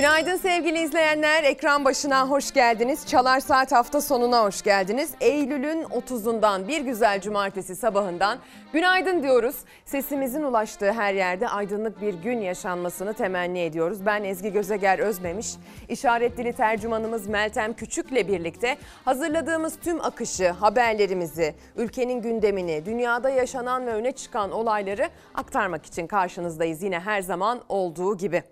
Günaydın sevgili izleyenler. Ekran başına hoş geldiniz. Çalar Saat hafta sonuna hoş geldiniz. Eylül'ün 30'undan bir güzel cumartesi sabahından günaydın diyoruz. Sesimizin ulaştığı her yerde aydınlık bir gün yaşanmasını temenni ediyoruz. Ben Ezgi Gözeger Özmemiş. İşaret dili tercümanımız Meltem Küçük'le birlikte hazırladığımız tüm akışı, haberlerimizi, ülkenin gündemini, dünyada yaşanan ve öne çıkan olayları aktarmak için karşınızdayız. Yine her zaman olduğu gibi.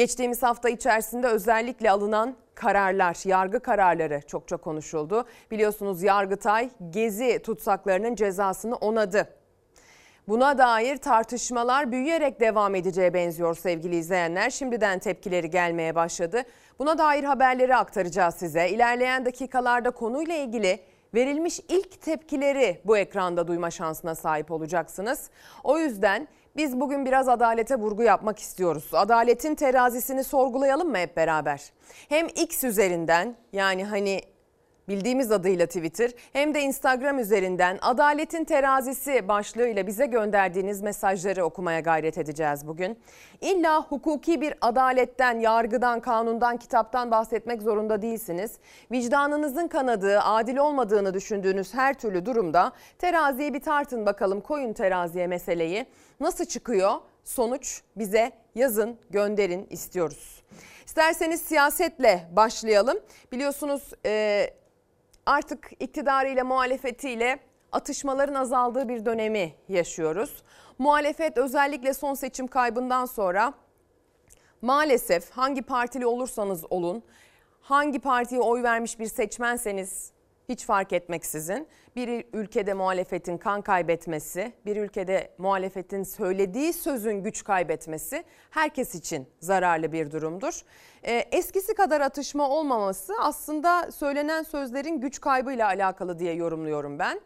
Geçtiğimiz hafta içerisinde özellikle alınan kararlar, yargı kararları çokça konuşuldu. Biliyorsunuz Yargıtay gezi tutsaklarının cezasını onadı. Buna dair tartışmalar büyüyerek devam edeceğe benziyor sevgili izleyenler. Şimdiden tepkileri gelmeye başladı. Buna dair haberleri aktaracağız size. İlerleyen dakikalarda konuyla ilgili verilmiş ilk tepkileri bu ekranda duyma şansına sahip olacaksınız. O yüzden biz bugün biraz adalete vurgu yapmak istiyoruz. Adaletin terazisini sorgulayalım mı hep beraber? Hem X üzerinden yani hani bildiğimiz adıyla Twitter hem de Instagram üzerinden Adaletin Terazisi başlığıyla bize gönderdiğiniz mesajları okumaya gayret edeceğiz bugün. İlla hukuki bir adaletten, yargıdan, kanundan, kitaptan bahsetmek zorunda değilsiniz. Vicdanınızın kanadığı, adil olmadığını düşündüğünüz her türlü durumda teraziye bir tartın bakalım koyun teraziye meseleyi. Nasıl çıkıyor? Sonuç bize yazın, gönderin istiyoruz. İsterseniz siyasetle başlayalım. Biliyorsunuz e, artık iktidarıyla muhalefetiyle atışmaların azaldığı bir dönemi yaşıyoruz. Muhalefet özellikle son seçim kaybından sonra maalesef hangi partili olursanız olun, hangi partiye oy vermiş bir seçmenseniz hiç fark etmeksizin bir ülkede muhalefetin kan kaybetmesi, bir ülkede muhalefetin söylediği sözün güç kaybetmesi herkes için zararlı bir durumdur. Ee, eskisi kadar atışma olmaması aslında söylenen sözlerin güç kaybıyla alakalı diye yorumluyorum ben.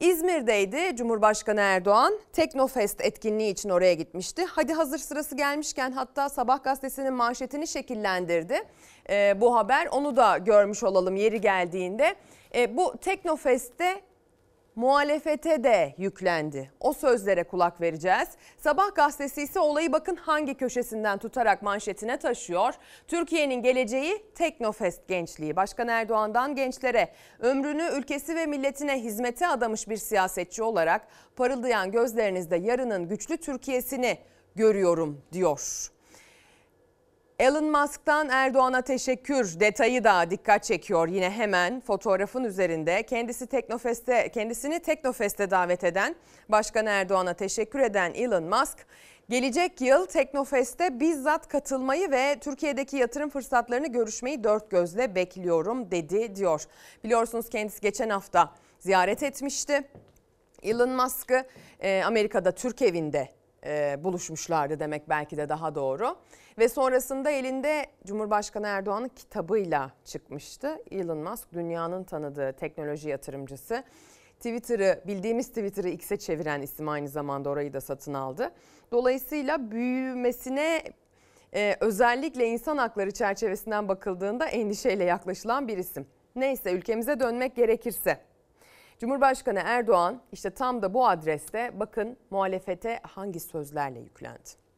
İzmir'deydi Cumhurbaşkanı Erdoğan. Teknofest etkinliği için oraya gitmişti. Hadi hazır sırası gelmişken hatta Sabah gazetesinin manşetini şekillendirdi. Ee, bu haber onu da görmüş olalım yeri geldiğinde. E, bu Teknofest'te muhalefete de yüklendi. O sözlere kulak vereceğiz. Sabah gazetesi ise olayı bakın hangi köşesinden tutarak manşetine taşıyor. Türkiye'nin geleceği Teknofest gençliği. Başkan Erdoğan'dan gençlere ömrünü ülkesi ve milletine hizmete adamış bir siyasetçi olarak parıldayan gözlerinizde yarının güçlü Türkiye'sini görüyorum diyor. Elon Musk'tan Erdoğan'a teşekkür detayı da dikkat çekiyor yine hemen fotoğrafın üzerinde. Kendisi Teknofest'e kendisini Teknofest'e davet eden Başkan Erdoğan'a teşekkür eden Elon Musk gelecek yıl Teknofest'e bizzat katılmayı ve Türkiye'deki yatırım fırsatlarını görüşmeyi dört gözle bekliyorum dedi diyor. Biliyorsunuz kendisi geçen hafta ziyaret etmişti. Elon Musk'ı e, Amerika'da Türk evinde e, buluşmuşlardı demek belki de daha doğru. Ve sonrasında elinde Cumhurbaşkanı Erdoğan'ın kitabıyla çıkmıştı. Elon Musk dünyanın tanıdığı teknoloji yatırımcısı. Twitter'ı bildiğimiz Twitter'ı X'e çeviren isim aynı zamanda orayı da satın aldı. Dolayısıyla büyümesine e, özellikle insan hakları çerçevesinden bakıldığında endişeyle yaklaşılan bir isim. Neyse ülkemize dönmek gerekirse Cumhurbaşkanı Erdoğan işte tam da bu adreste bakın muhalefete hangi sözlerle yüklendi.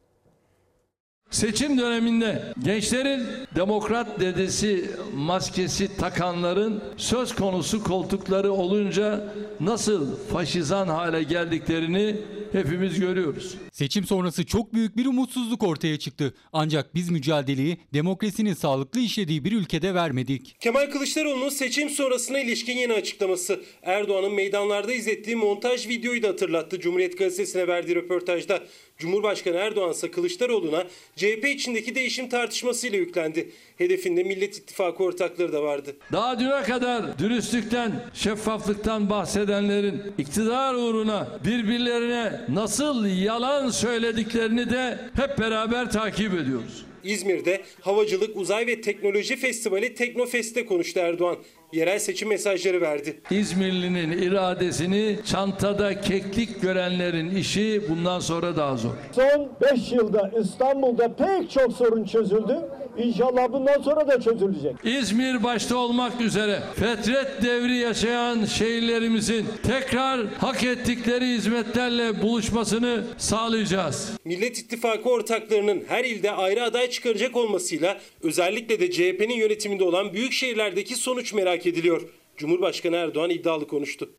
Seçim döneminde gençlerin demokrat dedesi maskesi takanların söz konusu koltukları olunca nasıl faşizan hale geldiklerini hepimiz görüyoruz. Seçim sonrası çok büyük bir umutsuzluk ortaya çıktı. Ancak biz mücadeleyi demokrasinin sağlıklı işlediği bir ülkede vermedik. Kemal Kılıçdaroğlu'nun seçim sonrasına ilişkin yeni açıklaması. Erdoğan'ın meydanlarda izlettiği montaj videoyu da hatırlattı Cumhuriyet Gazetesi'ne verdiği röportajda. Cumhurbaşkanı Erdoğan ise Kılıçdaroğlu'na CHP içindeki değişim tartışmasıyla yüklendi. Hedefinde Millet İttifakı ortakları da vardı. Daha düne kadar dürüstlükten, şeffaflıktan bahsedenlerin iktidar uğruna birbirlerine nasıl yalan söylediklerini de hep beraber takip ediyoruz. İzmir'de Havacılık, Uzay ve Teknoloji Festivali Teknofest'te konuştu Erdoğan. Yerel seçim mesajları verdi. İzmirlinin iradesini çantada keklik görenlerin işi bundan sonra daha zor. Son 5 yılda İstanbul'da pek çok sorun çözüldü. İnşallah bundan sonra da çözülecek. İzmir başta olmak üzere fetret devri yaşayan şehirlerimizin tekrar hak ettikleri hizmetlerle buluşmasını sağlayacağız. Millet İttifakı ortaklarının her ilde ayrı aday çıkaracak olmasıyla özellikle de CHP'nin yönetiminde olan büyük şehirlerdeki sonuç merak ediliyor. Cumhurbaşkanı Erdoğan iddialı konuştu.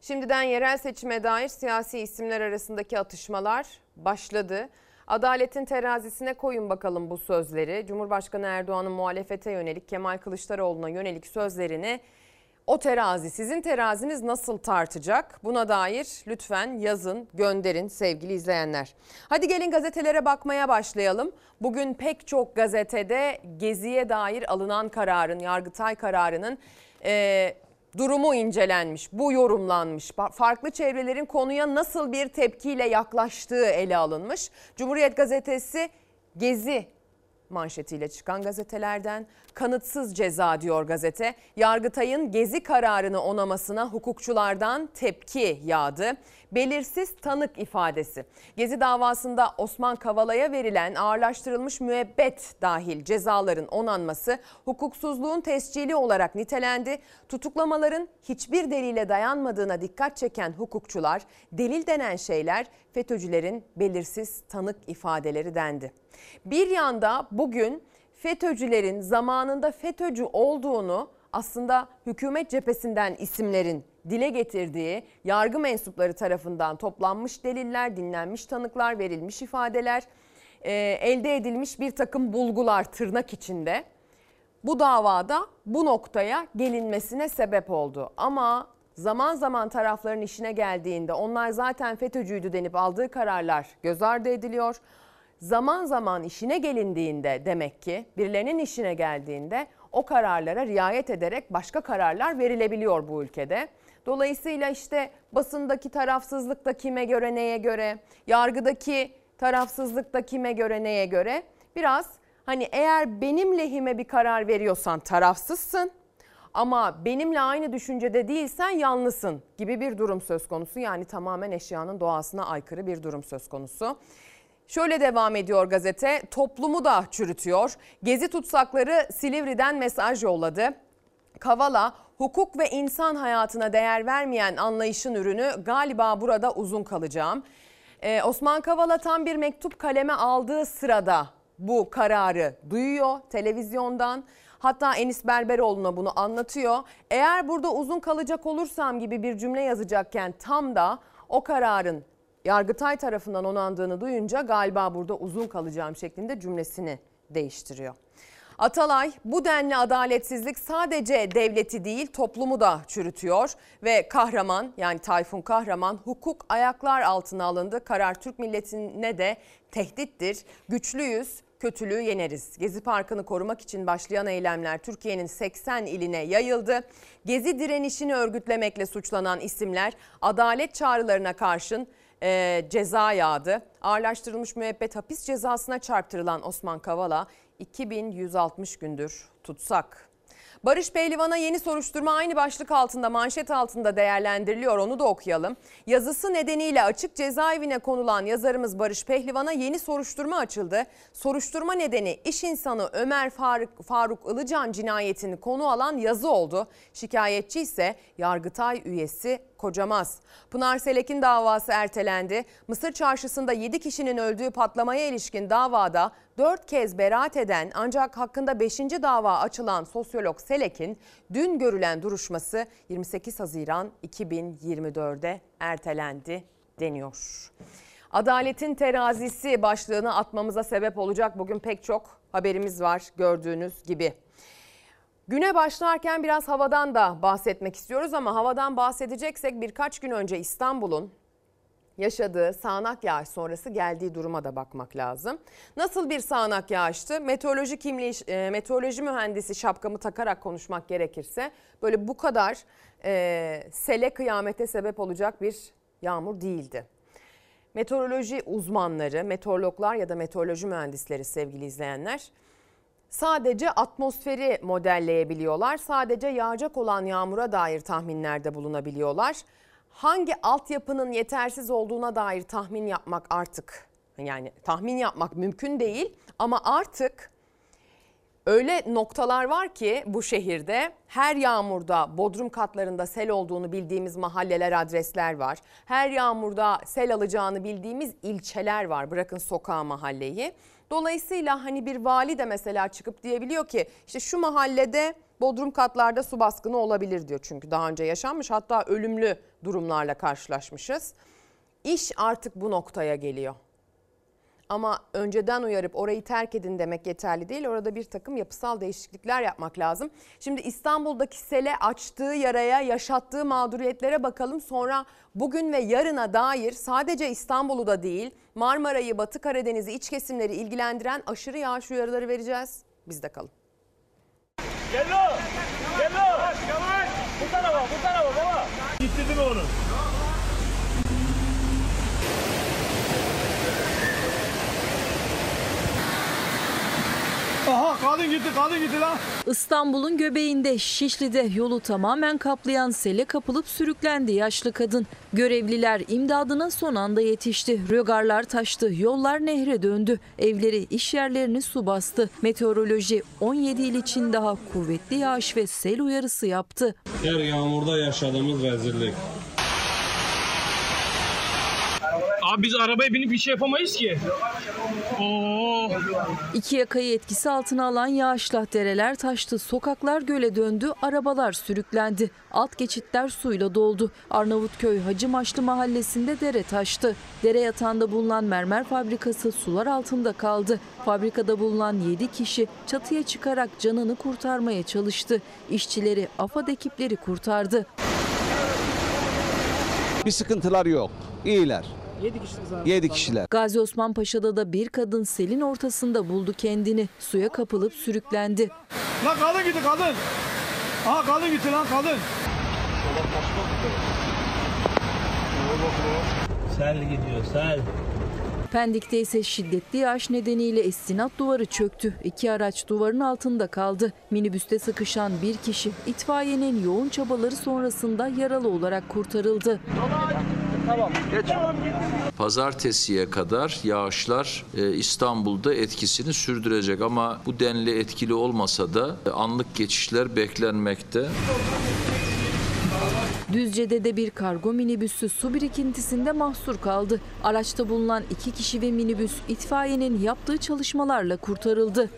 Şimdiden yerel seçime dair siyasi isimler arasındaki atışmalar başladı. Adaletin terazisine koyun bakalım bu sözleri. Cumhurbaşkanı Erdoğan'ın muhalefete yönelik Kemal Kılıçdaroğlu'na yönelik sözlerini o terazi sizin teraziniz nasıl tartacak? Buna dair lütfen yazın, gönderin sevgili izleyenler. Hadi gelin gazetelere bakmaya başlayalım. Bugün pek çok gazetede Gezi'ye dair alınan kararın, Yargıtay kararının e, durumu incelenmiş, bu yorumlanmış. Farklı çevrelerin konuya nasıl bir tepkiyle yaklaştığı ele alınmış. Cumhuriyet gazetesi Gezi manşetiyle çıkan gazetelerden kanıtsız ceza diyor gazete. Yargıtay'ın gezi kararını onamasına hukukçulardan tepki yağdı. Belirsiz tanık ifadesi. Gezi davasında Osman Kavala'ya verilen ağırlaştırılmış müebbet dahil cezaların onanması hukuksuzluğun tescili olarak nitelendi. Tutuklamaların hiçbir delile dayanmadığına dikkat çeken hukukçular delil denen şeyler FETÖ'cülerin belirsiz tanık ifadeleri dendi. Bir yanda bugün FETÖ'cülerin zamanında FETÖ'cü olduğunu aslında hükümet cephesinden isimlerin dile getirdiği yargı mensupları tarafından toplanmış deliller, dinlenmiş tanıklar, verilmiş ifadeler, e, elde edilmiş bir takım bulgular tırnak içinde bu davada bu noktaya gelinmesine sebep oldu. Ama zaman zaman tarafların işine geldiğinde onlar zaten FETÖ'cüydü denip aldığı kararlar göz ardı ediliyor zaman zaman işine gelindiğinde demek ki birilerinin işine geldiğinde o kararlara riayet ederek başka kararlar verilebiliyor bu ülkede. Dolayısıyla işte basındaki tarafsızlık da kime göre neye göre, yargıdaki tarafsızlık da kime göre neye göre biraz hani eğer benim lehime bir karar veriyorsan tarafsızsın ama benimle aynı düşüncede değilsen yanlısın gibi bir durum söz konusu. Yani tamamen eşyanın doğasına aykırı bir durum söz konusu. Şöyle devam ediyor gazete. Toplumu da çürütüyor. Gezi tutsakları Silivri'den mesaj yolladı. Kavala hukuk ve insan hayatına değer vermeyen anlayışın ürünü galiba burada uzun kalacağım. Ee, Osman Kavala tam bir mektup kaleme aldığı sırada bu kararı duyuyor televizyondan. Hatta Enis Berberoğlu'na bunu anlatıyor. Eğer burada uzun kalacak olursam gibi bir cümle yazacakken tam da o kararın Yargıtay tarafından onandığını duyunca galiba burada uzun kalacağım şeklinde cümlesini değiştiriyor. Atalay bu denli adaletsizlik sadece devleti değil toplumu da çürütüyor ve kahraman yani Tayfun Kahraman hukuk ayaklar altına alındı. Karar Türk milletine de tehdittir. Güçlüyüz, kötülüğü yeneriz. Gezi Parkı'nı korumak için başlayan eylemler Türkiye'nin 80 iline yayıldı. Gezi direnişini örgütlemekle suçlanan isimler adalet çağrılarına karşın e, ceza yağdı. Ağırlaştırılmış müebbet hapis cezasına çarptırılan Osman Kavala 2160 gündür tutsak. Barış Pehlivan'a yeni soruşturma aynı başlık altında manşet altında değerlendiriliyor onu da okuyalım. Yazısı nedeniyle açık cezaevine konulan yazarımız Barış Pehlivan'a yeni soruşturma açıldı. Soruşturma nedeni iş insanı Ömer Faruk, Faruk Ilıcan cinayetini konu alan yazı oldu. Şikayetçi ise Yargıtay üyesi Kocamaz. Pınar Selek'in davası ertelendi. Mısır çarşısında 7 kişinin öldüğü patlamaya ilişkin davada 4 kez beraat eden ancak hakkında 5. dava açılan sosyolog Selek'in dün görülen duruşması 28 Haziran 2024'de ertelendi deniyor. Adaletin terazisi başlığını atmamıza sebep olacak bugün pek çok haberimiz var gördüğünüz gibi. Güne başlarken biraz havadan da bahsetmek istiyoruz ama havadan bahsedeceksek birkaç gün önce İstanbul'un yaşadığı sağanak yağış sonrası geldiği duruma da bakmak lazım. Nasıl bir sağanak yağıştı? Meteoroloji kimliği, e, meteoroloji mühendisi şapkamı takarak konuşmak gerekirse böyle bu kadar e, sele kıyamete sebep olacak bir yağmur değildi. Meteoroloji uzmanları, meteorologlar ya da meteoroloji mühendisleri sevgili izleyenler sadece atmosferi modelleyebiliyorlar. Sadece yağacak olan yağmura dair tahminlerde bulunabiliyorlar. Hangi altyapının yetersiz olduğuna dair tahmin yapmak artık Yani tahmin yapmak mümkün değil ama artık öyle noktalar var ki bu şehirde her yağmurda bodrum katlarında sel olduğunu bildiğimiz mahalleler, adresler var. Her yağmurda sel alacağını bildiğimiz ilçeler var. Bırakın sokağı mahalleyi. Dolayısıyla hani bir vali de mesela çıkıp diyebiliyor ki işte şu mahallede bodrum katlarda su baskını olabilir diyor. Çünkü daha önce yaşanmış hatta ölümlü durumlarla karşılaşmışız. İş artık bu noktaya geliyor. Ama önceden uyarıp orayı terk edin demek yeterli değil. Orada bir takım yapısal değişiklikler yapmak lazım. Şimdi İstanbul'daki sele açtığı yaraya, yaşattığı mağduriyetlere bakalım. Sonra bugün ve yarına dair sadece İstanbul'u da değil Marmara'yı, Batı Karadeniz'i, iç kesimleri ilgilendiren aşırı yağış uyarıları vereceğiz. Bizde kalın. Gel Gel Bu tarafa, bu tarafa baba. Gittirdim onu. Aha kadın gitti, kadın gitti lan. İstanbul'un göbeğinde Şişli'de yolu tamamen kaplayan sele kapılıp sürüklendi yaşlı kadın. Görevliler imdadına son anda yetişti. Rögarlar taştı, yollar nehre döndü. Evleri, iş yerlerini su bastı. Meteoroloji 17 il için daha kuvvetli yağış ve sel uyarısı yaptı. Her yağmurda yaşadığımız rezillik. Abi biz arabaya binip bir şey yapamayız ki. Oo. İki yakayı etkisi altına alan yağışla dereler taştı, sokaklar göle döndü, arabalar sürüklendi. Alt geçitler suyla doldu. Arnavutköy Hacımaşlı mahallesinde dere taştı. Dere yatağında bulunan mermer fabrikası sular altında kaldı. Fabrikada bulunan 7 kişi çatıya çıkarak canını kurtarmaya çalıştı. İşçileri AFAD ekipleri kurtardı. Bir sıkıntılar yok. İyiler. 7 kişiler. Gazi Osman Paşa'da da bir kadın selin ortasında buldu kendini. Suya kapılıp sürüklendi. Lan kadın gitti kadın. Aha kadın gitti lan kadın. Sel gidiyor sel. Pendik'te ise şiddetli yağış nedeniyle istinat duvarı çöktü. İki araç duvarın altında kaldı. Minibüste sıkışan bir kişi itfaiyenin yoğun çabaları sonrasında yaralı olarak kurtarıldı. Pazartesiye kadar yağışlar e, İstanbul'da etkisini sürdürecek ama bu denli etkili olmasa da e, anlık geçişler beklenmekte. Düzce'de de bir kargo minibüsü su birikintisinde mahsur kaldı. Araçta bulunan iki kişi ve minibüs itfaiyenin yaptığı çalışmalarla kurtarıldı.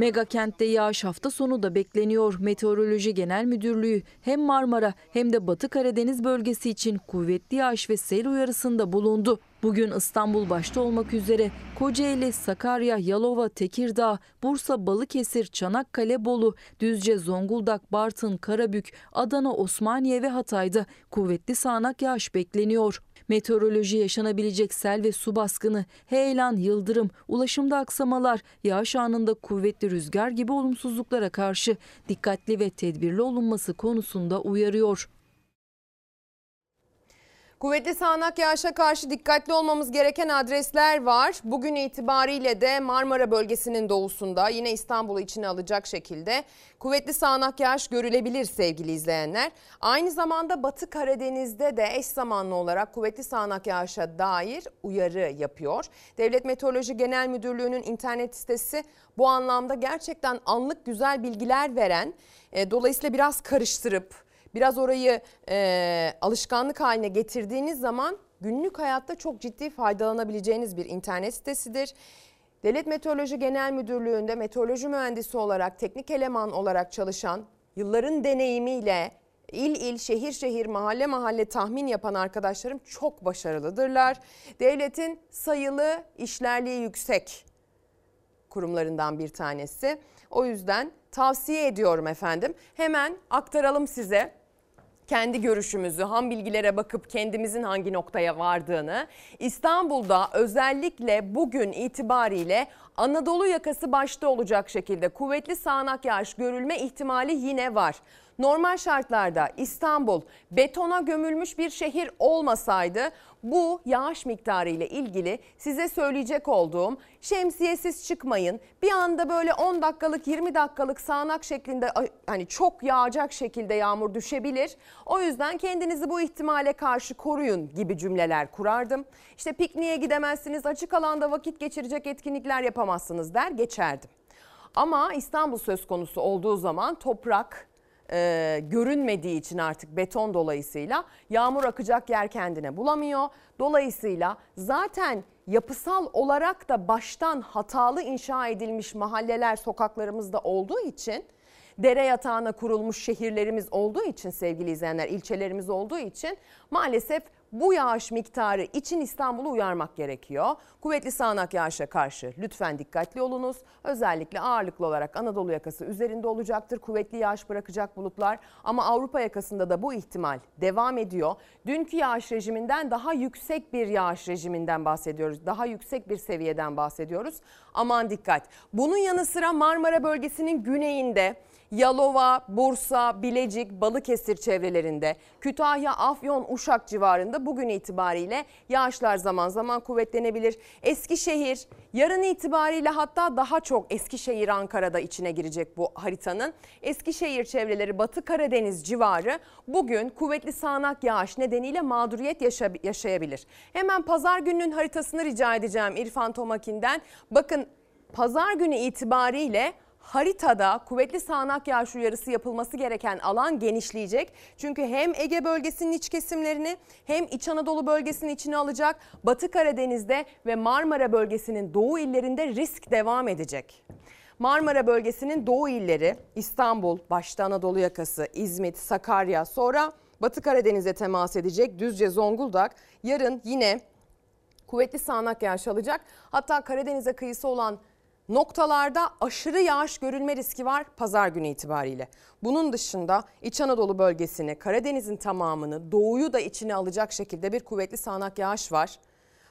Mega kentte yağış hafta sonu da bekleniyor. Meteoroloji Genel Müdürlüğü hem Marmara hem de Batı Karadeniz bölgesi için kuvvetli yağış ve sel uyarısında bulundu. Bugün İstanbul başta olmak üzere Kocaeli, Sakarya, Yalova, Tekirdağ, Bursa, Balıkesir, Çanakkale, Bolu, Düzce, Zonguldak, Bartın, Karabük, Adana, Osmaniye ve Hatay'da kuvvetli sağanak yağış bekleniyor. Meteoroloji yaşanabilecek sel ve su baskını, heyelan, yıldırım, ulaşımda aksamalar, yağış anında kuvvetli rüzgar gibi olumsuzluklara karşı dikkatli ve tedbirli olunması konusunda uyarıyor. Kuvvetli sağanak yağışa karşı dikkatli olmamız gereken adresler var. Bugün itibariyle de Marmara bölgesinin doğusunda yine İstanbul'u içine alacak şekilde kuvvetli sağanak yağış görülebilir sevgili izleyenler. Aynı zamanda Batı Karadeniz'de de eş zamanlı olarak kuvvetli sağanak yağışa dair uyarı yapıyor. Devlet Meteoroloji Genel Müdürlüğü'nün internet sitesi bu anlamda gerçekten anlık güzel bilgiler veren, e, dolayısıyla biraz karıştırıp biraz orayı e, alışkanlık haline getirdiğiniz zaman günlük hayatta çok ciddi faydalanabileceğiniz bir internet sitesidir. Devlet Meteoroloji Genel Müdürlüğü'nde meteoroloji mühendisi olarak, teknik eleman olarak çalışan, yılların deneyimiyle il il, şehir şehir, mahalle mahalle tahmin yapan arkadaşlarım çok başarılıdırlar. Devletin sayılı işlerliği yüksek kurumlarından bir tanesi. O yüzden tavsiye ediyorum efendim. Hemen aktaralım size kendi görüşümüzü, ham bilgilere bakıp kendimizin hangi noktaya vardığını İstanbul'da özellikle bugün itibariyle Anadolu yakası başta olacak şekilde kuvvetli sağanak yağış görülme ihtimali yine var. Normal şartlarda İstanbul betona gömülmüş bir şehir olmasaydı bu yağış miktarı ile ilgili size söyleyecek olduğum şemsiyesiz çıkmayın. Bir anda böyle 10 dakikalık 20 dakikalık sağanak şeklinde hani çok yağacak şekilde yağmur düşebilir. O yüzden kendinizi bu ihtimale karşı koruyun gibi cümleler kurardım. İşte pikniğe gidemezsiniz, açık alanda vakit geçirecek etkinlikler yapamazsınız der geçerdim. Ama İstanbul söz konusu olduğu zaman toprak e, görünmediği için artık beton dolayısıyla yağmur akacak yer kendine bulamıyor. Dolayısıyla zaten yapısal olarak da baştan hatalı inşa edilmiş mahalleler sokaklarımızda olduğu için dere yatağına kurulmuş şehirlerimiz olduğu için sevgili izleyenler ilçelerimiz olduğu için maalesef bu yağış miktarı için İstanbul'u uyarmak gerekiyor. Kuvvetli sağanak yağışa karşı lütfen dikkatli olunuz. Özellikle ağırlıklı olarak Anadolu yakası üzerinde olacaktır. Kuvvetli yağış bırakacak bulutlar ama Avrupa yakasında da bu ihtimal devam ediyor. Dünkü yağış rejiminden daha yüksek bir yağış rejiminden bahsediyoruz. Daha yüksek bir seviyeden bahsediyoruz. Aman dikkat. Bunun yanı sıra Marmara bölgesinin güneyinde Yalova, Bursa, Bilecik, Balıkesir çevrelerinde, Kütahya, Afyon, Uşak civarında bugün itibariyle yağışlar zaman zaman kuvvetlenebilir. Eskişehir yarın itibariyle hatta daha çok Eskişehir Ankara'da içine girecek bu haritanın. Eskişehir çevreleri Batı Karadeniz civarı bugün kuvvetli sağanak yağış nedeniyle mağduriyet yaşa yaşayabilir. Hemen pazar gününün haritasını rica edeceğim İrfan Tomakin'den. Bakın pazar günü itibariyle haritada kuvvetli sağanak yağış uyarısı yapılması gereken alan genişleyecek. Çünkü hem Ege bölgesinin iç kesimlerini hem İç Anadolu bölgesinin içine alacak. Batı Karadeniz'de ve Marmara bölgesinin doğu illerinde risk devam edecek. Marmara bölgesinin doğu illeri İstanbul, başta Anadolu yakası, İzmit, Sakarya sonra Batı Karadeniz'e temas edecek Düzce, Zonguldak. Yarın yine kuvvetli sağanak yağış alacak. Hatta Karadeniz'e kıyısı olan noktalarda aşırı yağış görülme riski var pazar günü itibariyle. Bunun dışında İç Anadolu bölgesini, Karadeniz'in tamamını, doğuyu da içine alacak şekilde bir kuvvetli sağanak yağış var.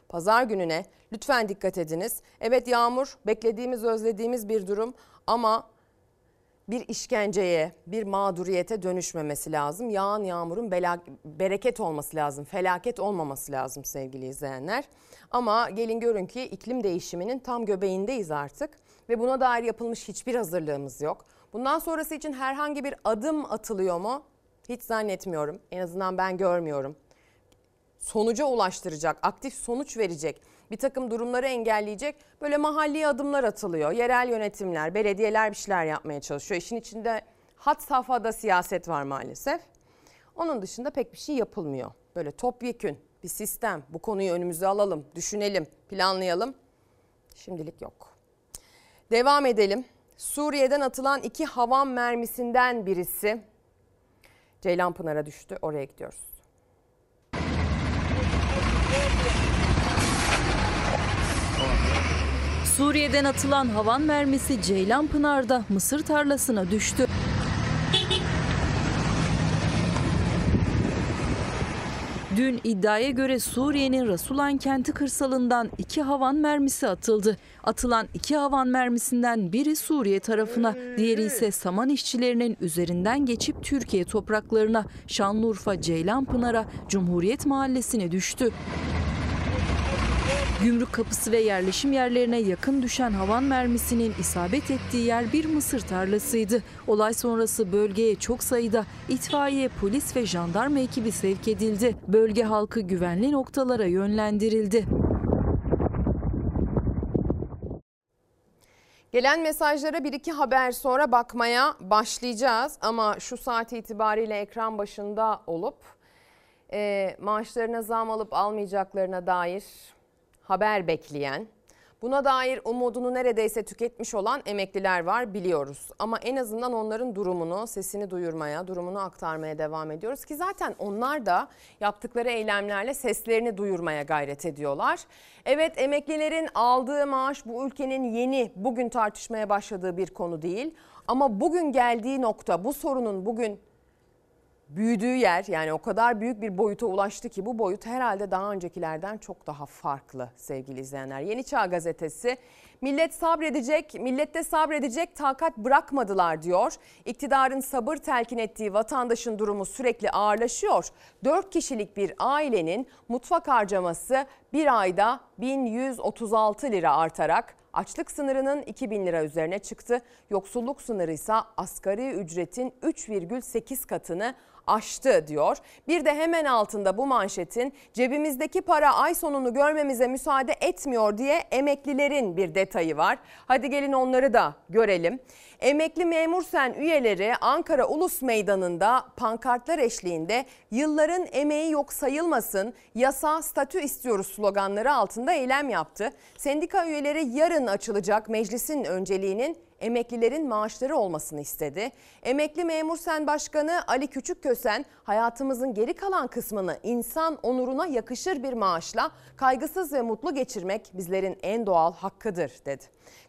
Pazar gününe lütfen dikkat ediniz. Evet yağmur beklediğimiz, özlediğimiz bir durum ama bir işkenceye, bir mağduriyete dönüşmemesi lazım. Yağan yağmurun bela, bereket olması lazım, felaket olmaması lazım sevgili izleyenler. Ama gelin görün ki iklim değişiminin tam göbeğindeyiz artık ve buna dair yapılmış hiçbir hazırlığımız yok. Bundan sonrası için herhangi bir adım atılıyor mu? Hiç zannetmiyorum. En azından ben görmüyorum. Sonuca ulaştıracak, aktif sonuç verecek bir takım durumları engelleyecek böyle mahalli adımlar atılıyor. Yerel yönetimler, belediyeler bir şeyler yapmaya çalışıyor. İşin içinde hat safhada siyaset var maalesef. Onun dışında pek bir şey yapılmıyor. Böyle topyekün bir sistem, bu konuyu önümüze alalım, düşünelim, planlayalım. Şimdilik yok. Devam edelim. Suriye'den atılan iki havan mermisinden birisi Ceylanpınar'a düştü. Oraya gidiyoruz. Suriye'den atılan havan mermisi Ceylanpınar'da mısır tarlasına düştü. Dün iddiaya göre Suriye'nin Rasulan kenti kırsalından iki havan mermisi atıldı. Atılan iki havan mermisinden biri Suriye tarafına, diğeri ise saman işçilerinin üzerinden geçip Türkiye topraklarına, Şanlıurfa Ceylanpınar'a, Cumhuriyet Mahallesi'ne düştü. Gümrük kapısı ve yerleşim yerlerine yakın düşen havan mermisinin isabet ettiği yer bir mısır tarlasıydı. Olay sonrası bölgeye çok sayıda itfaiye, polis ve jandarma ekibi sevk edildi. Bölge halkı güvenli noktalara yönlendirildi. Gelen mesajlara bir iki haber sonra bakmaya başlayacağız ama şu saat itibariyle ekran başında olup e, maaşlarına zam alıp almayacaklarına dair haber bekleyen, buna dair umudunu neredeyse tüketmiş olan emekliler var biliyoruz. Ama en azından onların durumunu, sesini duyurmaya, durumunu aktarmaya devam ediyoruz ki zaten onlar da yaptıkları eylemlerle seslerini duyurmaya gayret ediyorlar. Evet emeklilerin aldığı maaş bu ülkenin yeni bugün tartışmaya başladığı bir konu değil. Ama bugün geldiği nokta bu sorunun bugün büyüdüğü yer yani o kadar büyük bir boyuta ulaştı ki bu boyut herhalde daha öncekilerden çok daha farklı sevgili izleyenler. Yeni Çağ gazetesi millet sabredecek, millette sabredecek takat bırakmadılar diyor. İktidarın sabır telkin ettiği vatandaşın durumu sürekli ağırlaşıyor. 4 kişilik bir ailenin mutfak harcaması bir ayda 1136 lira artarak Açlık sınırının 2000 lira üzerine çıktı. Yoksulluk sınırı ise asgari ücretin 3,8 katını aştı diyor. Bir de hemen altında bu manşetin cebimizdeki para ay sonunu görmemize müsaade etmiyor diye emeklilerin bir detayı var. Hadi gelin onları da görelim. Emekli memur sen üyeleri Ankara Ulus Meydanı'nda pankartlar eşliğinde yılların emeği yok sayılmasın, yasa statü istiyoruz sloganları altında eylem yaptı. Sendika üyeleri yarın açılacak meclisin önceliğinin emeklilerin maaşları olmasını istedi. Emekli Memur Sen Başkanı Ali Küçükkösen hayatımızın geri kalan kısmını insan onuruna yakışır bir maaşla kaygısız ve mutlu geçirmek bizlerin en doğal hakkıdır dedi.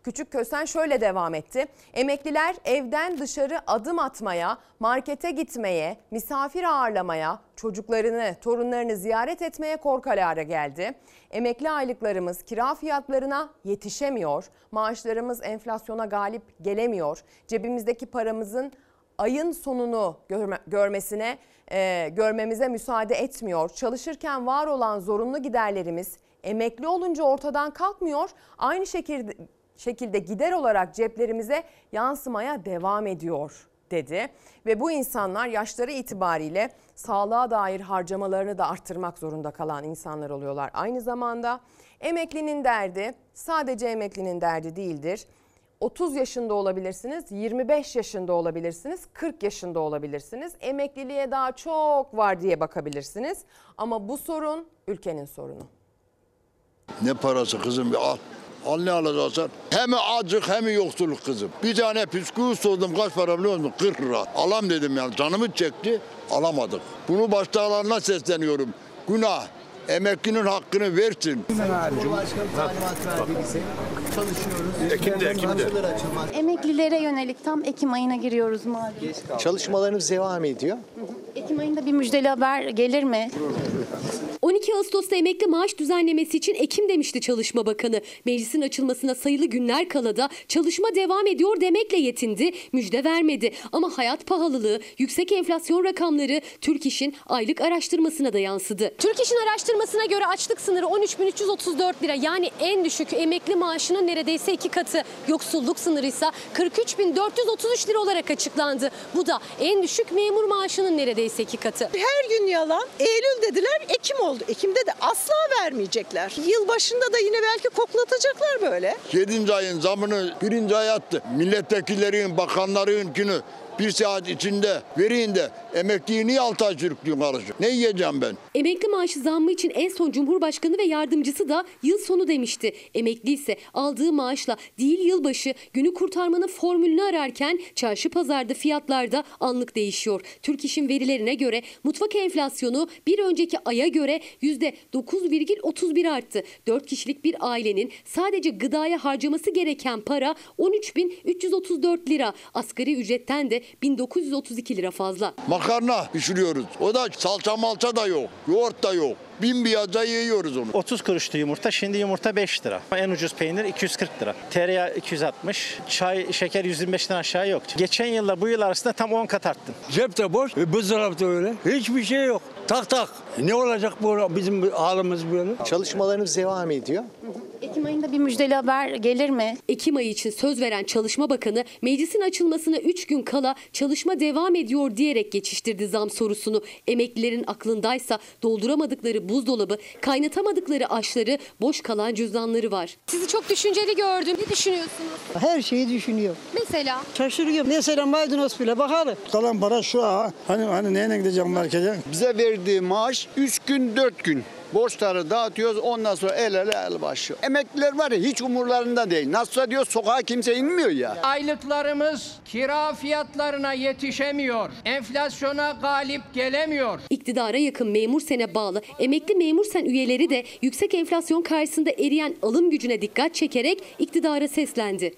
Küçük Kösen şöyle devam etti. Emekliler evden dışarı adım atmaya, markete gitmeye, misafir ağırlamaya, çocuklarını, torunlarını ziyaret etmeye korkalara geldi. Emekli aylıklarımız kira fiyatlarına yetişemiyor. Maaşlarımız enflasyona galip gelemiyor. Cebimizdeki paramızın ayın sonunu görme, görmesine e, görmemize müsaade etmiyor. Çalışırken var olan zorunlu giderlerimiz emekli olunca ortadan kalkmıyor. Aynı şekilde şekilde gider olarak ceplerimize yansımaya devam ediyor dedi. Ve bu insanlar yaşları itibariyle sağlığa dair harcamalarını da arttırmak zorunda kalan insanlar oluyorlar. Aynı zamanda emeklinin derdi sadece emeklinin derdi değildir. 30 yaşında olabilirsiniz, 25 yaşında olabilirsiniz, 40 yaşında olabilirsiniz. Emekliliğe daha çok var diye bakabilirsiniz. Ama bu sorun ülkenin sorunu. Ne parası kızım bir al. Al ne alacaksan. Hem acık hem yoksulluk kızım. Bir tane püskü sordum kaç para biliyor musun? 40 lira. Alam dedim yani canımı çekti alamadık. Bunu baştalarına sesleniyorum. Günah. Emeklinin hakkını versin. Cumhurbaşkanı talimat verdi bize. Çalışıyoruz. Ekim'de, Ekim'de. Emeklilere yönelik tam Ekim ayına giriyoruz malum. Çalışmalarımız devam ediyor. Ekim ayında bir müjdeli haber gelir mi? 12 Ağustos'ta emekli maaş düzenlemesi için Ekim demişti Çalışma Bakanı. Meclisin açılmasına sayılı günler kala da çalışma devam ediyor demekle yetindi, müjde vermedi. Ama hayat pahalılığı, yüksek enflasyon rakamları Türk İş'in aylık araştırmasına da yansıdı. Türk İş'in araştırmasına göre açlık sınırı 13.334 lira yani en düşük emekli maaşının neredeyse iki katı. Yoksulluk sınırı ise 43.433 lira olarak açıklandı. Bu da en düşük memur maaşının neredeyse iki katı. Her gün yalan. Eylül dediler, Ekim oldu. Ekim'de de asla vermeyecekler. Yıl başında da yine belki koklatacaklar böyle. 7. ayın zamını birinci ay attı. Milletvekillerin, bakanların günü bir saat içinde verin de emekliyi niye altı ay sürüklüyorsun kardeşim? Ne yiyeceğim ben? Emekli maaşı zammı için en son Cumhurbaşkanı ve yardımcısı da yıl sonu demişti. Emekli ise aldığı maaşla değil yılbaşı günü kurtarmanın formülünü ararken çarşı pazarda fiyatlarda anlık değişiyor. Türk İş'in verilerine göre mutfak enflasyonu bir önceki aya göre %9,31 arttı. 4 kişilik bir ailenin sadece gıdaya harcaması gereken para 13.334 lira. Asgari ücretten de 1932 lira fazla. Makarna pişiriyoruz. O da salça malça da yok. Yoğurt da yok. Bin biyaza yiyoruz onu. 30 kuruştu yumurta. Şimdi yumurta 5 lira. En ucuz peynir 240 lira. Tereyağı 260. Çay, şeker 125'ten aşağı yok. Geçen yılla bu yıl arasında tam 10 kat arttı. Cep de boş, e, buzdolabı da öyle. Hiçbir şey yok. Tak tak. Ne olacak bu bizim halimiz böyle? Çalışmalarımız devam ediyor. Ekim ayında bir müjdeli haber gelir mi? Ekim ayı için söz veren Çalışma Bakanı meclisin açılmasına 3 gün kala çalışma devam ediyor diyerek geçiştirdi zam sorusunu. Emeklilerin aklındaysa dolduramadıkları buzdolabı, kaynatamadıkları aşları, boş kalan cüzdanları var. Sizi çok düşünceli gördüm. Ne düşünüyorsunuz? Her şeyi düşünüyor. Mesela? Şaşırıyor. Mesela maydanoz bile bakalım. Kalan para şu ha. Hani hani neyine gideceğim markete? Bize verdiği maaş 3 gün 4 gün. Borçları dağıtıyoruz ondan sonra el ele el başı. Emekliler var ya hiç umurlarında değil. Nasılsa diyor sokağa kimse inmiyor ya. Aylıklarımız kira fiyatlarına yetişemiyor. Enflasyona galip gelemiyor. İktidara yakın memur sene bağlı emekli memur sen üyeleri de yüksek enflasyon karşısında eriyen alım gücüne dikkat çekerek iktidara seslendi.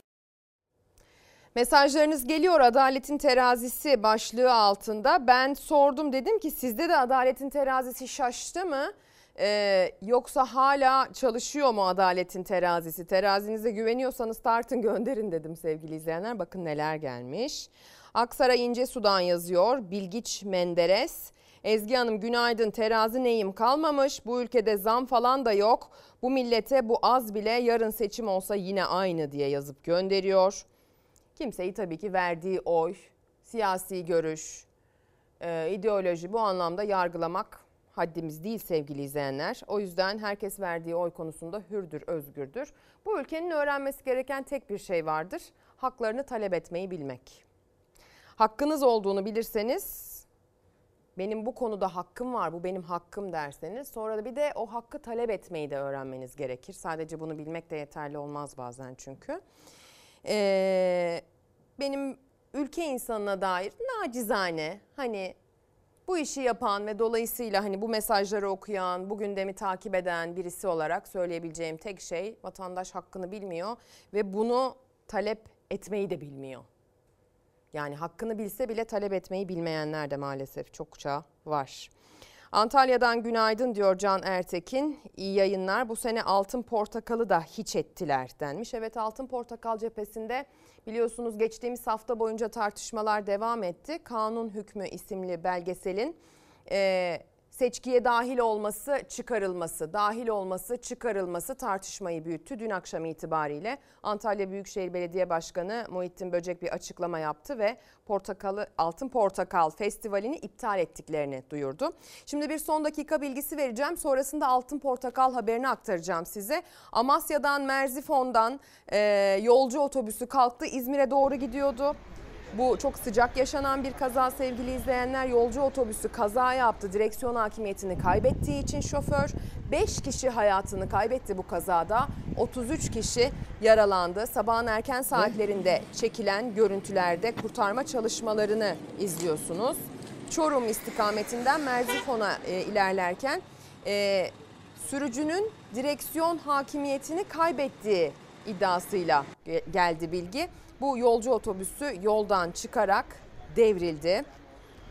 Mesajlarınız geliyor adaletin terazisi başlığı altında. Ben sordum dedim ki sizde de adaletin terazisi şaştı mı? Ee, yoksa hala çalışıyor mu adaletin terazisi? Terazinize güveniyorsanız tartın gönderin dedim sevgili izleyenler. Bakın neler gelmiş. Aksaray İnce Sudan yazıyor. Bilgiç Menderes. Ezgi Hanım günaydın terazi neyim kalmamış. Bu ülkede zam falan da yok. Bu millete bu az bile yarın seçim olsa yine aynı diye yazıp gönderiyor. Kimseyi tabii ki verdiği oy, siyasi görüş, e, ideoloji bu anlamda yargılamak haddimiz değil sevgili izleyenler. O yüzden herkes verdiği oy konusunda hürdür, özgürdür. Bu ülkenin öğrenmesi gereken tek bir şey vardır. Haklarını talep etmeyi bilmek. Hakkınız olduğunu bilirseniz benim bu konuda hakkım var, bu benim hakkım derseniz sonra da bir de o hakkı talep etmeyi de öğrenmeniz gerekir. Sadece bunu bilmek de yeterli olmaz bazen çünkü. Ee, benim ülke insanına dair nacizane hani bu işi yapan ve dolayısıyla hani bu mesajları okuyan, bu gündemi takip eden birisi olarak söyleyebileceğim tek şey vatandaş hakkını bilmiyor ve bunu talep etmeyi de bilmiyor. Yani hakkını bilse bile talep etmeyi bilmeyenler de maalesef çokça var. Antalya'dan günaydın diyor Can Ertekin. İyi yayınlar. Bu sene altın portakalı da hiç ettiler denmiş. Evet altın portakal cephesinde biliyorsunuz geçtiğimiz hafta boyunca tartışmalar devam etti. Kanun Hükmü isimli belgeselin e, seçkiye dahil olması, çıkarılması, dahil olması, çıkarılması tartışmayı büyüttü. Dün akşam itibariyle Antalya Büyükşehir Belediye Başkanı Muhittin Böcek bir açıklama yaptı ve Portakalı Altın Portakal Festivali'ni iptal ettiklerini duyurdu. Şimdi bir son dakika bilgisi vereceğim. Sonrasında Altın Portakal haberini aktaracağım size. Amasya'dan Merzifon'dan e, yolcu otobüsü kalktı. İzmir'e doğru gidiyordu. Bu çok sıcak yaşanan bir kaza sevgili izleyenler. Yolcu otobüsü kaza yaptı. Direksiyon hakimiyetini kaybettiği için şoför 5 kişi hayatını kaybetti bu kazada. 33 kişi yaralandı. Sabahın erken saatlerinde çekilen görüntülerde kurtarma çalışmalarını izliyorsunuz. Çorum istikametinden Merzifon'a e, ilerlerken e, sürücünün direksiyon hakimiyetini kaybettiği iddiasıyla geldi bilgi. Bu yolcu otobüsü yoldan çıkarak devrildi.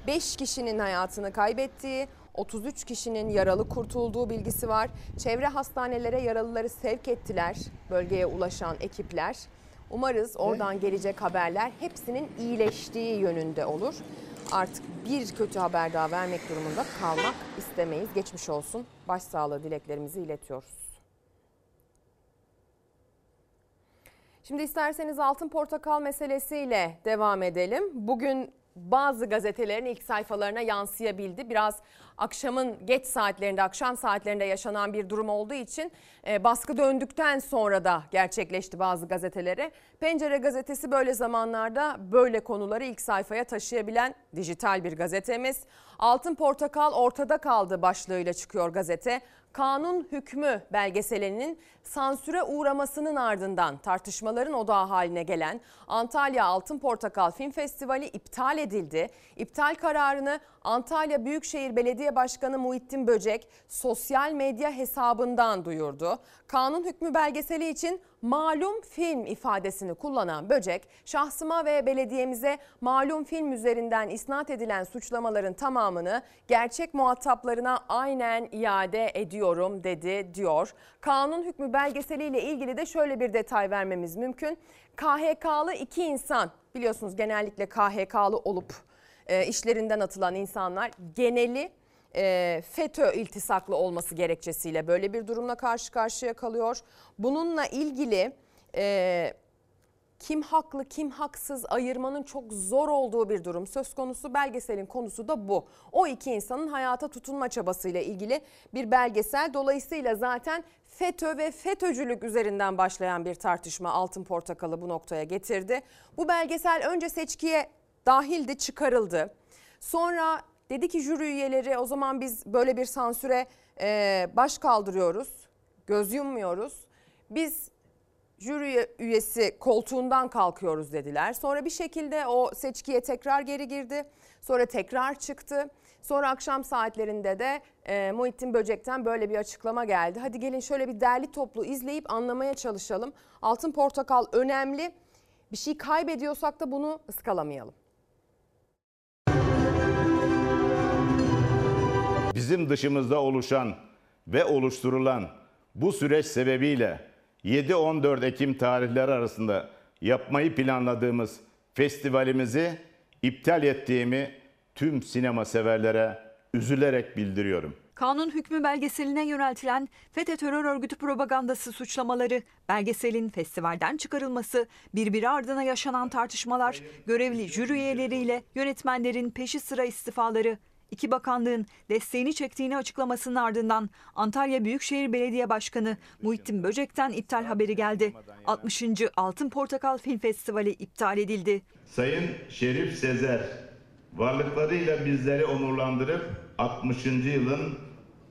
5 kişinin hayatını kaybettiği, 33 kişinin yaralı kurtulduğu bilgisi var. Çevre hastanelere yaralıları sevk ettiler bölgeye ulaşan ekipler. Umarız oradan gelecek haberler hepsinin iyileştiği yönünde olur. Artık bir kötü haber daha vermek durumunda kalmak istemeyiz. Geçmiş olsun. Başsağlığı dileklerimizi iletiyoruz. Şimdi isterseniz altın portakal meselesiyle devam edelim. Bugün bazı gazetelerin ilk sayfalarına yansıyabildi. Biraz akşamın geç saatlerinde, akşam saatlerinde yaşanan bir durum olduğu için e, baskı döndükten sonra da gerçekleşti bazı gazetelere. Pencere gazetesi böyle zamanlarda böyle konuları ilk sayfaya taşıyabilen dijital bir gazetemiz. Altın Portakal ortada kaldı başlığıyla çıkıyor gazete. Kanun Hükmü belgeselinin sansüre uğramasının ardından tartışmaların odağı haline gelen Antalya Altın Portakal Film Festivali iptal edildi. İptal kararını Antalya Büyükşehir Belediye Başkanı Muhittin Böcek sosyal medya hesabından duyurdu. Kanun hükmü belgeseli için malum film ifadesini kullanan Böcek, şahsıma ve belediyemize malum film üzerinden isnat edilen suçlamaların tamamını gerçek muhataplarına aynen iade ediyorum dedi diyor. Kanun hükmü belgeseliyle ilgili de şöyle bir detay vermemiz mümkün. KHK'lı iki insan biliyorsunuz genellikle KHK'lı olup e, işlerinden atılan insanlar geneli e, FETÖ iltisaklı olması gerekçesiyle böyle bir durumla karşı karşıya kalıyor. Bununla ilgili e, kim haklı kim haksız ayırmanın çok zor olduğu bir durum söz konusu. Belgeselin konusu da bu. O iki insanın hayata tutunma çabasıyla ilgili bir belgesel. Dolayısıyla zaten FETÖ ve FETÖ'cülük üzerinden başlayan bir tartışma Altın Portakal'ı bu noktaya getirdi. Bu belgesel önce seçkiye dahildi çıkarıldı. Sonra dedi ki jüri üyeleri o zaman biz böyle bir sansüre e, baş kaldırıyoruz, göz yummuyoruz. Biz jüri üyesi koltuğundan kalkıyoruz dediler. Sonra bir şekilde o seçkiye tekrar geri girdi. Sonra tekrar çıktı. Sonra akşam saatlerinde de e, Muhittin Böcek'ten böyle bir açıklama geldi. Hadi gelin şöyle bir derli toplu izleyip anlamaya çalışalım. Altın Portakal önemli Bir şey kaybediyorsak da bunu ıskalamayalım. Bizim dışımızda oluşan ve oluşturulan bu süreç sebebiyle 7-14 Ekim tarihleri arasında yapmayı planladığımız festivalimizi iptal ettiğimi tüm sinema severlere üzülerek bildiriyorum. Kanun hükmü belgeseline yöneltilen FETÖ terör örgütü propagandası suçlamaları, belgeselin festivalden çıkarılması, birbiri ardına yaşanan tartışmalar, görevli jüri üyeleriyle yönetmenlerin peşi sıra istifaları, iki bakanlığın desteğini çektiğini açıklamasının ardından Antalya Büyükşehir Belediye Başkanı Muhittin Böcek'ten iptal haberi geldi. 60. Altın Portakal Film Festivali iptal edildi. Sayın Şerif Sezer varlıklarıyla bizleri onurlandırıp 60. yılın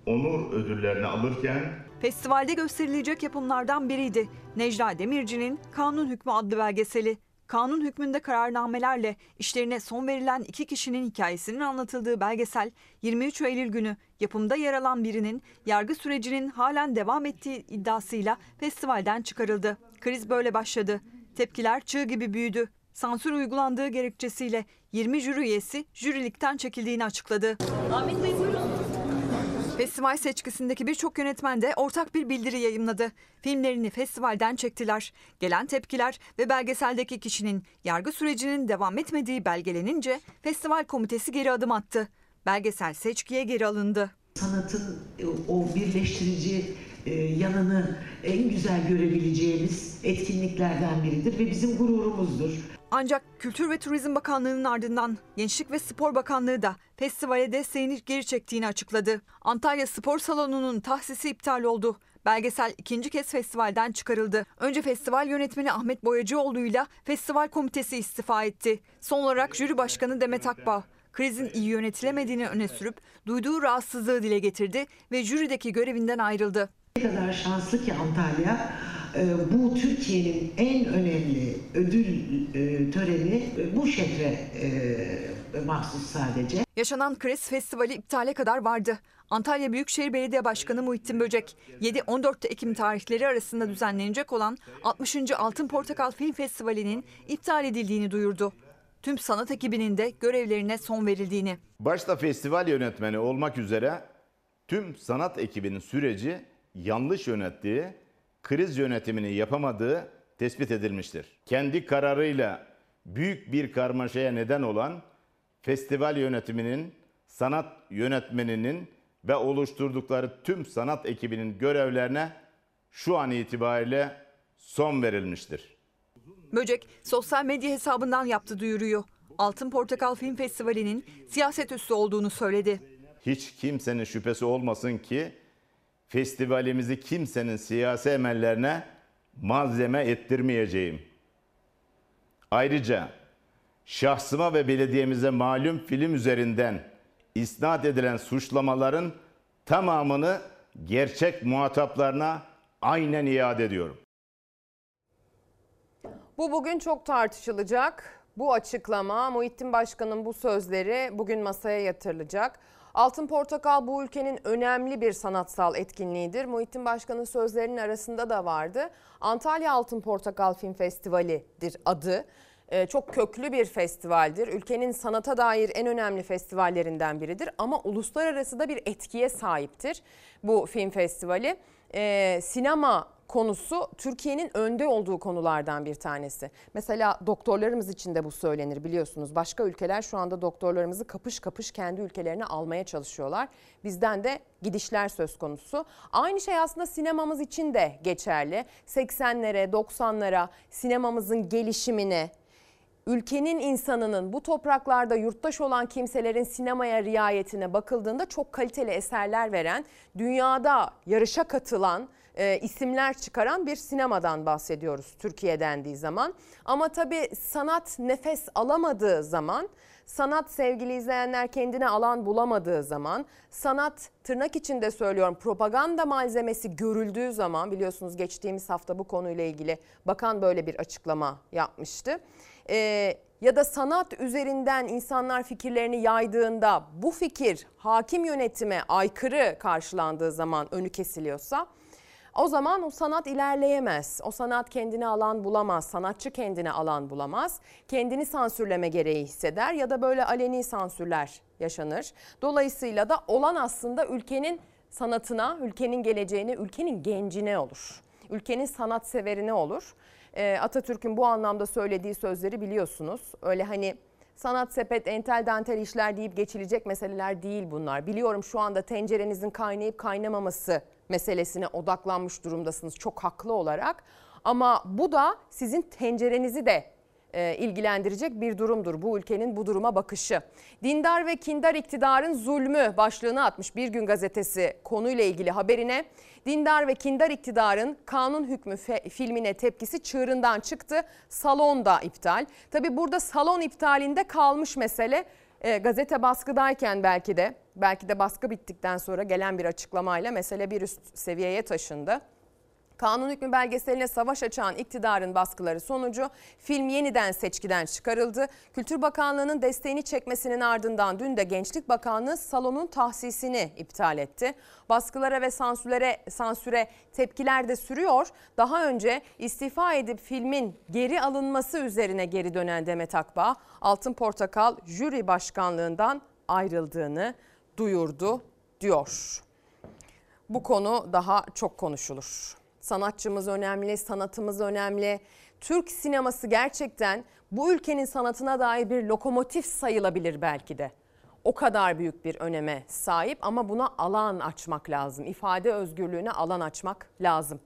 onur ödüllerini alırken Festivalde gösterilecek yapımlardan biriydi. Necla Demirci'nin Kanun Hükmü adlı belgeseli. Kanun hükmünde kararnamelerle işlerine son verilen iki kişinin hikayesinin anlatıldığı belgesel 23 Eylül günü yapımda yer alan birinin yargı sürecinin halen devam ettiği iddiasıyla festivalden çıkarıldı. Kriz böyle başladı. Tepkiler çığ gibi büyüdü. Sansür uygulandığı gerekçesiyle 20 jüri üyesi jürilikten çekildiğini açıkladı. Ahmet Bey buyurun. Festival seçkisindeki birçok yönetmen de ortak bir bildiri yayımladı. Filmlerini festivalden çektiler. Gelen tepkiler ve belgeseldeki kişinin yargı sürecinin devam etmediği belgelenince festival komitesi geri adım attı. Belgesel seçkiye geri alındı. Sanatın e, o birleştirici e, yanını en güzel görebileceğimiz etkinliklerden biridir ve bizim gururumuzdur. Ancak Kültür ve Turizm Bakanlığı'nın ardından Gençlik ve Spor Bakanlığı da festivale desteğini geri çektiğini açıkladı. Antalya Spor Salonu'nun tahsisi iptal oldu. Belgesel ikinci kez festivalden çıkarıldı. Önce festival yönetmeni Ahmet Boyacıoğlu'yla festival komitesi istifa etti. Son olarak jüri başkanı Demet Akbağ krizin iyi yönetilemediğini öne sürüp duyduğu rahatsızlığı dile getirdi ve jürideki görevinden ayrıldı. Ne kadar şanslı ki Antalya bu Türkiye'nin en önemli ödül e, töreni e, bu şehre mahsus sadece. Yaşanan kriz festivali iptale kadar vardı. Antalya Büyükşehir Belediye Başkanı Muhittin Böcek, 7-14 Ekim tarihleri arasında düzenlenecek olan 60. Altın Portakal Film Festivali'nin iptal edildiğini duyurdu. Tüm sanat ekibinin de görevlerine son verildiğini. Başta festival yönetmeni olmak üzere tüm sanat ekibinin süreci yanlış yönettiği, kriz yönetimini yapamadığı tespit edilmiştir. Kendi kararıyla büyük bir karmaşaya neden olan festival yönetiminin, sanat yönetmeninin ve oluşturdukları tüm sanat ekibinin görevlerine şu an itibariyle son verilmiştir. Böcek sosyal medya hesabından yaptı duyuruyu. Altın Portakal Film Festivali'nin siyaset üssü olduğunu söyledi. Hiç kimsenin şüphesi olmasın ki festivalimizi kimsenin siyasi emellerine malzeme ettirmeyeceğim. Ayrıca şahsıma ve belediyemize malum film üzerinden isnat edilen suçlamaların tamamını gerçek muhataplarına aynen iade ediyorum. Bu bugün çok tartışılacak. Bu açıklama, Muhittin Başkan'ın bu sözleri bugün masaya yatırılacak. Altın Portakal bu ülkenin önemli bir sanatsal etkinliğidir. Muhittin Başkan'ın sözlerinin arasında da vardı. Antalya Altın Portakal Film Festivali'dir adı. Ee, çok köklü bir festivaldir. Ülkenin sanata dair en önemli festivallerinden biridir. Ama uluslararası da bir etkiye sahiptir bu film festivali. Ee, sinema konusu Türkiye'nin önde olduğu konulardan bir tanesi. Mesela doktorlarımız için de bu söylenir biliyorsunuz. Başka ülkeler şu anda doktorlarımızı kapış kapış kendi ülkelerine almaya çalışıyorlar. Bizden de gidişler söz konusu. Aynı şey aslında sinemamız için de geçerli. 80'lere, 90'lara sinemamızın gelişimine, ülkenin insanının bu topraklarda yurttaş olan kimselerin sinemaya riayetine bakıldığında çok kaliteli eserler veren, dünyada yarışa katılan e, isimler çıkaran bir sinemadan bahsediyoruz Türkiye dendiği zaman. Ama tabii sanat nefes alamadığı zaman, sanat sevgili izleyenler kendine alan bulamadığı zaman, sanat tırnak içinde söylüyorum propaganda malzemesi görüldüğü zaman biliyorsunuz geçtiğimiz hafta bu konuyla ilgili bakan böyle bir açıklama yapmıştı. Ee, ya da sanat üzerinden insanlar fikirlerini yaydığında bu fikir hakim yönetime aykırı karşılandığı zaman önü kesiliyorsa O zaman o sanat ilerleyemez. O sanat kendine alan bulamaz. Sanatçı kendine alan bulamaz. Kendini sansürleme gereği hisseder ya da böyle aleni sansürler yaşanır. Dolayısıyla da olan aslında ülkenin sanatına, ülkenin geleceğine, ülkenin gencine olur. Ülkenin sanatseverine olur. Ee, Atatürk'ün bu anlamda söylediği sözleri biliyorsunuz. Öyle hani sanat sepet, entel dantel işler deyip geçilecek meseleler değil bunlar. Biliyorum şu anda tencerenizin kaynayıp kaynamaması meselesine odaklanmış durumdasınız çok haklı olarak. Ama bu da sizin tencerenizi de e, ilgilendirecek bir durumdur. Bu ülkenin bu duruma bakışı. Dindar ve kindar iktidarın zulmü başlığını atmış Bir Gün Gazetesi konuyla ilgili haberine. Dindar ve kindar iktidarın kanun hükmü filmine tepkisi çığırından çıktı. Salon da iptal. Tabi burada salon iptalinde kalmış mesele e, gazete baskıdayken belki de belki de baskı bittikten sonra gelen bir açıklamayla mesele bir üst seviyeye taşındı. Kanun hükmü belgeseline savaş açan iktidarın baskıları sonucu film yeniden seçkiden çıkarıldı. Kültür Bakanlığı'nın desteğini çekmesinin ardından dün de Gençlik Bakanlığı salonun tahsisini iptal etti. Baskılara ve sansürlere, sansüre tepkiler de sürüyor. Daha önce istifa edip filmin geri alınması üzerine geri dönen Demet Akbağ, Altın Portakal jüri başkanlığından ayrıldığını duyurdu diyor. Bu konu daha çok konuşulur. Sanatçımız önemli, sanatımız önemli. Türk sineması gerçekten bu ülkenin sanatına dair bir lokomotif sayılabilir belki de. O kadar büyük bir öneme sahip ama buna alan açmak lazım. İfade özgürlüğüne alan açmak lazım.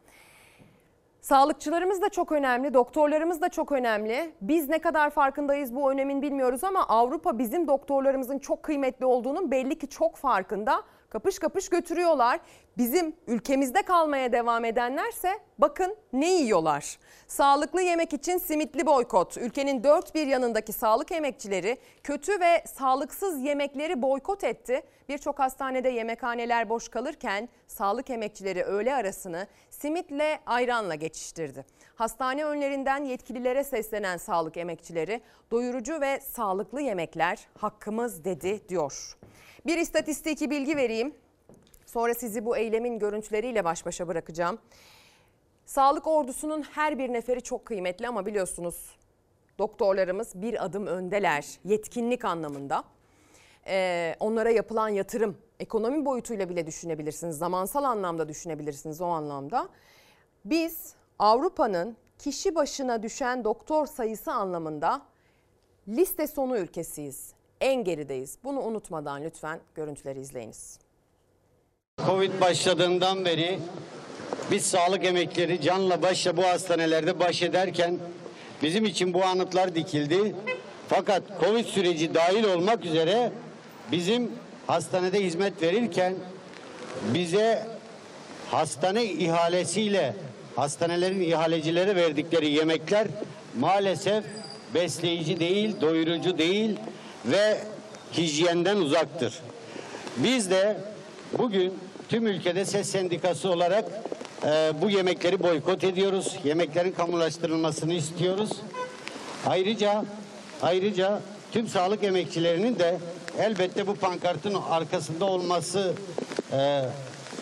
Sağlıkçılarımız da çok önemli, doktorlarımız da çok önemli. Biz ne kadar farkındayız bu önemin bilmiyoruz ama Avrupa bizim doktorlarımızın çok kıymetli olduğunun belli ki çok farkında kapış kapış götürüyorlar. Bizim ülkemizde kalmaya devam edenlerse bakın ne yiyorlar. Sağlıklı yemek için simitli boykot. Ülkenin dört bir yanındaki sağlık emekçileri kötü ve sağlıksız yemekleri boykot etti. Birçok hastanede yemekhaneler boş kalırken sağlık emekçileri öğle arasını simitle ayranla geçiştirdi. Hastane önlerinden yetkililere seslenen sağlık emekçileri doyurucu ve sağlıklı yemekler hakkımız dedi diyor. Bir istatistiki bilgi vereyim. Sonra sizi bu eylemin görüntüleriyle baş başa bırakacağım. Sağlık ordusunun her bir neferi çok kıymetli ama biliyorsunuz doktorlarımız bir adım öndeler yetkinlik anlamında. Ee, onlara yapılan yatırım ekonomi boyutuyla bile düşünebilirsiniz. Zamansal anlamda düşünebilirsiniz o anlamda. Biz Avrupa'nın kişi başına düşen doktor sayısı anlamında liste sonu ülkesiyiz en gerideyiz. Bunu unutmadan lütfen görüntüleri izleyiniz. Covid başladığından beri biz sağlık emekleri canla başla bu hastanelerde baş ederken bizim için bu anıtlar dikildi. Fakat Covid süreci dahil olmak üzere bizim hastanede hizmet verirken bize hastane ihalesiyle hastanelerin ihalecilere verdikleri yemekler maalesef besleyici değil, doyurucu değil ve hijyenden uzaktır. Biz de bugün tüm ülkede ses sendikası olarak e, bu yemekleri boykot ediyoruz. Yemeklerin kamulaştırılmasını istiyoruz. Ayrıca ayrıca tüm sağlık emekçilerinin de elbette bu pankartın arkasında olması e,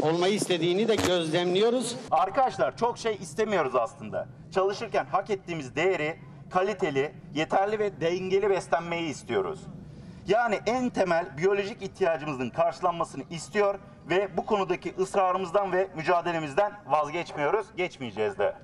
olmayı istediğini de gözlemliyoruz. Arkadaşlar çok şey istemiyoruz aslında. Çalışırken hak ettiğimiz değeri kaliteli, yeterli ve dengeli beslenmeyi istiyoruz. Yani en temel biyolojik ihtiyacımızın karşılanmasını istiyor ve bu konudaki ısrarımızdan ve mücadelemizden vazgeçmiyoruz, geçmeyeceğiz de.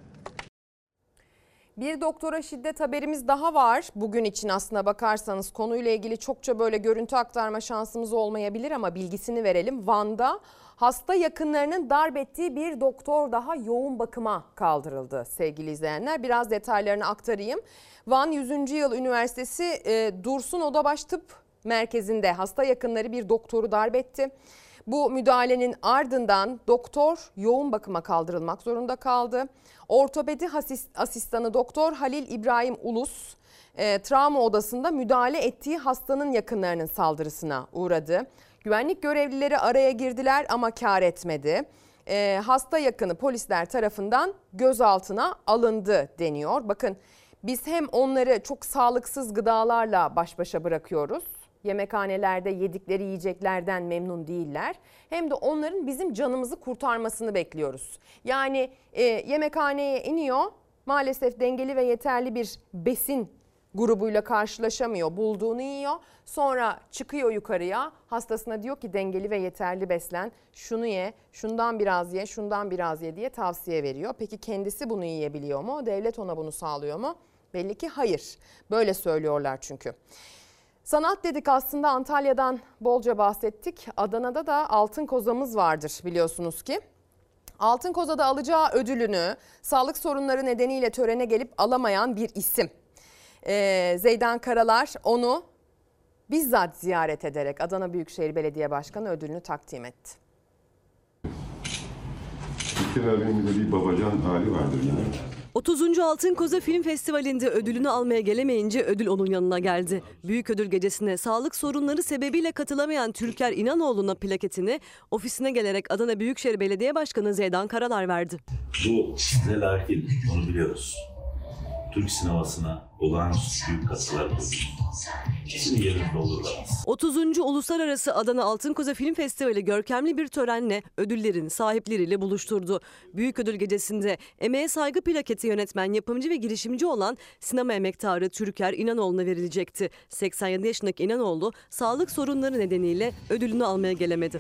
Bir doktora şiddet haberimiz daha var. Bugün için aslına bakarsanız konuyla ilgili çokça böyle görüntü aktarma şansımız olmayabilir ama bilgisini verelim. Van'da hasta yakınlarının darp ettiği bir doktor daha yoğun bakıma kaldırıldı sevgili izleyenler. Biraz detaylarını aktarayım. Van 100. Yıl Üniversitesi e, Dursun Odabaş Tıp Merkezi'nde hasta yakınları bir doktoru darp etti. Bu müdahalenin ardından doktor yoğun bakıma kaldırılmak zorunda kaldı. Ortopedi asistanı doktor Halil İbrahim Ulus e, travma odasında müdahale ettiği hastanın yakınlarının saldırısına uğradı. Güvenlik görevlileri araya girdiler ama kar etmedi. E, hasta yakını polisler tarafından gözaltına alındı deniyor. Bakın biz hem onları çok sağlıksız gıdalarla baş başa bırakıyoruz yemekhanelerde yedikleri yiyeceklerden memnun değiller. Hem de onların bizim canımızı kurtarmasını bekliyoruz. Yani e, yemekhaneye iniyor maalesef dengeli ve yeterli bir besin grubuyla karşılaşamıyor. Bulduğunu yiyor. Sonra çıkıyor yukarıya. Hastasına diyor ki dengeli ve yeterli beslen. Şunu ye, şundan biraz ye, şundan biraz ye diye tavsiye veriyor. Peki kendisi bunu yiyebiliyor mu? Devlet ona bunu sağlıyor mu? Belli ki hayır. Böyle söylüyorlar çünkü. Sanat dedik aslında Antalya'dan bolca bahsettik. Adana'da da altın kozamız vardır biliyorsunuz ki. Altın kozada alacağı ödülünü sağlık sorunları nedeniyle törene gelip alamayan bir isim. Ee, Zeydan Karalar onu bizzat ziyaret ederek Adana Büyükşehir Belediye Başkanı ödülünü takdim etti. Abimin de bir babacan hali vardır yine. 30. Altın Koza Film Festivali'nde ödülünü almaya gelemeyince ödül onun yanına geldi. Büyük ödül gecesine sağlık sorunları sebebiyle katılamayan Türker İnanoğlu'na plaketini ofisine gelerek Adana Büyükşehir Belediye Başkanı Zeydan Karalar verdi. Bu değil, onu biliyoruz. Türk sinemasına olağanüstü büyük katkılar koydunuz. Sizin yerinizde olurlar. 30. Uluslararası Adana Altın Koza Film Festivali görkemli bir törenle ödüllerin sahipleriyle buluşturdu. Büyük ödül gecesinde emeğe saygı plaketi yönetmen, yapımcı ve girişimci olan sinema emektarı Türker İnanoğlu'na verilecekti. 87 yaşındaki İnanoğlu sağlık sorunları nedeniyle ödülünü almaya gelemedi.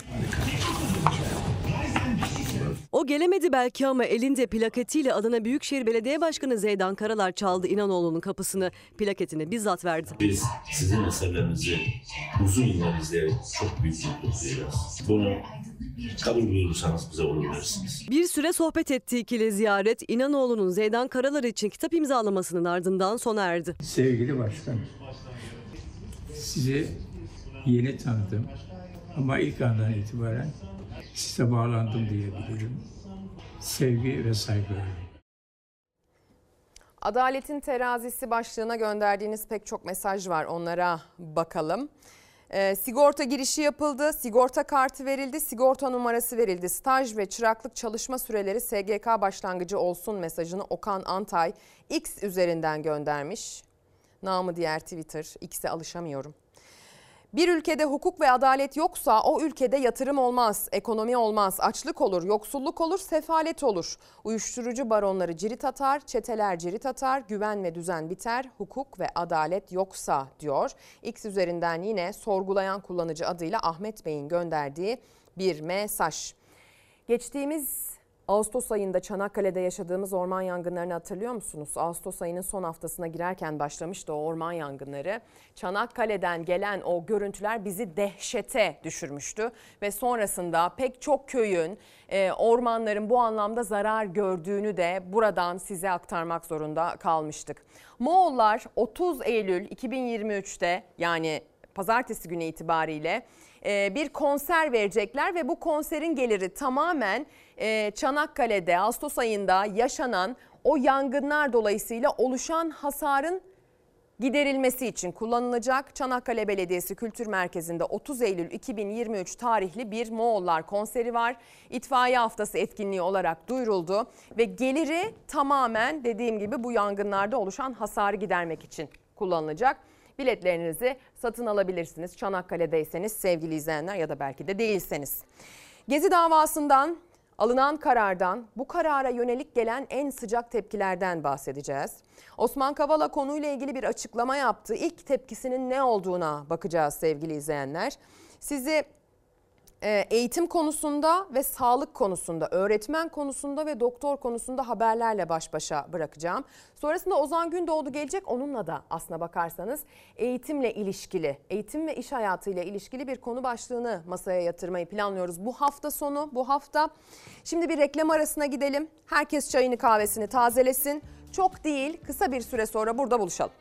O gelemedi belki ama elinde plaketiyle Adana Büyükşehir Belediye Başkanı Zeydan Karalar çaldı İnanoğlu'nun kapısını. Plaketini bizzat verdi. Biz sizin eserlerinizi uzun yıllar izleyerek çok büyük mutluluk duyacağız. Bunu kabul buyurursanız bize olur dersiniz. Bir süre sohbet ettiği ikili ziyaret İnanoğlu'nun Zeydan Karalar için kitap imzalamasının ardından sona erdi. Sevgili başkanım, sizi yeni tanıdım ama ilk andan itibaren size bağlandım diyebilirim. Sevgi ve saygı. Adaletin terazisi başlığına gönderdiğiniz pek çok mesaj var. Onlara bakalım. E, sigorta girişi yapıldı, sigorta kartı verildi, sigorta numarası verildi. Staj ve çıraklık çalışma süreleri SGK başlangıcı olsun mesajını Okan Antay X üzerinden göndermiş. Namı diğer Twitter, X'e alışamıyorum. Bir ülkede hukuk ve adalet yoksa o ülkede yatırım olmaz, ekonomi olmaz, açlık olur, yoksulluk olur, sefalet olur. Uyuşturucu baronları cirit atar, çeteler cirit atar, güven ve düzen biter, hukuk ve adalet yoksa diyor. X üzerinden yine sorgulayan kullanıcı adıyla Ahmet Bey'in gönderdiği bir mesaj. Geçtiğimiz Ağustos ayında Çanakkale'de yaşadığımız orman yangınlarını hatırlıyor musunuz? Ağustos ayının son haftasına girerken başlamıştı o orman yangınları. Çanakkale'den gelen o görüntüler bizi dehşete düşürmüştü ve sonrasında pek çok köyün, e, ormanların bu anlamda zarar gördüğünü de buradan size aktarmak zorunda kalmıştık. Moğollar 30 Eylül 2023'te yani pazartesi günü itibariyle e, bir konser verecekler ve bu konserin geliri tamamen e, Çanakkale'de Ağustos ayında yaşanan o yangınlar dolayısıyla oluşan hasarın giderilmesi için kullanılacak. Çanakkale Belediyesi Kültür Merkezi'nde 30 Eylül 2023 tarihli bir Moğollar konseri var. İtfaiye haftası etkinliği olarak duyuruldu ve geliri tamamen dediğim gibi bu yangınlarda oluşan hasarı gidermek için kullanılacak. Biletlerinizi satın alabilirsiniz Çanakkale'deyseniz sevgili izleyenler ya da belki de değilseniz. Gezi davasından alınan karardan bu karara yönelik gelen en sıcak tepkilerden bahsedeceğiz. Osman Kavala konuyla ilgili bir açıklama yaptı. İlk tepkisinin ne olduğuna bakacağız sevgili izleyenler. Sizi eğitim konusunda ve sağlık konusunda, öğretmen konusunda ve doktor konusunda haberlerle baş başa bırakacağım. Sonrasında Ozan Gündoğdu gelecek. Onunla da aslına bakarsanız eğitimle ilişkili, eğitim ve iş hayatıyla ilişkili bir konu başlığını masaya yatırmayı planlıyoruz. Bu hafta sonu, bu hafta. Şimdi bir reklam arasına gidelim. Herkes çayını kahvesini tazelesin. Çok değil, kısa bir süre sonra burada buluşalım.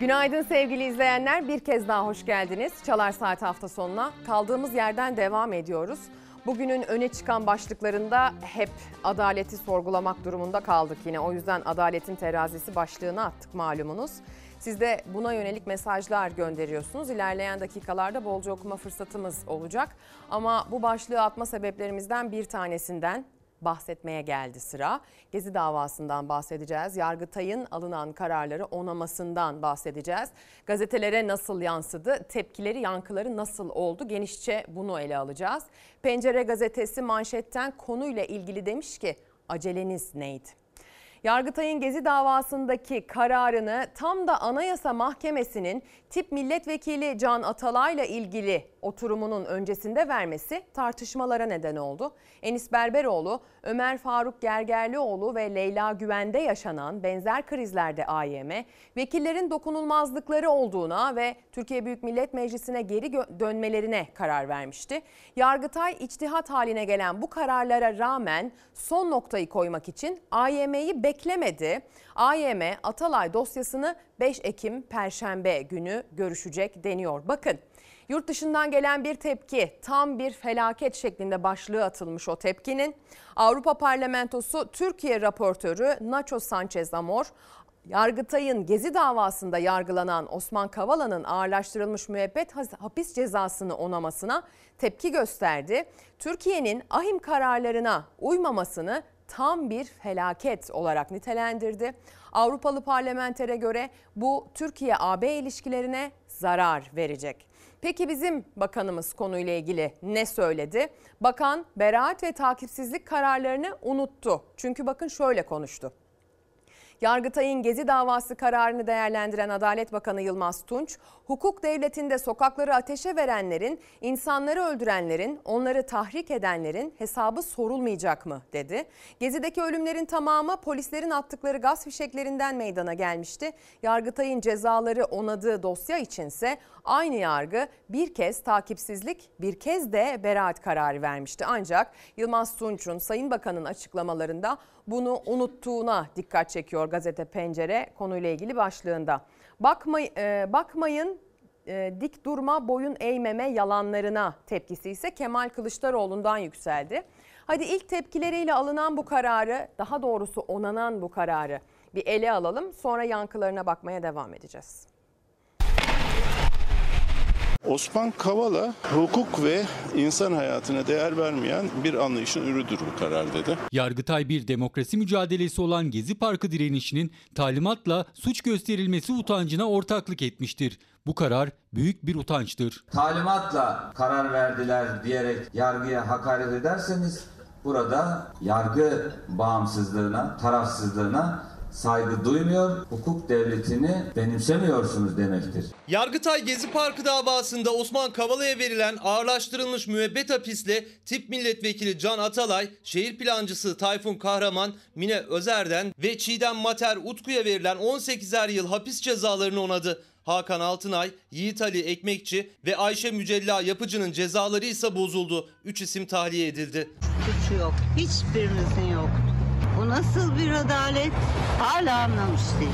Günaydın sevgili izleyenler. Bir kez daha hoş geldiniz. Çalar Saat hafta sonuna kaldığımız yerden devam ediyoruz. Bugünün öne çıkan başlıklarında hep adaleti sorgulamak durumunda kaldık yine. O yüzden adaletin terazisi başlığını attık malumunuz. Siz de buna yönelik mesajlar gönderiyorsunuz. İlerleyen dakikalarda bolca okuma fırsatımız olacak. Ama bu başlığı atma sebeplerimizden bir tanesinden bahsetmeye geldi sıra. Gezi davasından bahsedeceğiz. Yargıtay'ın alınan kararları onamasından bahsedeceğiz. Gazetelere nasıl yansıdı, tepkileri, yankıları nasıl oldu? Genişçe bunu ele alacağız. Pencere gazetesi manşetten konuyla ilgili demiş ki aceleniz neydi? Yargıtay'ın Gezi davasındaki kararını tam da Anayasa Mahkemesi'nin tip milletvekili Can Atalay'la ilgili oturumunun öncesinde vermesi tartışmalara neden oldu. Enis Berberoğlu, Ömer Faruk Gergerlioğlu ve Leyla Güven'de yaşanan benzer krizlerde AYM, vekillerin dokunulmazlıkları olduğuna ve Türkiye Büyük Millet Meclisi'ne geri dönmelerine karar vermişti. Yargıtay içtihat haline gelen bu kararlara rağmen son noktayı koymak için AYM'yi beklemedi. AYM Atalay dosyasını 5 Ekim Perşembe günü görüşecek deniyor. Bakın Yurt dışından gelen bir tepki tam bir felaket şeklinde başlığı atılmış o tepkinin. Avrupa Parlamentosu Türkiye raportörü Nacho Sanchez Amor Yargıtay'ın Gezi davasında yargılanan Osman Kavala'nın ağırlaştırılmış müebbet hapis cezasını onamasına tepki gösterdi. Türkiye'nin ahim kararlarına uymamasını tam bir felaket olarak nitelendirdi. Avrupalı parlamentere göre bu Türkiye-AB ilişkilerine zarar verecek. Peki bizim bakanımız konuyla ilgili ne söyledi? Bakan beraat ve takipsizlik kararlarını unuttu. Çünkü bakın şöyle konuştu. Yargıtay'ın Gezi davası kararını değerlendiren Adalet Bakanı Yılmaz Tunç, hukuk devletinde sokakları ateşe verenlerin, insanları öldürenlerin, onları tahrik edenlerin hesabı sorulmayacak mı dedi. Gezi'deki ölümlerin tamamı polislerin attıkları gaz fişeklerinden meydana gelmişti. Yargıtay'ın cezaları onadığı dosya içinse aynı yargı bir kez takipsizlik bir kez de beraat kararı vermişti. Ancak Yılmaz Tunç'un Sayın Bakan'ın açıklamalarında bunu unuttuğuna dikkat çekiyor gazete Pencere konuyla ilgili başlığında. Bakmay, e, bakmayın e, dik durma boyun eğmeme yalanlarına tepkisi ise Kemal Kılıçdaroğlu'ndan yükseldi. Hadi ilk tepkileriyle alınan bu kararı daha doğrusu onanan bu kararı bir ele alalım sonra yankılarına bakmaya devam edeceğiz. Osman Kavala hukuk ve insan hayatına değer vermeyen bir anlayışın ürüdür bu karar dedi. Yargıtay bir demokrasi mücadelesi olan Gezi Parkı direnişinin talimatla suç gösterilmesi utancına ortaklık etmiştir. Bu karar büyük bir utançtır. Talimatla karar verdiler diyerek yargıya hakaret ederseniz burada yargı bağımsızlığına, tarafsızlığına saygı duymuyor, hukuk devletini benimsemiyorsunuz demektir. Yargıtay Gezi Parkı davasında Osman Kavala'ya verilen ağırlaştırılmış müebbet hapisle tip milletvekili Can Atalay, şehir plancısı Tayfun Kahraman, Mine Özer'den ve Çiğdem Mater Utku'ya verilen 18'er yıl hapis cezalarını onadı. Hakan Altınay, Yiğit Ali Ekmekçi ve Ayşe Mücella Yapıcı'nın cezaları ise bozuldu. 3 isim tahliye edildi. Suçu yok. Hiçbirimizin yok. Bu nasıl bir adalet? Hala anlamış değil.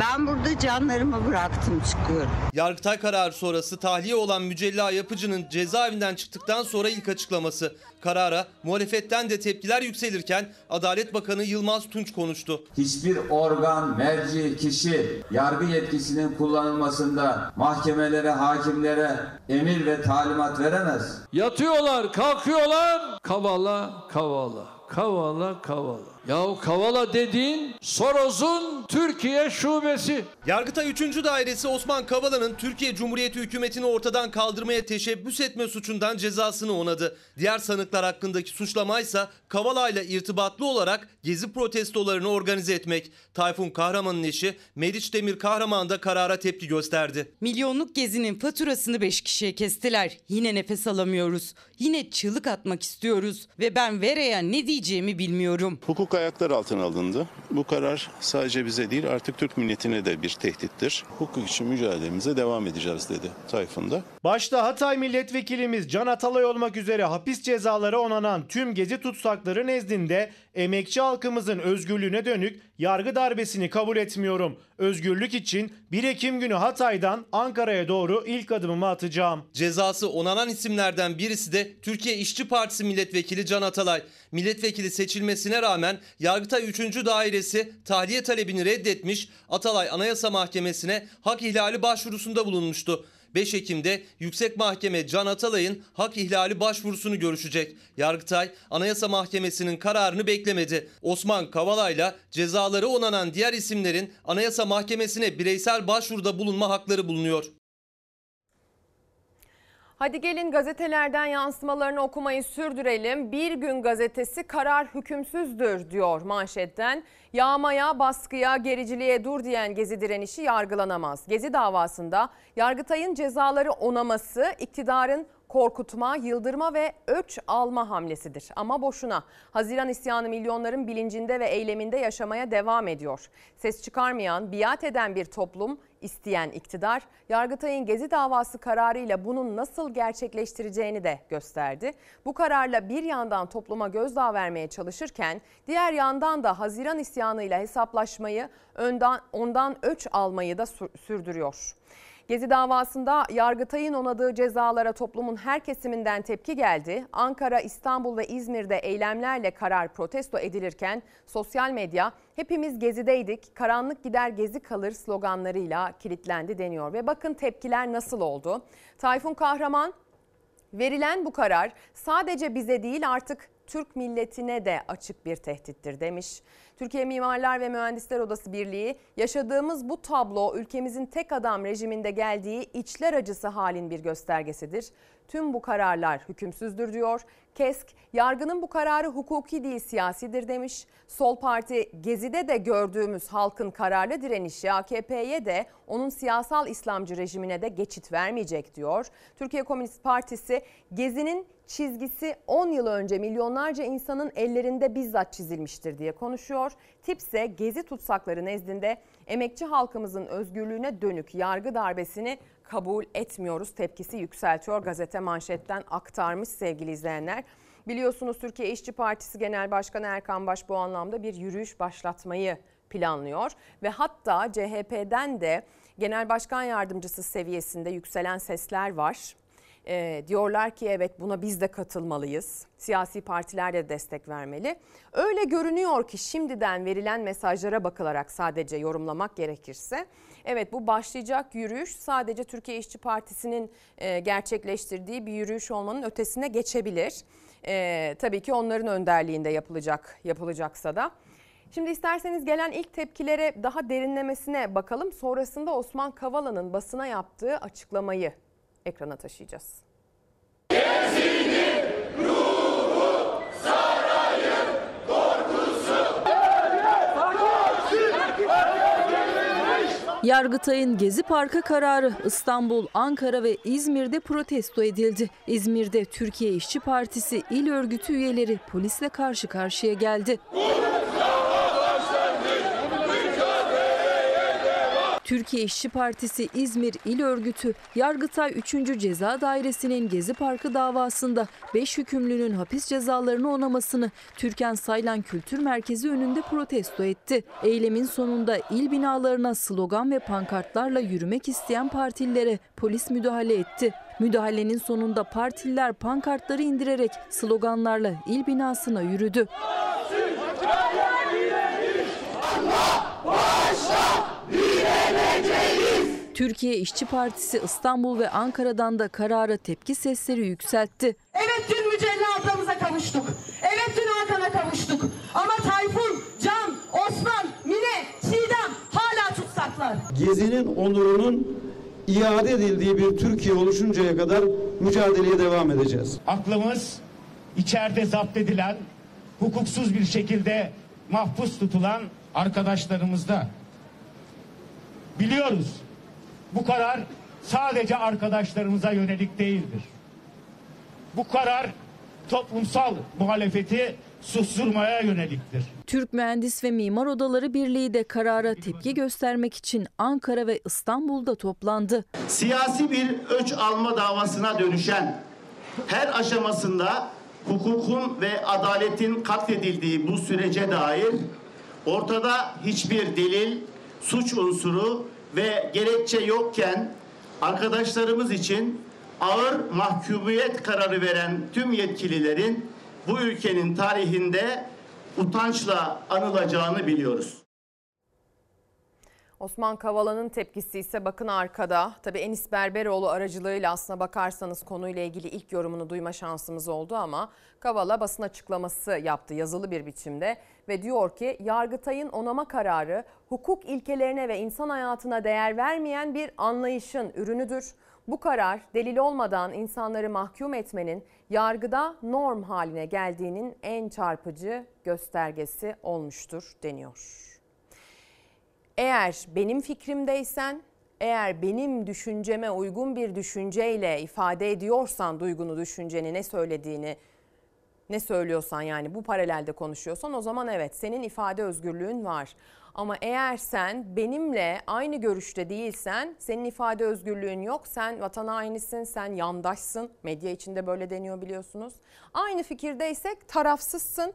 Ben burada canlarımı bıraktım çıkıyorum. Yargıtay kararı sonrası tahliye olan Mücella Yapıcı'nın cezaevinden çıktıktan sonra ilk açıklaması. Karara muhalefetten de tepkiler yükselirken Adalet Bakanı Yılmaz Tunç konuştu. Hiçbir organ, merci, kişi yargı yetkisinin kullanılmasında mahkemelere, hakimlere emir ve talimat veremez. Yatıyorlar, kalkıyorlar, kavala, kavala. Kavala Kavala. Yahu Kavala dediğin Soros'un Türkiye şubesi. Yargıtay 3. Dairesi Osman Kavala'nın Türkiye Cumhuriyeti hükümetini ortadan kaldırmaya teşebbüs etme suçundan cezasını onadı. Diğer sanıklar hakkındaki suçlamaysa Kavala ile irtibatlı olarak gezi protestolarını organize etmek. Tayfun Kahraman'ın eşi Meriç Demir Kahraman da karara tepki gösterdi. Milyonluk gezinin faturasını 5 kişiye kestiler. Yine nefes alamıyoruz. Yine çığlık atmak istiyoruz ve ben Vera'ya ne diyeceğimi bilmiyorum. Hukuk ayaklar altına alındı. Bu karar sadece bize değil artık Türk milletine de bir tehdittir. Hukuk için mücadelemize devam edeceğiz dedi Tayfun da. Başta Hatay milletvekilimiz Can Atalay olmak üzere hapis cezaları onanan tüm gezi tutsakları nezdinde emekçi halkımızın özgürlüğüne dönük yargı darbesini kabul etmiyorum. Özgürlük için 1 Ekim günü Hatay'dan Ankara'ya doğru ilk adımımı atacağım. Cezası onanan isimlerden birisi de Türkiye İşçi Partisi milletvekili Can Atalay. Milletvekili seçilmesine rağmen Yargıtay 3. Dairesi tahliye talebini reddetmiş, Atalay Anayasa Mahkemesi'ne hak ihlali başvurusunda bulunmuştu. 5 Ekim'de Yüksek Mahkeme Can Atalay'ın hak ihlali başvurusunu görüşecek. Yargıtay Anayasa Mahkemesi'nin kararını beklemedi. Osman Kavala'yla cezaları onanan diğer isimlerin Anayasa Mahkemesi'ne bireysel başvuruda bulunma hakları bulunuyor. Hadi gelin gazetelerden yansımalarını okumayı sürdürelim. Bir gün gazetesi karar hükümsüzdür diyor manşetten. Yağmaya, baskıya, gericiliğe dur diyen Gezi direnişi yargılanamaz. Gezi davasında Yargıtay'ın cezaları onaması iktidarın korkutma, yıldırma ve öç alma hamlesidir. Ama boşuna. Haziran isyanı milyonların bilincinde ve eyleminde yaşamaya devam ediyor. Ses çıkarmayan, biat eden bir toplum isteyen iktidar, Yargıtay'ın Gezi davası kararıyla bunun nasıl gerçekleştireceğini de gösterdi. Bu kararla bir yandan topluma gözdağı vermeye çalışırken diğer yandan da Haziran isyanıyla hesaplaşmayı, ondan öç almayı da sürdürüyor. Gezi davasında Yargıtay'ın onadığı cezalara toplumun her kesiminden tepki geldi. Ankara, İstanbul ve İzmir'de eylemlerle karar protesto edilirken sosyal medya hepimiz gezideydik, karanlık gider gezi kalır sloganlarıyla kilitlendi deniyor. Ve bakın tepkiler nasıl oldu? Tayfun Kahraman verilen bu karar sadece bize değil artık Türk milletine de açık bir tehdittir demiş. Türkiye Mimarlar ve Mühendisler Odası Birliği yaşadığımız bu tablo ülkemizin tek adam rejiminde geldiği içler acısı halin bir göstergesidir. Tüm bu kararlar hükümsüzdür diyor. KESK yargının bu kararı hukuki değil siyasidir demiş. Sol Parti Gezi'de de gördüğümüz halkın kararlı direnişi AKP'ye de onun siyasal İslamcı rejimine de geçit vermeyecek diyor. Türkiye Komünist Partisi Gezi'nin çizgisi 10 yıl önce milyonlarca insanın ellerinde bizzat çizilmiştir diye konuşuyor. Tipse Gezi tutsakları nezdinde emekçi halkımızın özgürlüğüne dönük yargı darbesini kabul etmiyoruz tepkisi yükseltiyor. Gazete manşetten aktarmış sevgili izleyenler. Biliyorsunuz Türkiye İşçi Partisi Genel Başkanı Erkan Baş bu anlamda bir yürüyüş başlatmayı planlıyor ve hatta CHP'den de Genel Başkan Yardımcısı seviyesinde yükselen sesler var. E, diyorlar ki evet buna biz de katılmalıyız. Siyasi partiler de destek vermeli. Öyle görünüyor ki şimdiden verilen mesajlara bakılarak sadece yorumlamak gerekirse evet bu başlayacak yürüyüş sadece Türkiye İşçi Partisi'nin e, gerçekleştirdiği bir yürüyüş olmanın ötesine geçebilir. E, tabii ki onların önderliğinde yapılacak yapılacaksa da. Şimdi isterseniz gelen ilk tepkilere daha derinlemesine bakalım. Sonrasında Osman Kavala'nın basına yaptığı açıklamayı ekrana taşıyacağız. Gezinin ruhu sarayın korkusu. Yargıtay'ın Gezi Parkı kararı İstanbul, Ankara ve İzmir'de protesto edildi. İzmir'de Türkiye İşçi Partisi il örgütü üyeleri polisle karşı karşıya geldi. Türkiye İşçi Partisi İzmir İl Örgütü Yargıtay 3. Ceza Dairesi'nin Gezi Parkı davasında 5 hükümlünün hapis cezalarını onamasını Türkan Saylan Kültür Merkezi önünde protesto etti. Eylemin sonunda il binalarına slogan ve pankartlarla yürümek isteyen partililere polis müdahale etti. Müdahalenin sonunda partililer pankartları indirerek sloganlarla il binasına yürüdü. Allah Türkiye İşçi Partisi İstanbul ve Ankara'dan da karara tepki sesleri yükseltti. Evet dün Mücella ablamıza kavuştuk. Evet dün Hakan'a kavuştuk. Ama Tayfun, Can, Osman, Mine, Çiğdem hala tutsaklar. Gezi'nin onurunun iade edildiği bir Türkiye oluşuncaya kadar mücadeleye devam edeceğiz. Aklımız içeride zapt edilen, hukuksuz bir şekilde mahpus tutulan arkadaşlarımızda. Biliyoruz bu karar sadece arkadaşlarımıza yönelik değildir. Bu karar toplumsal muhalefeti susturmaya yöneliktir. Türk Mühendis ve Mimar Odaları Birliği de karara tepki göstermek için Ankara ve İstanbul'da toplandı. Siyasi bir öç alma davasına dönüşen her aşamasında hukukun ve adaletin katledildiği bu sürece dair ortada hiçbir delil, suç unsuru ve gerekçe yokken arkadaşlarımız için ağır mahkumiyet kararı veren tüm yetkililerin bu ülkenin tarihinde utançla anılacağını biliyoruz. Osman Kavala'nın tepkisi ise bakın arkada. Tabii Enis Berberoğlu aracılığıyla aslına bakarsanız konuyla ilgili ilk yorumunu duyma şansımız oldu ama Kavala basın açıklaması yaptı yazılı bir biçimde ve diyor ki Yargıtay'ın onama kararı hukuk ilkelerine ve insan hayatına değer vermeyen bir anlayışın ürünüdür. Bu karar delil olmadan insanları mahkum etmenin yargıda norm haline geldiğinin en çarpıcı göstergesi olmuştur deniyor. Eğer benim fikrimdeysen, eğer benim düşünceme uygun bir düşünceyle ifade ediyorsan duygunu, düşünceni, ne söylediğini, ne söylüyorsan yani bu paralelde konuşuyorsan o zaman evet senin ifade özgürlüğün var. Ama eğer sen benimle aynı görüşte değilsen senin ifade özgürlüğün yok. Sen vatan hainisin, sen yandaşsın. Medya içinde böyle deniyor biliyorsunuz. Aynı fikirdeysek tarafsızsın.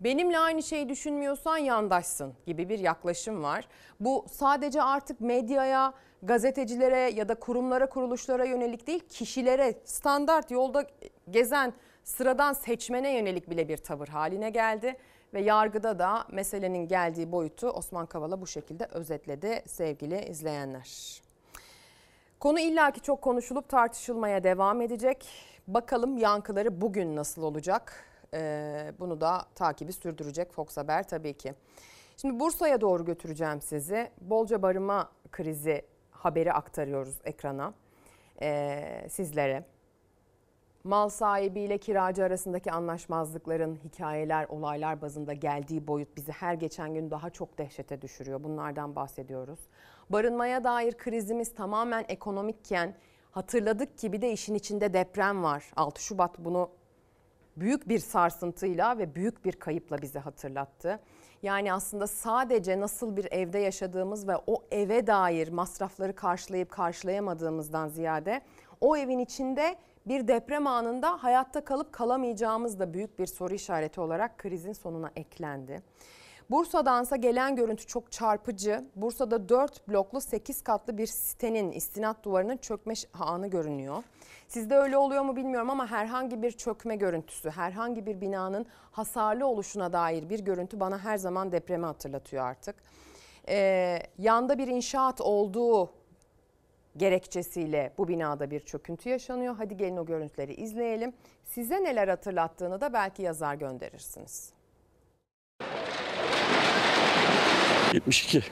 Benimle aynı şeyi düşünmüyorsan yandaşsın gibi bir yaklaşım var. Bu sadece artık medyaya, gazetecilere ya da kurumlara, kuruluşlara yönelik değil, kişilere, standart yolda gezen sıradan seçmene yönelik bile bir tavır haline geldi. Ve yargıda da meselenin geldiği boyutu Osman Kavala bu şekilde özetledi sevgili izleyenler. Konu illaki çok konuşulup tartışılmaya devam edecek. Bakalım yankıları bugün nasıl olacak? Ee, bunu da takibi sürdürecek Fox Haber tabii ki. Şimdi Bursa'ya doğru götüreceğim sizi. Bolca barınma krizi haberi aktarıyoruz ekrana ee, sizlere. Mal sahibiyle kiracı arasındaki anlaşmazlıkların hikayeler, olaylar bazında geldiği boyut bizi her geçen gün daha çok dehşete düşürüyor. Bunlardan bahsediyoruz. Barınmaya dair krizimiz tamamen ekonomikken hatırladık ki bir de işin içinde deprem var. 6 Şubat bunu büyük bir sarsıntıyla ve büyük bir kayıpla bize hatırlattı. Yani aslında sadece nasıl bir evde yaşadığımız ve o eve dair masrafları karşılayıp karşılayamadığımızdan ziyade o evin içinde bir deprem anında hayatta kalıp kalamayacağımız da büyük bir soru işareti olarak krizin sonuna eklendi. Bursa'dansa gelen görüntü çok çarpıcı. Bursa'da 4 bloklu 8 katlı bir sitenin istinat duvarının çökme anı görünüyor. Sizde öyle oluyor mu bilmiyorum ama herhangi bir çökme görüntüsü, herhangi bir binanın hasarlı oluşuna dair bir görüntü bana her zaman depremi hatırlatıyor artık. Ee, yanda bir inşaat olduğu gerekçesiyle bu binada bir çöküntü yaşanıyor. Hadi gelin o görüntüleri izleyelim. Size neler hatırlattığını da belki yazar gönderirsiniz. 72.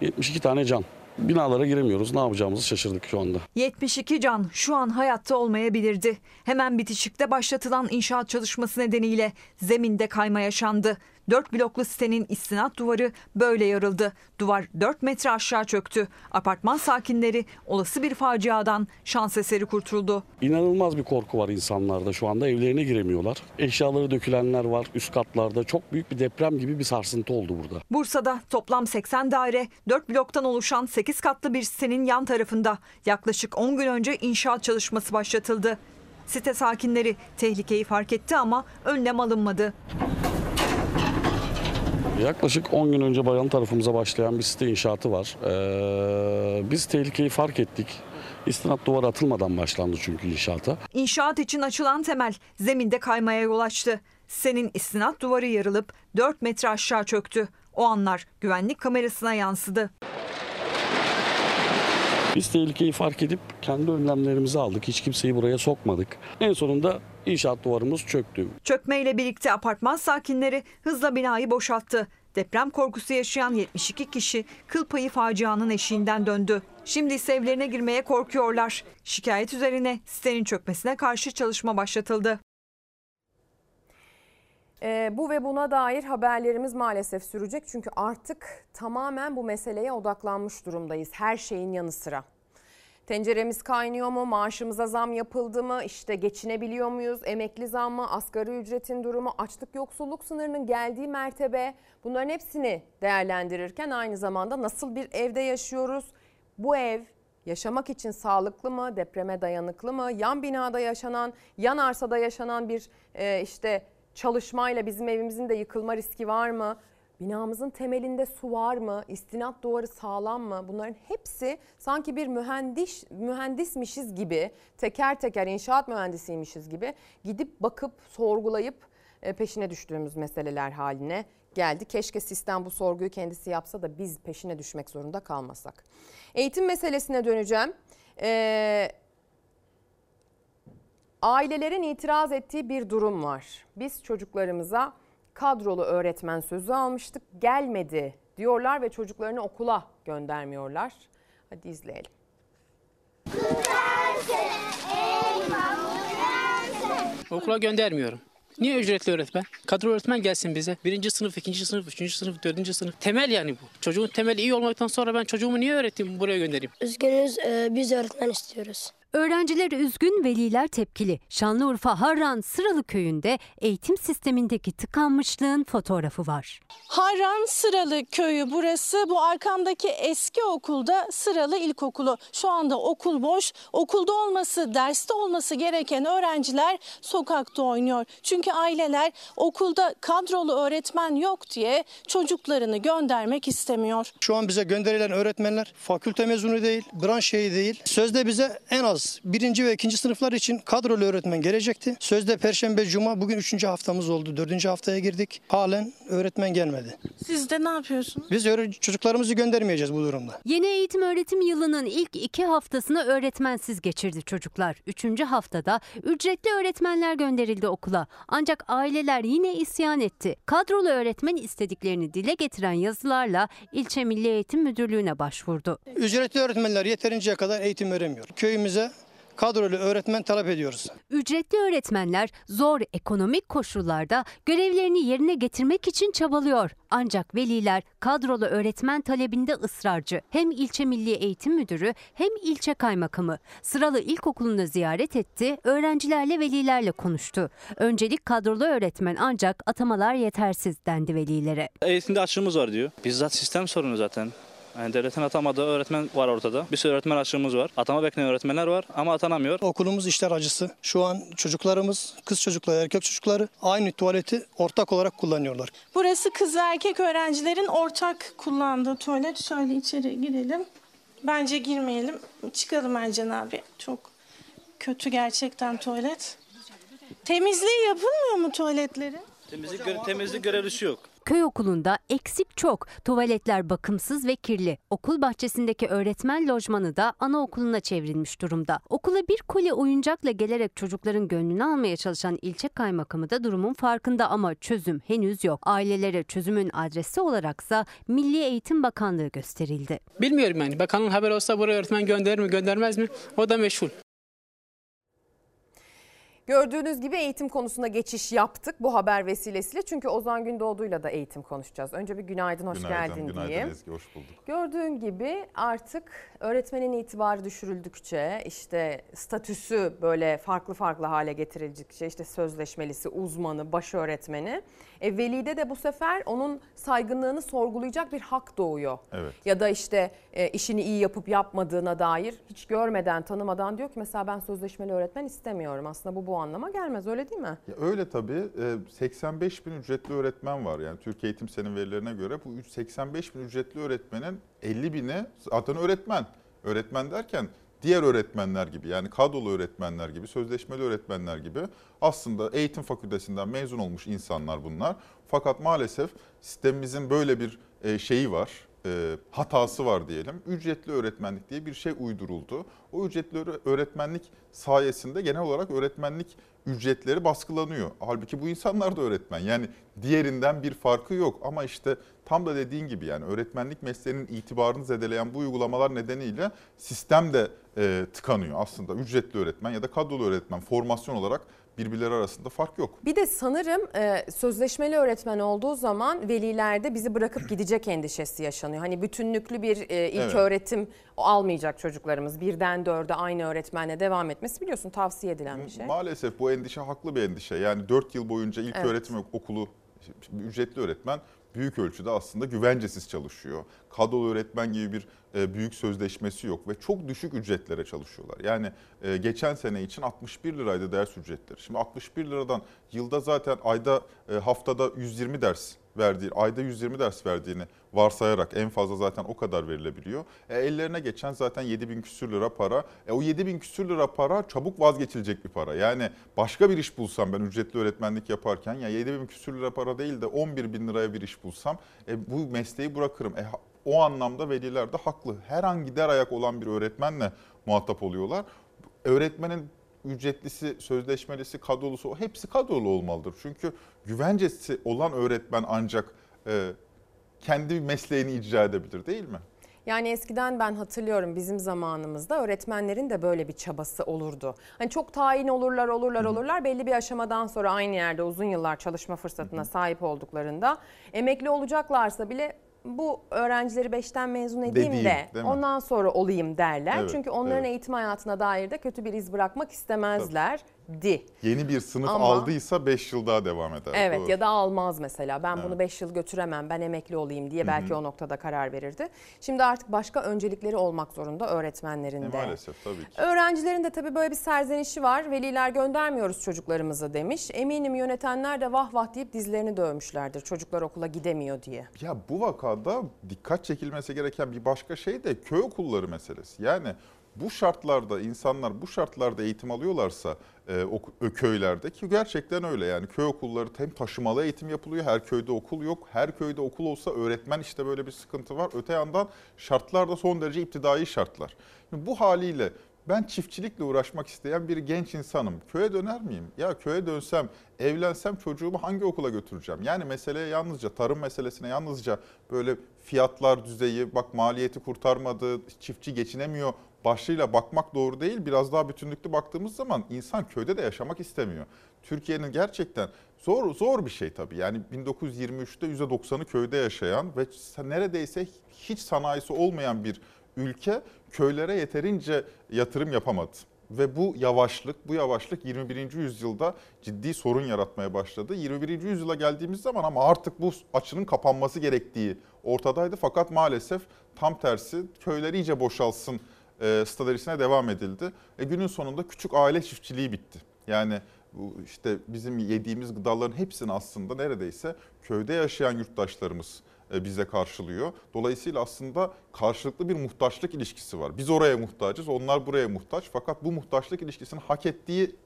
72 tane can. Binalara giremiyoruz. Ne yapacağımızı şaşırdık şu anda. 72 can şu an hayatta olmayabilirdi. Hemen bitişikte başlatılan inşaat çalışması nedeniyle zeminde kayma yaşandı. 4 bloklu sitenin istinat duvarı böyle yarıldı. Duvar 4 metre aşağı çöktü. Apartman sakinleri olası bir faciadan şans eseri kurtuldu. İnanılmaz bir korku var insanlarda şu anda. Evlerine giremiyorlar. Eşyaları dökülenler var üst katlarda. Çok büyük bir deprem gibi bir sarsıntı oldu burada. Bursa'da toplam 80 daire 4 bloktan oluşan 8 katlı bir sitenin yan tarafında yaklaşık 10 gün önce inşaat çalışması başlatıldı. Site sakinleri tehlikeyi fark etti ama önlem alınmadı. Yaklaşık 10 gün önce bayan tarafımıza başlayan bir site inşaatı var. Ee, biz tehlikeyi fark ettik. İstinat duvarı atılmadan başlandı çünkü inşaata. İnşaat için açılan temel zeminde kaymaya yol açtı. Senin istinat duvarı yarılıp 4 metre aşağı çöktü. O anlar güvenlik kamerasına yansıdı. Biz tehlikeyi fark edip kendi önlemlerimizi aldık. Hiç kimseyi buraya sokmadık. En sonunda inşaat duvarımız çöktü. Çökmeyle birlikte apartman sakinleri hızla binayı boşalttı. Deprem korkusu yaşayan 72 kişi kıl payı facianın eşiğinden döndü. Şimdi ise evlerine girmeye korkuyorlar. Şikayet üzerine sitenin çökmesine karşı çalışma başlatıldı. E, bu ve buna dair haberlerimiz maalesef sürecek. Çünkü artık tamamen bu meseleye odaklanmış durumdayız. Her şeyin yanı sıra. Tenceremiz kaynıyor mu? Maaşımıza zam yapıldı mı? İşte geçinebiliyor muyuz? Emekli zam mı? Asgari ücretin durumu? Açlık yoksulluk sınırının geldiği mertebe? Bunların hepsini değerlendirirken aynı zamanda nasıl bir evde yaşıyoruz? Bu ev yaşamak için sağlıklı mı? Depreme dayanıklı mı? Yan binada yaşanan, yan arsada yaşanan bir e, işte çalışmayla bizim evimizin de yıkılma riski var mı? Binamızın temelinde su var mı? İstinat duvarı sağlam mı? Bunların hepsi sanki bir mühendis mühendismişiz gibi, teker teker inşaat mühendisiymişiz gibi gidip bakıp sorgulayıp e, peşine düştüğümüz meseleler haline geldi. Keşke sistem bu sorguyu kendisi yapsa da biz peşine düşmek zorunda kalmasak. Eğitim meselesine döneceğim. Ee, ailelerin itiraz ettiği bir durum var. Biz çocuklarımıza kadrolu öğretmen sözü almıştık. Gelmedi diyorlar ve çocuklarını okula göndermiyorlar. Hadi izleyelim. Okula göndermiyorum. Niye ücretli öğretmen? Kadro öğretmen gelsin bize. Birinci sınıf, ikinci sınıf, üçüncü sınıf, dördüncü sınıf. Temel yani bu. Çocuğun temeli iyi olmaktan sonra ben çocuğumu niye öğreteyim buraya göndereyim? Üzgünüz e, biz öğretmen istiyoruz. Öğrenciler üzgün, veliler tepkili. Şanlıurfa Harran Sıralı köyünde eğitim sistemindeki tıkanmışlığın fotoğrafı var. Harran Sıralı köyü burası. Bu arkamdaki eski okulda Sıralı İlkokulu. Şu anda okul boş. Okulda olması, derste olması gereken öğrenciler sokakta oynuyor. Çünkü aileler okulda kadrolu öğretmen yok diye çocuklarını göndermek istemiyor. Şu an bize gönderilen öğretmenler fakülte mezunu değil, branş şeyi değil. Sözde bize en az birinci ve ikinci sınıflar için kadrolu öğretmen gelecekti. Sözde perşembe, cuma bugün üçüncü haftamız oldu. Dördüncü haftaya girdik. Halen öğretmen gelmedi. Siz de ne yapıyorsunuz? Biz çocuklarımızı göndermeyeceğiz bu durumda. Yeni eğitim öğretim yılının ilk iki haftasını öğretmensiz geçirdi çocuklar. Üçüncü haftada ücretli öğretmenler gönderildi okula. Ancak aileler yine isyan etti. Kadrolu öğretmen istediklerini dile getiren yazılarla ilçe Milli Eğitim Müdürlüğü'ne başvurdu. Ücretli öğretmenler yeterinceye kadar eğitim veremiyor. Köyümüze kadrolu öğretmen talep ediyoruz. Ücretli öğretmenler zor ekonomik koşullarda görevlerini yerine getirmek için çabalıyor. Ancak veliler kadrolu öğretmen talebinde ısrarcı. Hem ilçe Milli Eğitim Müdürü hem ilçe kaymakamı Sıralı İlkokulu'nu ziyaret etti, öğrencilerle velilerle konuştu. Öncelik kadrolu öğretmen ancak atamalar yetersiz dendi velilere. Eğitimde açığımız var diyor. Bizzat sistem sorunu zaten. Yani devletin atamadığı öğretmen var ortada. Bir sürü öğretmen açığımız var. Atama bekleyen öğretmenler var ama atanamıyor. Okulumuz işler acısı. Şu an çocuklarımız, kız çocukları, erkek çocukları aynı tuvaleti ortak olarak kullanıyorlar. Burası kız ve erkek öğrencilerin ortak kullandığı tuvalet. Şöyle içeri girelim. Bence girmeyelim. Çıkalım Ercan abi. Çok kötü gerçekten tuvalet. Temizliği yapılmıyor mu tuvaletlerin? Temizlik, gö- temizlik görevlisi yok. Köy okulunda eksik çok. Tuvaletler bakımsız ve kirli. Okul bahçesindeki öğretmen lojmanı da anaokuluna çevrilmiş durumda. Okula bir koli oyuncakla gelerek çocukların gönlünü almaya çalışan ilçe kaymakamı da durumun farkında ama çözüm henüz yok. Ailelere çözümün adresi olaraksa Milli Eğitim Bakanlığı gösterildi. Bilmiyorum yani. Bakanın haber olsa buraya öğretmen gönderir mi göndermez mi? O da meşhur. Gördüğünüz gibi eğitim konusuna geçiş yaptık bu haber vesilesiyle. Çünkü Ozan Gündoğdu'yla da eğitim konuşacağız. Önce bir günaydın, hoş Günaydın, geldin günaydın diyeyim. Ezgi, hoş bulduk. Gördüğün gibi artık öğretmenin itibarı düşürüldükçe işte statüsü böyle farklı farklı hale getirildikçe işte sözleşmelisi, uzmanı, baş öğretmeni. E, velide de bu sefer onun saygınlığını sorgulayacak bir hak doğuyor. Evet. Ya da işte e, işini iyi yapıp yapmadığına dair hiç görmeden tanımadan diyor ki mesela ben sözleşmeli öğretmen istemiyorum. Aslında bu bu anlama gelmez öyle değil mi? Ya öyle tabii. Ee, 85 bin ücretli öğretmen var. Yani Türkiye Eğitim Sen'in verilerine göre bu 85 bin ücretli öğretmenin 50 bini zaten öğretmen. Öğretmen derken diğer öğretmenler gibi yani kadrolu öğretmenler gibi, sözleşmeli öğretmenler gibi aslında eğitim fakültesinden mezun olmuş insanlar bunlar. Fakat maalesef sistemimizin böyle bir e, şeyi var, e, hatası var diyelim. Ücretli öğretmenlik diye bir şey uyduruldu. O ücretli öğre- öğretmenlik sayesinde genel olarak öğretmenlik ücretleri baskılanıyor. Halbuki bu insanlar da öğretmen. Yani diğerinden bir farkı yok ama işte tam da dediğin gibi yani öğretmenlik mesleğinin itibarını zedeleyen bu uygulamalar nedeniyle sistem de e, tıkanıyor aslında. Ücretli öğretmen ya da kadrolu öğretmen formasyon olarak birbirleri arasında fark yok. Bir de sanırım e, sözleşmeli öğretmen olduğu zaman velilerde bizi bırakıp gidecek endişesi yaşanıyor. Hani bütünlüklü bir e, ilk Evet. öğretim almayacak çocuklarımız. Birden dörde aynı öğretmenle devam etmesi biliyorsun tavsiye edilen bir şey. Maalesef bu endişe haklı bir endişe. Yani 4 yıl boyunca ilk Evet. öğretim okulu ücretli öğretmen büyük ölçüde aslında güvencesiz çalışıyor. Kadrolu öğretmen gibi bir büyük sözleşmesi yok ve çok düşük ücretlere çalışıyorlar. Yani e, geçen sene için 61 liraydı ders ücretleri. Şimdi 61 liradan yılda zaten ayda e, haftada 120 ders verdiği, ayda 120 ders verdiğini varsayarak en fazla zaten o kadar verilebiliyor. E, ellerine geçen zaten 7 bin küsür lira para. E, o 7 bin küsür lira para çabuk vazgeçilecek bir para. Yani başka bir iş bulsam ben ücretli öğretmenlik yaparken ya 7 bin küsür lira para değil de 11 bin liraya bir iş bulsam e, bu mesleği bırakırım. E, o anlamda veliler de haklı. Her an gider ayak olan bir öğretmenle muhatap oluyorlar. Öğretmenin ücretlisi, sözleşmelisi, kadrolusu hepsi kadrolu olmalıdır. Çünkü güvencesi olan öğretmen ancak e, kendi mesleğini icra edebilir değil mi? Yani eskiden ben hatırlıyorum bizim zamanımızda öğretmenlerin de böyle bir çabası olurdu. Hani çok tayin olurlar olurlar olurlar belli bir aşamadan sonra aynı yerde uzun yıllar çalışma fırsatına sahip olduklarında emekli olacaklarsa bile bu öğrencileri beşten mezun edeyim Dediğim, de değil mi? ondan sonra olayım derler. Evet, Çünkü onların evet. eğitim hayatına dair de kötü bir iz bırakmak istemezlerdi. Yeni bir sınıf Ama- aldıysa 5 yıl daha devam eder. Evet Doğru. ya da almaz mesela. Ben bunu Evet. 5 yıl götüremem, ben emekli olayım diye belki hı. o noktada karar verirdi. Şimdi artık başka öncelikleri olmak zorunda öğretmenlerin E, de. maalesef tabii ki. Öğrencilerin de tabii böyle bir serzenişi var. Veliler göndermiyoruz çocuklarımızı demiş. Eminim yönetenler de vah vah deyip dizlerini dövmüşlerdir çocuklar okula gidemiyor diye. Ya bu vakada dikkat çekilmesi gereken bir başka şey de köy okulları meselesi. Yani bu şartlarda insanlar bu şartlarda eğitim alıyorlarsa e, o, köylerde ki gerçekten öyle yani köy okulları hem taşımalı eğitim yapılıyor her köyde okul yok her köyde okul olsa öğretmen işte böyle bir sıkıntı var öte yandan şartlar da son derece iptidai şartlar. Şimdi bu haliyle ben çiftçilikle uğraşmak isteyen bir genç insanım. Köye döner miyim? Ya köye dönsem, evlensem çocuğumu hangi okula götüreceğim? Yani meseleye yalnızca tarım meselesine yalnızca böyle fiyatlar düzeyi, bak maliyeti kurtarmadı, çiftçi geçinemiyor başlığıyla bakmak doğru değil. Biraz daha bütünlüklü baktığımız zaman insan köyde de yaşamak istemiyor. Türkiye'nin gerçekten zor zor bir şey tabii. Yani 1923'te %90'ı köyde yaşayan ve neredeyse hiç sanayisi olmayan bir ülke köylere yeterince yatırım yapamadı. Ve bu yavaşlık, bu yavaşlık 21. yüzyılda ciddi sorun yaratmaya başladı. 21. yüzyıla geldiğimiz zaman ama artık bu açının kapanması gerektiği ortadaydı. Fakat maalesef tam tersi köyler iyice boşalsın e, stratejisine devam edildi. E, günün sonunda küçük aile çiftçiliği bitti. Yani bu işte bizim yediğimiz gıdaların hepsini aslında neredeyse köyde yaşayan yurttaşlarımız e, bize karşılıyor. Dolayısıyla aslında karşılıklı bir muhtaçlık ilişkisi var. Biz oraya muhtacız, onlar buraya muhtaç. Fakat bu muhtaçlık ilişkisinin hak ettiği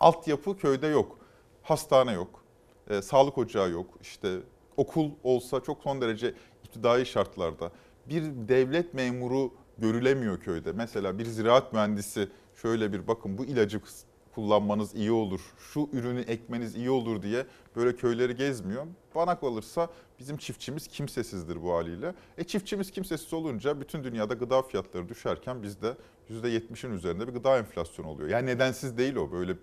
altyapı köyde yok. Hastane yok, e, sağlık ocağı yok, işte okul olsa çok son derece iptidai şartlarda. Bir devlet memuru görülemiyor köyde. Mesela bir ziraat mühendisi şöyle bir bakın bu ilacı kullanmanız iyi olur, şu ürünü ekmeniz iyi olur diye böyle köyleri gezmiyor. Bana kalırsa bizim çiftçimiz kimsesizdir bu haliyle. E çiftçimiz kimsesiz olunca bütün dünyada gıda fiyatları düşerken bizde %70'in üzerinde bir gıda enflasyonu oluyor. Yani nedensiz değil o böyle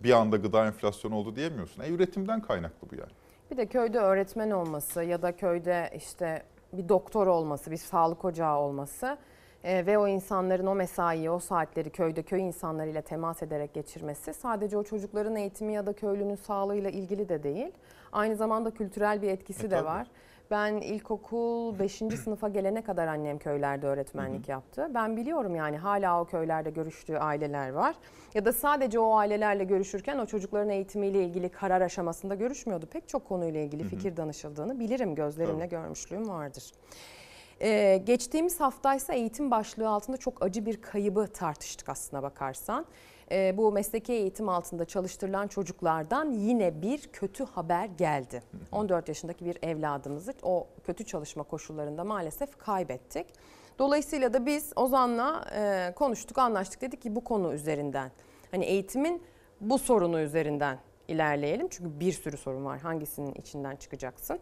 bir anda gıda enflasyonu oldu diyemiyorsun. E üretimden kaynaklı bu yani. Bir de köyde öğretmen olması ya da köyde işte bir doktor olması, bir sağlık ocağı olması e, ve o insanların o mesaiyi, o saatleri köyde köy insanlarıyla temas ederek geçirmesi sadece o çocukların eğitimi ya da köylünün sağlığıyla ilgili de değil. Aynı zamanda kültürel bir etkisi E, de tabii. var. Ben ilkokul 5. sınıfa gelene kadar annem köylerde öğretmenlik yaptı. Ben biliyorum yani hala o köylerde görüştüğü aileler var. Ya da sadece o ailelerle görüşürken o çocukların eğitimiyle ilgili karar aşamasında görüşmüyordu. Pek çok konuyla ilgili Hı hı. fikir danışıldığını bilirim. Gözlerimle Tabii. görmüşlüğüm vardır. Ee, geçtiğimiz haftaysa eğitim başlığı altında çok acı bir kaybı tartıştık aslına bakarsan. Ee, bu mesleki eğitim altında çalıştırılan çocuklardan yine bir kötü haber geldi. 14 yaşındaki bir evladımızı o kötü çalışma koşullarında maalesef kaybettik. Dolayısıyla da biz Ozan'la e, konuştuk, anlaştık. Dedik ki bu konu üzerinden, hani eğitimin bu sorunu üzerinden ilerleyelim. Çünkü bir sürü sorun var. Hangisinin içinden çıkacaksın?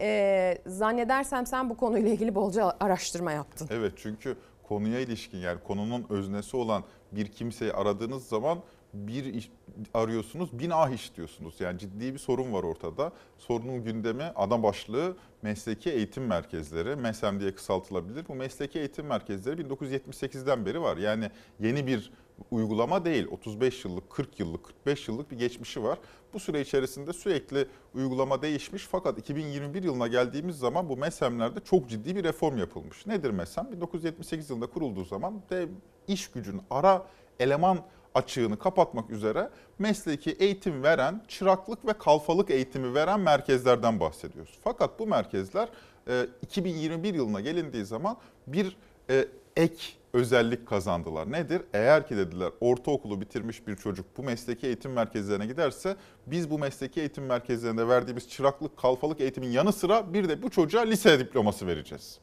Ee, zannedersem sen bu konuyla ilgili bolca araştırma yaptın. Evet çünkü konuya ilişkin yani konunun öznesi olan bir kimseyi aradığınız zaman bir iş arıyorsunuz, bin ah iş diyorsunuz. Yani ciddi bir sorun var ortada. Sorunun gündemi ana başlığı mesleki eğitim merkezleri. MESEM diye kısaltılabilir. Bu mesleki eğitim merkezleri 1978'den beri var. Yani yeni bir uygulama değil. 35 yıllık, 40 yıllık, 45 yıllık bir geçmişi var. Bu süre içerisinde sürekli uygulama değişmiş fakat 2021 yılına geldiğimiz zaman bu MESEM'lerde çok ciddi bir reform yapılmış. Nedir MESEM? 1978 yılında kurulduğu zaman dev iş gücün ara eleman açığını kapatmak üzere mesleki eğitim veren, çıraklık ve kalfalık eğitimi veren merkezlerden bahsediyoruz. Fakat bu merkezler e, 2021 yılına gelindiği zaman bir e, ek özellik kazandılar. Nedir? Eğer ki dediler ortaokulu bitirmiş bir çocuk bu mesleki eğitim merkezlerine giderse biz bu mesleki eğitim merkezlerinde verdiğimiz çıraklık, kalfalık eğitimin yanı sıra bir de bu çocuğa lise diploması vereceğiz.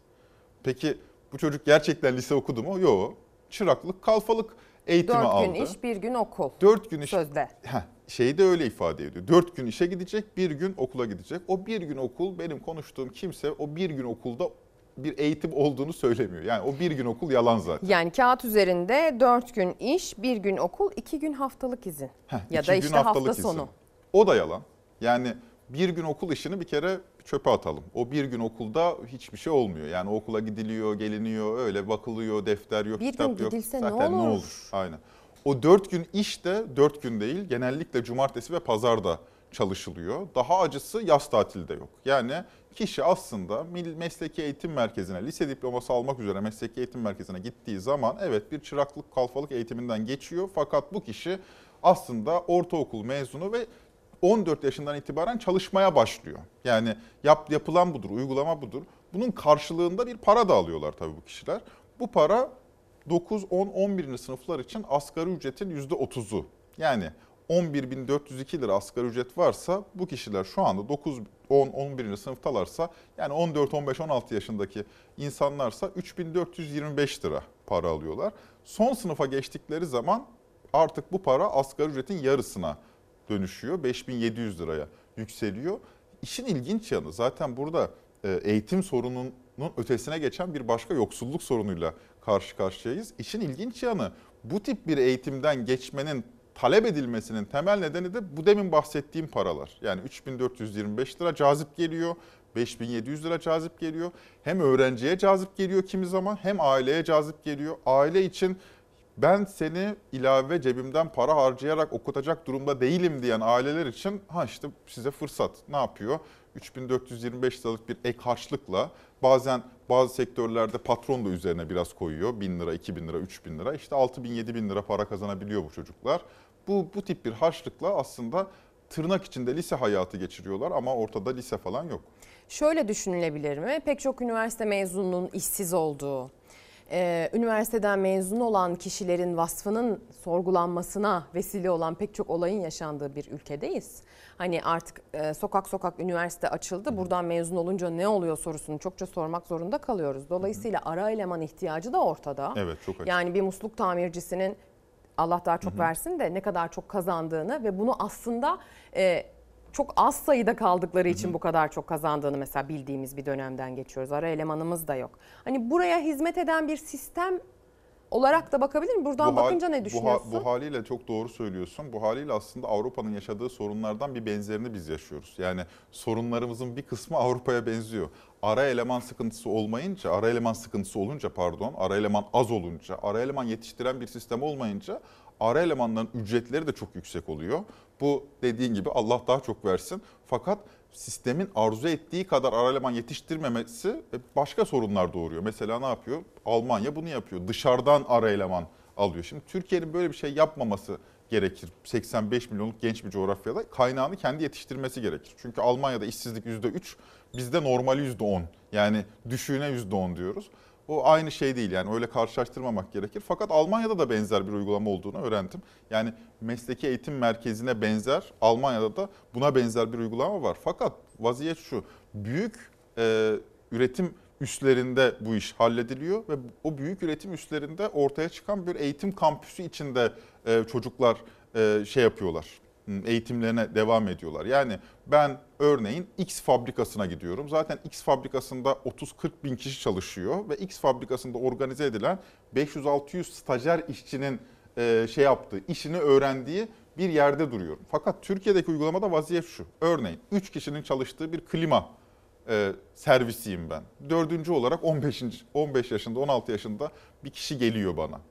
Peki bu çocuk gerçekten lise okudu mu? Yok. Çıraklık, kalfalık eğitimi Dört aldı. gün iş, bir gün okul. Dört gün iş. Sözde. Heh, şeyi de öyle ifade ediyor. Dört gün işe gidecek, bir gün okula gidecek. O bir gün okul benim konuştuğum kimse o bir gün okulda bir eğitim olduğunu söylemiyor. Yani o bir gün okul yalan zaten. Yani kağıt üzerinde 4 gün iş, bir gün okul, 2 gün haftalık izin. Heh, ya iki da işte hafta izin. sonu. O da yalan. Yani bir gün okul işini bir kere çöpe atalım. O bir gün okulda hiçbir şey olmuyor. Yani okula gidiliyor, geliniyor, öyle bakılıyor, defter yok, Bir kitap gün yok. gidilse ne Zaten olur? Aynen. O dört gün iş de dört gün değil. Genellikle cumartesi ve pazarda çalışılıyor. Daha acısı yaz tatilde yok. Yani kişi aslında mesleki eğitim merkezine, lise diploması almak üzere mesleki eğitim merkezine gittiği zaman evet bir çıraklık, kalfalık eğitiminden geçiyor. Fakat bu kişi aslında ortaokul mezunu ve 14 yaşından itibaren çalışmaya başlıyor. Yani yap, yapılan budur, uygulama budur. Bunun karşılığında bir para da alıyorlar tabii bu kişiler. Bu para 9, 10, 11. sınıflar için asgari ücretin %30'u. Yani 11.402 lira asgari ücret varsa bu kişiler şu anda 9, 10, 11. sınıftalarsa yani 14, 15, 16 yaşındaki insanlarsa 3425 lira para alıyorlar. Son sınıfa geçtikleri zaman artık bu para asgari ücretin yarısına dönüşüyor. 5700 liraya yükseliyor. İşin ilginç yanı zaten burada e, eğitim sorununun ötesine geçen bir başka yoksulluk sorunuyla karşı karşıyayız. İşin ilginç yanı bu tip bir eğitimden geçmenin talep edilmesinin temel nedeni de bu demin bahsettiğim paralar. Yani 3425 lira cazip geliyor, 5700 lira cazip geliyor. Hem öğrenciye cazip geliyor kimi zaman hem aileye cazip geliyor. Aile için ben seni ilave cebimden para harcayarak okutacak durumda değilim diyen aileler için ha işte size fırsat. Ne yapıyor? 3425 liralık bir ek harçlıkla bazen bazı sektörlerde patron da üzerine biraz koyuyor. 1000 lira, 2000 lira, 3000 lira. İşte 6000, 7000 lira para kazanabiliyor bu çocuklar. Bu, bu tip bir harçlıkla aslında tırnak içinde lise hayatı geçiriyorlar ama ortada lise falan yok. Şöyle düşünülebilir mi? Pek çok üniversite mezununun işsiz olduğu, e, üniversiteden mezun olan kişilerin vasfının sorgulanmasına vesile olan pek çok olayın yaşandığı bir ülkedeyiz. Hani artık e, sokak sokak üniversite açıldı. Buradan mezun olunca ne oluyor sorusunu çokça sormak zorunda kalıyoruz. Dolayısıyla ara eleman ihtiyacı da ortada. Evet çok açık. Yani bir musluk tamircisinin Allah daha çok versin de ne kadar çok kazandığını ve bunu aslında e, çok az sayıda kaldıkları için bu kadar çok kazandığını mesela bildiğimiz bir dönemden geçiyoruz. Ara elemanımız da yok. Hani buraya hizmet eden bir sistem olarak da bakabilir mi? Buradan Bu hal- bakınca bu ha- ne düşünüyorsun? Bu, haliyle çok doğru söylüyorsun. Bu haliyle aslında Avrupa'nın yaşadığı sorunlardan bir benzerini biz yaşıyoruz. Yani sorunlarımızın bir kısmı Avrupa'ya benziyor. Ara eleman sıkıntısı olmayınca, ara eleman sıkıntısı olunca pardon, ara eleman az olunca, ara eleman yetiştiren bir sistem olmayınca ara elemanların ücretleri de çok yüksek oluyor. Bu dediğin gibi Allah daha çok versin. Fakat sistemin arzu ettiği kadar ara eleman yetiştirmemesi e, başka sorunlar doğuruyor. Mesela ne yapıyor? Almanya bunu yapıyor. Dışarıdan ara eleman alıyor. Şimdi Türkiye'nin böyle bir şey yapmaması gerekir. 85 milyonluk genç bir coğrafyada kaynağını kendi yetiştirmesi gerekir. Çünkü Almanya'da işsizlik %3, bizde normali %10. Yani düşüğüne %10 diyoruz. O aynı şey değil yani öyle karşılaştırmamak gerekir. Fakat Almanya'da da benzer bir uygulama olduğunu öğrendim. Yani mesleki eğitim merkezine benzer Almanya'da da buna benzer bir uygulama var. Fakat vaziyet şu büyük e, üretim üslerinde bu iş hallediliyor ve o büyük üretim üslerinde ortaya çıkan bir eğitim kampüsü içinde e, çocuklar e, şey yapıyorlar eğitimlerine devam ediyorlar. Yani ben örneğin X fabrikasına gidiyorum. Zaten X fabrikasında 30-40 bin kişi çalışıyor ve X fabrikasında organize edilen 500-600 stajyer işçinin e, şey yaptığı, işini öğrendiği bir yerde duruyorum. Fakat Türkiye'deki uygulamada vaziyet şu. Örneğin 3 kişinin çalıştığı bir klima e, servisiyim ben. Dördüncü olarak 15. 15 yaşında, 16 yaşında bir kişi geliyor bana.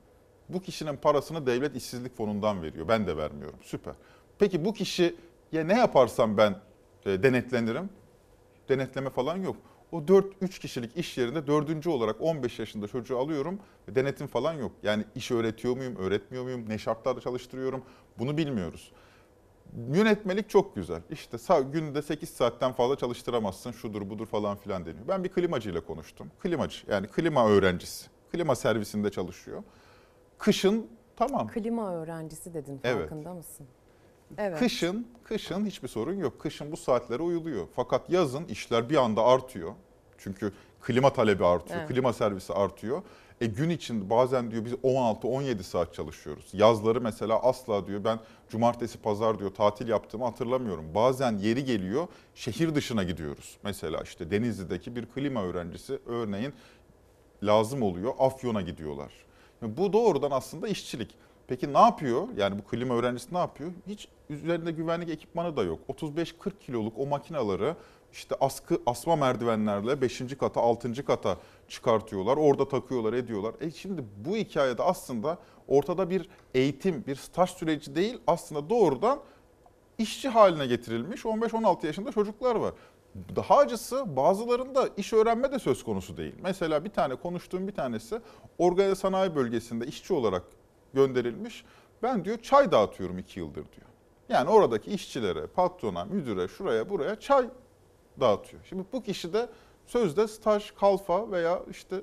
Bu kişinin parasını devlet işsizlik fonundan veriyor. Ben de vermiyorum. Süper. Peki bu kişiye ne yaparsam ben e, denetlenirim? Denetleme falan yok. O 4 3 kişilik iş yerinde dördüncü olarak 15 yaşında çocuğu alıyorum. Denetim falan yok. Yani iş öğretiyor muyum, öğretmiyor muyum, ne şartlarda çalıştırıyorum bunu bilmiyoruz. Yönetmelik çok güzel. İşte günde 8 saatten fazla çalıştıramazsın, şudur budur falan filan deniyor. Ben bir klimacıyla konuştum. Klimacı yani klima öğrencisi. Klima servisinde çalışıyor. Kışın tamam. Klima öğrencisi dedin Evet. farkında mısın? Evet. Kışın, kışın hiçbir sorun yok. Kışın bu saatlere uyuluyor. Fakat yazın işler bir anda artıyor. Çünkü klima talebi artıyor, Evet. klima servisi artıyor. E gün için bazen diyor biz 16-17 saat çalışıyoruz. Yazları mesela asla diyor ben cumartesi pazar diyor tatil yaptığımı hatırlamıyorum. Bazen yeri geliyor şehir dışına gidiyoruz. Mesela işte Denizli'deki bir klima öğrencisi örneğin lazım oluyor Afyon'a gidiyorlar. Bu doğrudan aslında işçilik. Peki ne yapıyor? Yani bu klima öğrencisi ne yapıyor? Hiç üzerinde güvenlik ekipmanı da yok. 35-40 kiloluk o makinaları işte askı asma merdivenlerle 5. kata 6. kata çıkartıyorlar. Orada takıyorlar ediyorlar. E şimdi bu hikayede aslında ortada bir eğitim, bir staj süreci değil aslında doğrudan işçi haline getirilmiş 15-16 yaşında çocuklar var. Daha acısı bazılarında iş öğrenme de söz konusu değil. Mesela bir tane konuştuğum bir tanesi organize sanayi bölgesinde işçi olarak gönderilmiş. Ben diyor çay dağıtıyorum iki yıldır diyor. Yani oradaki işçilere, patrona, müdüre, şuraya buraya çay dağıtıyor. Şimdi bu kişi de sözde staj, kalfa veya işte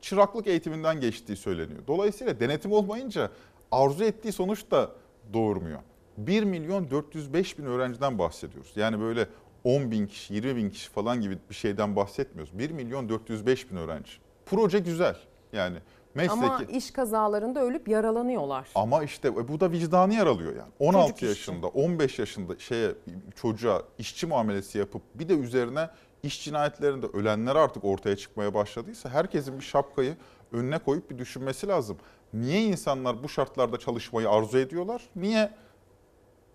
çıraklık eğitiminden geçtiği söyleniyor. Dolayısıyla denetim olmayınca arzu ettiği sonuç da doğurmuyor. 1 milyon 405 bin öğrenciden bahsediyoruz. Yani böyle 10 bin kişi, 20 bin kişi falan gibi bir şeyden bahsetmiyoruz. 1 milyon 405 bin öğrenci. Proje güzel. Yani mesleki... Ama iş kazalarında ölüp yaralanıyorlar. Ama işte e, bu da vicdanı yaralıyor yani. 16 Çocuk işçi. yaşında, 15 yaşında şeye çocuğa işçi muamelesi yapıp bir de üzerine iş cinayetlerinde ölenler artık ortaya çıkmaya başladıysa herkesin bir şapkayı önüne koyup bir düşünmesi lazım. Niye insanlar bu şartlarda çalışmayı arzu ediyorlar? Niye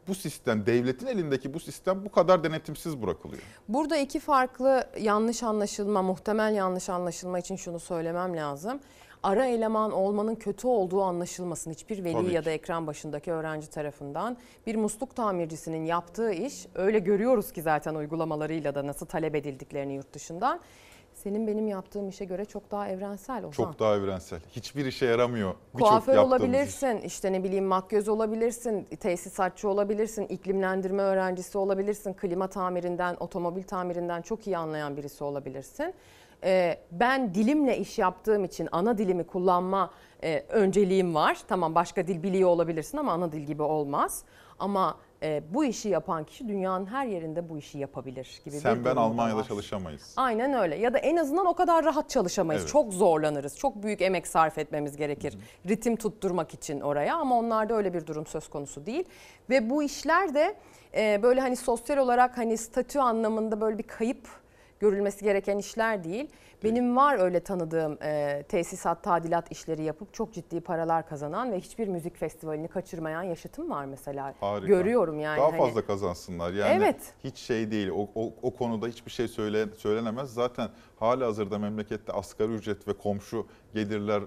bu sistem, devletin elindeki bu sistem bu kadar denetimsiz bırakılıyor? Burada iki farklı yanlış anlaşılma, muhtemel yanlış anlaşılma için şunu söylemem lazım. Ara eleman olmanın kötü olduğu anlaşılmasın hiçbir veli Tabii ya ki. da ekran başındaki öğrenci tarafından. Bir musluk tamircisinin yaptığı iş öyle görüyoruz ki zaten uygulamalarıyla da nasıl talep edildiklerini yurt dışından. Senin benim yaptığım işe göre çok daha evrensel Ozan. Çok daha evrensel. Hiçbir işe yaramıyor. Kuaför yaptığımız iş. olabilirsin, işte ne bileyim makyöz olabilirsin, tesisatçı olabilirsin, iklimlendirme öğrencisi olabilirsin, klima tamirinden, otomobil tamirinden çok iyi anlayan birisi olabilirsin. Ee, ben dilimle iş yaptığım için ana dilimi kullanma e, önceliğim var. Tamam başka dil biliyor olabilirsin ama ana dil gibi olmaz. Ama e, bu işi yapan kişi dünyanın her yerinde bu işi yapabilir gibi bir Sen ben durum da Almanya'da var. çalışamayız. Aynen öyle. Ya da en azından o kadar rahat çalışamayız. Evet. Çok zorlanırız. Çok büyük emek sarf etmemiz gerekir. Ritim tutturmak için oraya ama onlarda öyle bir durum söz konusu değil. Ve bu işler de e, böyle hani sosyal olarak hani statü anlamında böyle bir kayıp görülmesi gereken işler değil. Benim var öyle tanıdığım e, tesisat, tadilat işleri yapıp çok ciddi paralar kazanan ve hiçbir müzik festivalini kaçırmayan yaşıtım var mesela. Harika. Görüyorum yani. Daha hani. fazla kazansınlar. Yani Evet. hiç şey değil. O, o, o konuda hiçbir şey söyle, söylenemez. Zaten hala hazırda memlekette asgari ücret ve komşu gelirler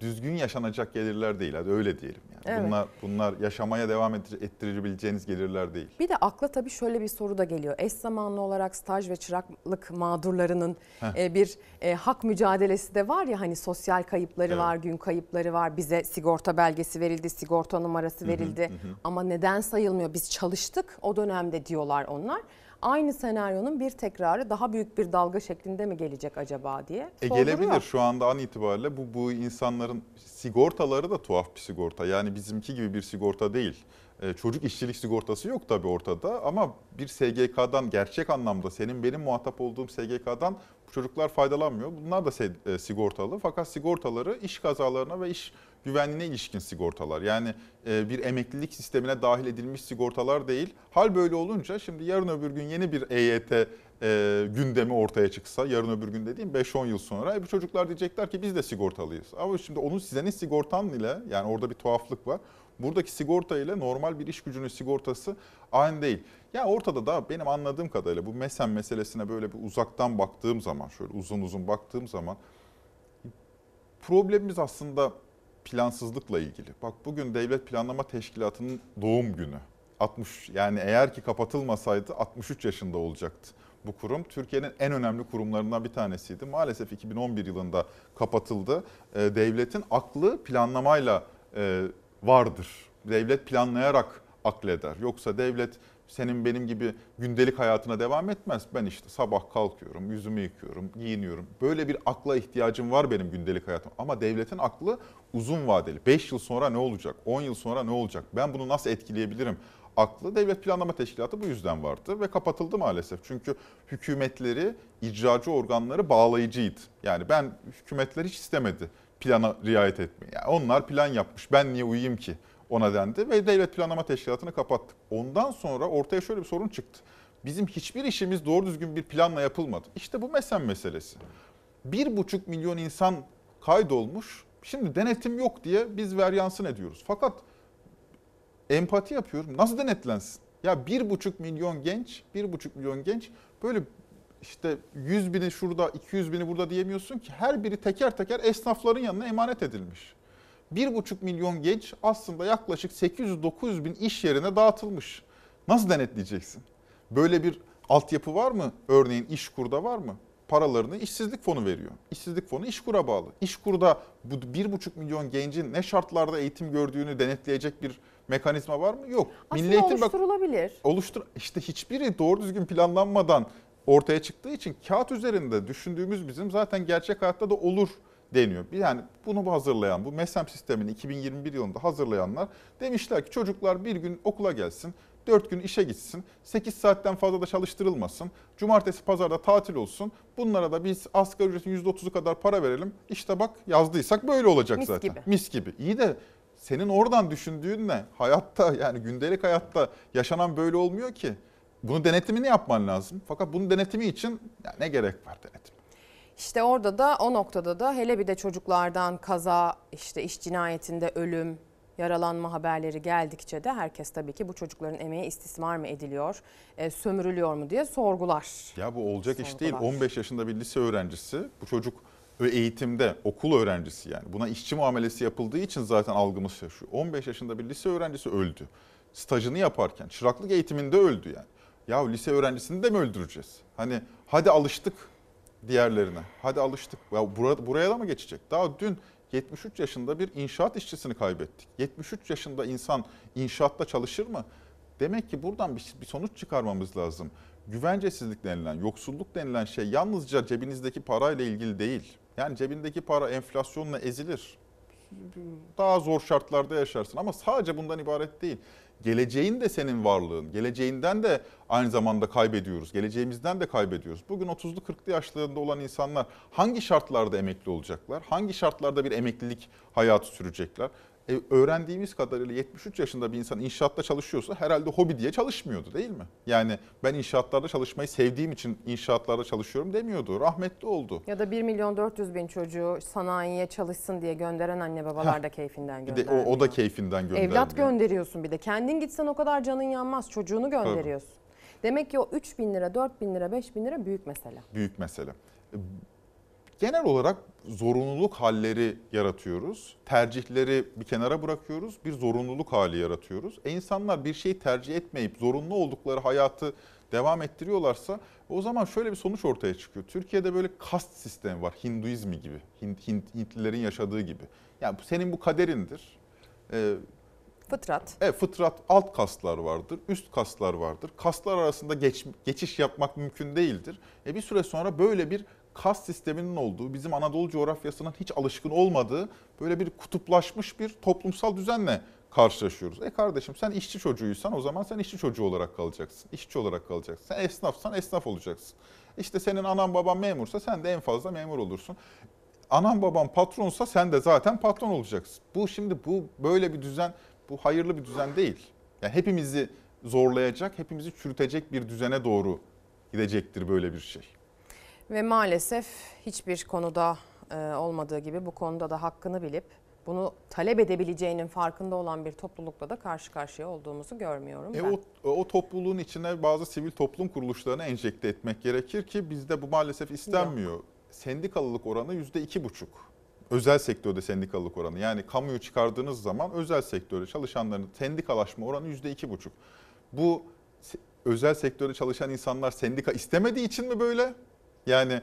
düzgün yaşanacak gelirler değil. Hadi öyle diyelim yani. Evet. Bunlar bunlar yaşamaya devam ettir- ettirebileceğiniz gelirler değil. Bir de akla tabii şöyle bir soru da geliyor. Eş zamanlı olarak staj ve çıraklık mağdurlarının Heh. e, bir e, hak mücadelesi de var ya hani sosyal kayıpları Evet. var, gün kayıpları var. Bize sigorta belgesi verildi, sigorta numarası Hı hı, verildi. hı hı. Ama neden sayılmıyor? Biz çalıştık o dönemde diyorlar onlar. Aynı senaryonun bir tekrarı daha büyük bir dalga şeklinde mi gelecek acaba diye E gelebilir şu anda an itibariyle bu bu insanların sigortaları da tuhaf bir sigorta. Yani bizimki gibi bir sigorta değil. E, çocuk işçilik sigortası yok tabii ortada ama bir SGK'dan gerçek anlamda senin benim muhatap olduğum SGK'dan çocuklar faydalanmıyor. Bunlar da e, sigortalı fakat sigortaları iş kazalarına ve iş güvenliğine ilişkin sigortalar. Yani e, bir emeklilik sistemine dahil edilmiş sigortalar değil. Hal böyle olunca şimdi yarın öbür gün yeni bir EYT e, gündemi ortaya çıksa, yarın öbür gün dediğim 5-10 yıl sonra bu çocuklar diyecekler ki biz de sigortalıyız. Ama şimdi onun senin sigortan ile yani orada bir tuhaflık var. Buradaki sigorta ile normal bir iş gücünün sigortası aynı değil. Ya ortada da benim anladığım kadarıyla bu MESEM meselesine böyle bir uzaktan baktığım zaman, şöyle uzun uzun baktığım zaman problemimiz aslında plansızlıkla ilgili. Bak bugün Devlet Planlama Teşkilatı'nın doğum günü. 60 yani eğer ki kapatılmasaydı 63 yaşında olacaktı. bu kurum. Türkiye'nin en önemli kurumlarından bir tanesiydi. Maalesef 2011 yılında kapatıldı. E, devletin aklı planlamayla e, vardır. Devlet planlayarak akleder. Yoksa devlet senin benim gibi gündelik hayatına devam etmez. Ben işte sabah kalkıyorum, yüzümü yıkıyorum, giyiniyorum. Böyle bir akla ihtiyacım var benim gündelik hayatım. Ama devletin aklı uzun vadeli. 5 yıl sonra ne olacak? 10 yıl sonra ne olacak? Ben bunu nasıl etkileyebilirim? Aklı Devlet Planlama Teşkilatı bu yüzden vardı ve kapatıldı maalesef. Çünkü hükümetleri, icracı organları bağlayıcıydı. Yani ben hükümetler hiç istemedi plana riayet etmeyi. Yani onlar plan yapmış. Ben niye uyuyayım ki? Ona dendi ve Devlet Planlama Teşkilatı'nı kapattık. Ondan sonra ortaya şöyle bir sorun çıktı. Bizim hiçbir işimiz doğru düzgün bir planla yapılmadı. İşte bu MESEM meselesi. Bir buçuk milyon insan kaydolmuş. Şimdi denetim yok diye biz veryansın ediyoruz. Fakat empati yapıyorum. Nasıl denetlensin? Ya bir buçuk milyon genç, bir buçuk milyon genç böyle işte 100 bini şurada, 200 bini burada diyemiyorsun ki. Her biri teker teker esnafların yanına emanet edilmiş. 1,5 milyon genç aslında yaklaşık 800-900 bin iş yerine dağıtılmış. Nasıl denetleyeceksin? Böyle bir altyapı var mı? Örneğin İşkur'da var mı? Paralarını işsizlik fonu veriyor. İşsizlik fonu İşkur'a bağlı. İşkur'da bu 1,5 milyon gencin ne şartlarda eğitim gördüğünü denetleyecek bir mekanizma var mı? Yok. Aslında Milli oluşturulabilir. Bak, oluştur işte hiçbiri doğru düzgün planlanmadan ortaya çıktığı için kağıt üzerinde düşündüğümüz bizim zaten gerçek hayatta da olur deniyor. Yani bunu hazırlayan, bu MESEM sistemini 2021 yılında hazırlayanlar demişler ki çocuklar bir gün okula gelsin, 4 gün işe gitsin, 8 saatten fazla da çalıştırılmasın, cumartesi pazarda tatil olsun, bunlara da biz asgari ücretin %30'u kadar para verelim. İşte bak yazdıysak böyle olacak Mis zaten. gibi. Mis gibi. İyi de senin oradan düşündüğün ne? Hayatta yani gündelik hayatta yaşanan böyle olmuyor ki. Bunun denetimini yapman lazım. Fakat bunun denetimi için ya ne gerek var denetim? İşte orada da o noktada da hele bir de çocuklardan kaza, işte iş cinayetinde ölüm, yaralanma haberleri geldikçe de herkes tabii ki bu çocukların emeği istismar mı ediliyor, e, sömürülüyor mu diye sorgular. Ya bu olacak Sorgular. iş değil. 15 yaşında bir lise öğrencisi, bu çocuk eğitimde, okul öğrencisi yani. Buna işçi muamelesi yapıldığı için zaten algımız şaşıyor. 15 yaşında bir lise öğrencisi öldü. Stajını yaparken, çıraklık eğitiminde öldü yani. Ya lise öğrencisini de mi öldüreceğiz? Hani hadi alıştık diğerlerine. Hadi alıştık. Ya buraya, buraya da mı geçecek? Daha dün 73 yaşında bir inşaat işçisini kaybettik. 73 yaşında insan inşaatta çalışır mı? Demek ki buradan bir, bir sonuç çıkarmamız lazım. Güvencesizlik denilen, yoksulluk denilen şey yalnızca cebinizdeki parayla ilgili değil. Yani cebindeki para enflasyonla ezilir. Daha zor şartlarda yaşarsın ama sadece bundan ibaret değil. Geleceğin de senin varlığın, geleceğinden de aynı zamanda kaybediyoruz. Geleceğimizden de kaybediyoruz. Bugün 30'lu 40'lı yaşlarında olan insanlar hangi şartlarda emekli olacaklar? Hangi şartlarda bir emeklilik hayatı sürecekler? E, öğrendiğimiz kadarıyla 73 yaşında bir insan inşaatta çalışıyorsa herhalde hobi diye çalışmıyordu değil mi? Yani ben inşaatlarda çalışmayı sevdiğim için inşaatlarda çalışıyorum demiyordu. Rahmetli oldu. Ya da 1 milyon 400 bin çocuğu sanayiye çalışsın diye gönderen anne babalar da keyfinden Bir de göndermiyor. o, o da keyfinden göndermiyor. Evlat gönderiyorsun bir de. Kendin gitsen o kadar canın yanmaz. Çocuğunu gönderiyorsun. Demek ki o 3 bin lira, 4 bin lira, 5 bin lira büyük mesele. büyük mesele. Genel olarak zorunluluk halleri yaratıyoruz. Tercihleri bir kenara bırakıyoruz. Bir zorunluluk hali yaratıyoruz. E insanlar bir şeyi tercih etmeyip zorunlu oldukları hayatı devam ettiriyorlarsa o zaman şöyle bir sonuç ortaya çıkıyor. Türkiye'de böyle kast sistemi var. Hinduizmi gibi. Hint, Hint, Hintlilerin yaşadığı gibi. Yani senin bu kaderindir. Ee, Fıtrat. Evet fıtrat alt kaslar vardır, üst kaslar vardır. Kaslar arasında geç, geçiş yapmak mümkün değildir. E bir süre sonra böyle bir kas sisteminin olduğu, bizim Anadolu coğrafyasının hiç alışkın olmadığı böyle bir kutuplaşmış bir toplumsal düzenle karşılaşıyoruz. E kardeşim sen işçi çocuğuysan o zaman sen işçi çocuğu olarak kalacaksın. İşçi olarak kalacaksın. Sen esnafsan esnaf olacaksın. İşte senin anan baban memursa sen de en fazla memur olursun. Anan baban patronsa sen de zaten patron olacaksın. Bu şimdi bu böyle bir düzen bu hayırlı bir düzen değil. Yani hepimizi zorlayacak, hepimizi çürütecek bir düzene doğru gidecektir böyle bir şey. Ve maalesef hiçbir konuda e, olmadığı gibi bu konuda da hakkını bilip bunu talep edebileceğinin farkında olan bir toplulukla da karşı karşıya olduğumuzu görmüyorum E ben. o, o topluluğun içine bazı sivil toplum kuruluşlarını enjekte etmek gerekir ki bizde bu maalesef istenmiyor. Sendikalılık oranı yüzde iki buçuk. Özel sektörde sendikalılık oranı yani kamuyu çıkardığınız zaman özel sektörde çalışanların sendikalaşma oranı yüzde iki buçuk. Bu özel sektörde çalışan insanlar sendika istemediği için mi böyle? Yani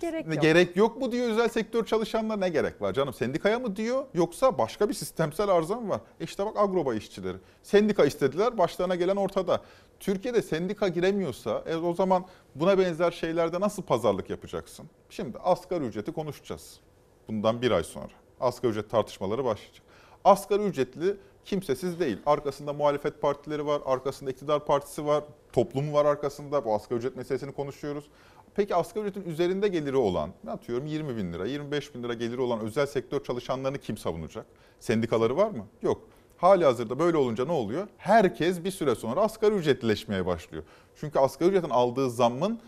Gerek yok. gerek yok mu diyor özel sektör çalışanlar ne gerek var canım sendikaya mı diyor yoksa başka bir sistemsel arıza mı var? E işte bak agroba işçileri sendika istediler başlarına gelen ortada. Türkiye'de sendika giremiyorsa e o zaman buna benzer şeylerde nasıl pazarlık yapacaksın? Şimdi asgari ücreti konuşacağız bundan bir ay sonra. Asgari ücret tartışmaları başlayacak. Asgari ücretli kimsesiz değil. Arkasında muhalefet partileri var, arkasında iktidar partisi var, toplum var arkasında. Bu asgari ücret meselesini konuşuyoruz. Peki asgari ücretin üzerinde geliri olan, ne atıyorum 20 bin lira, 25 bin lira geliri olan özel sektör çalışanlarını kim savunacak? Sendikaları var mı? Yok. Hali hazırda böyle olunca ne oluyor? Herkes bir süre sonra asgari ücretlileşmeye başlıyor. Çünkü asgari ücretin aldığı zammın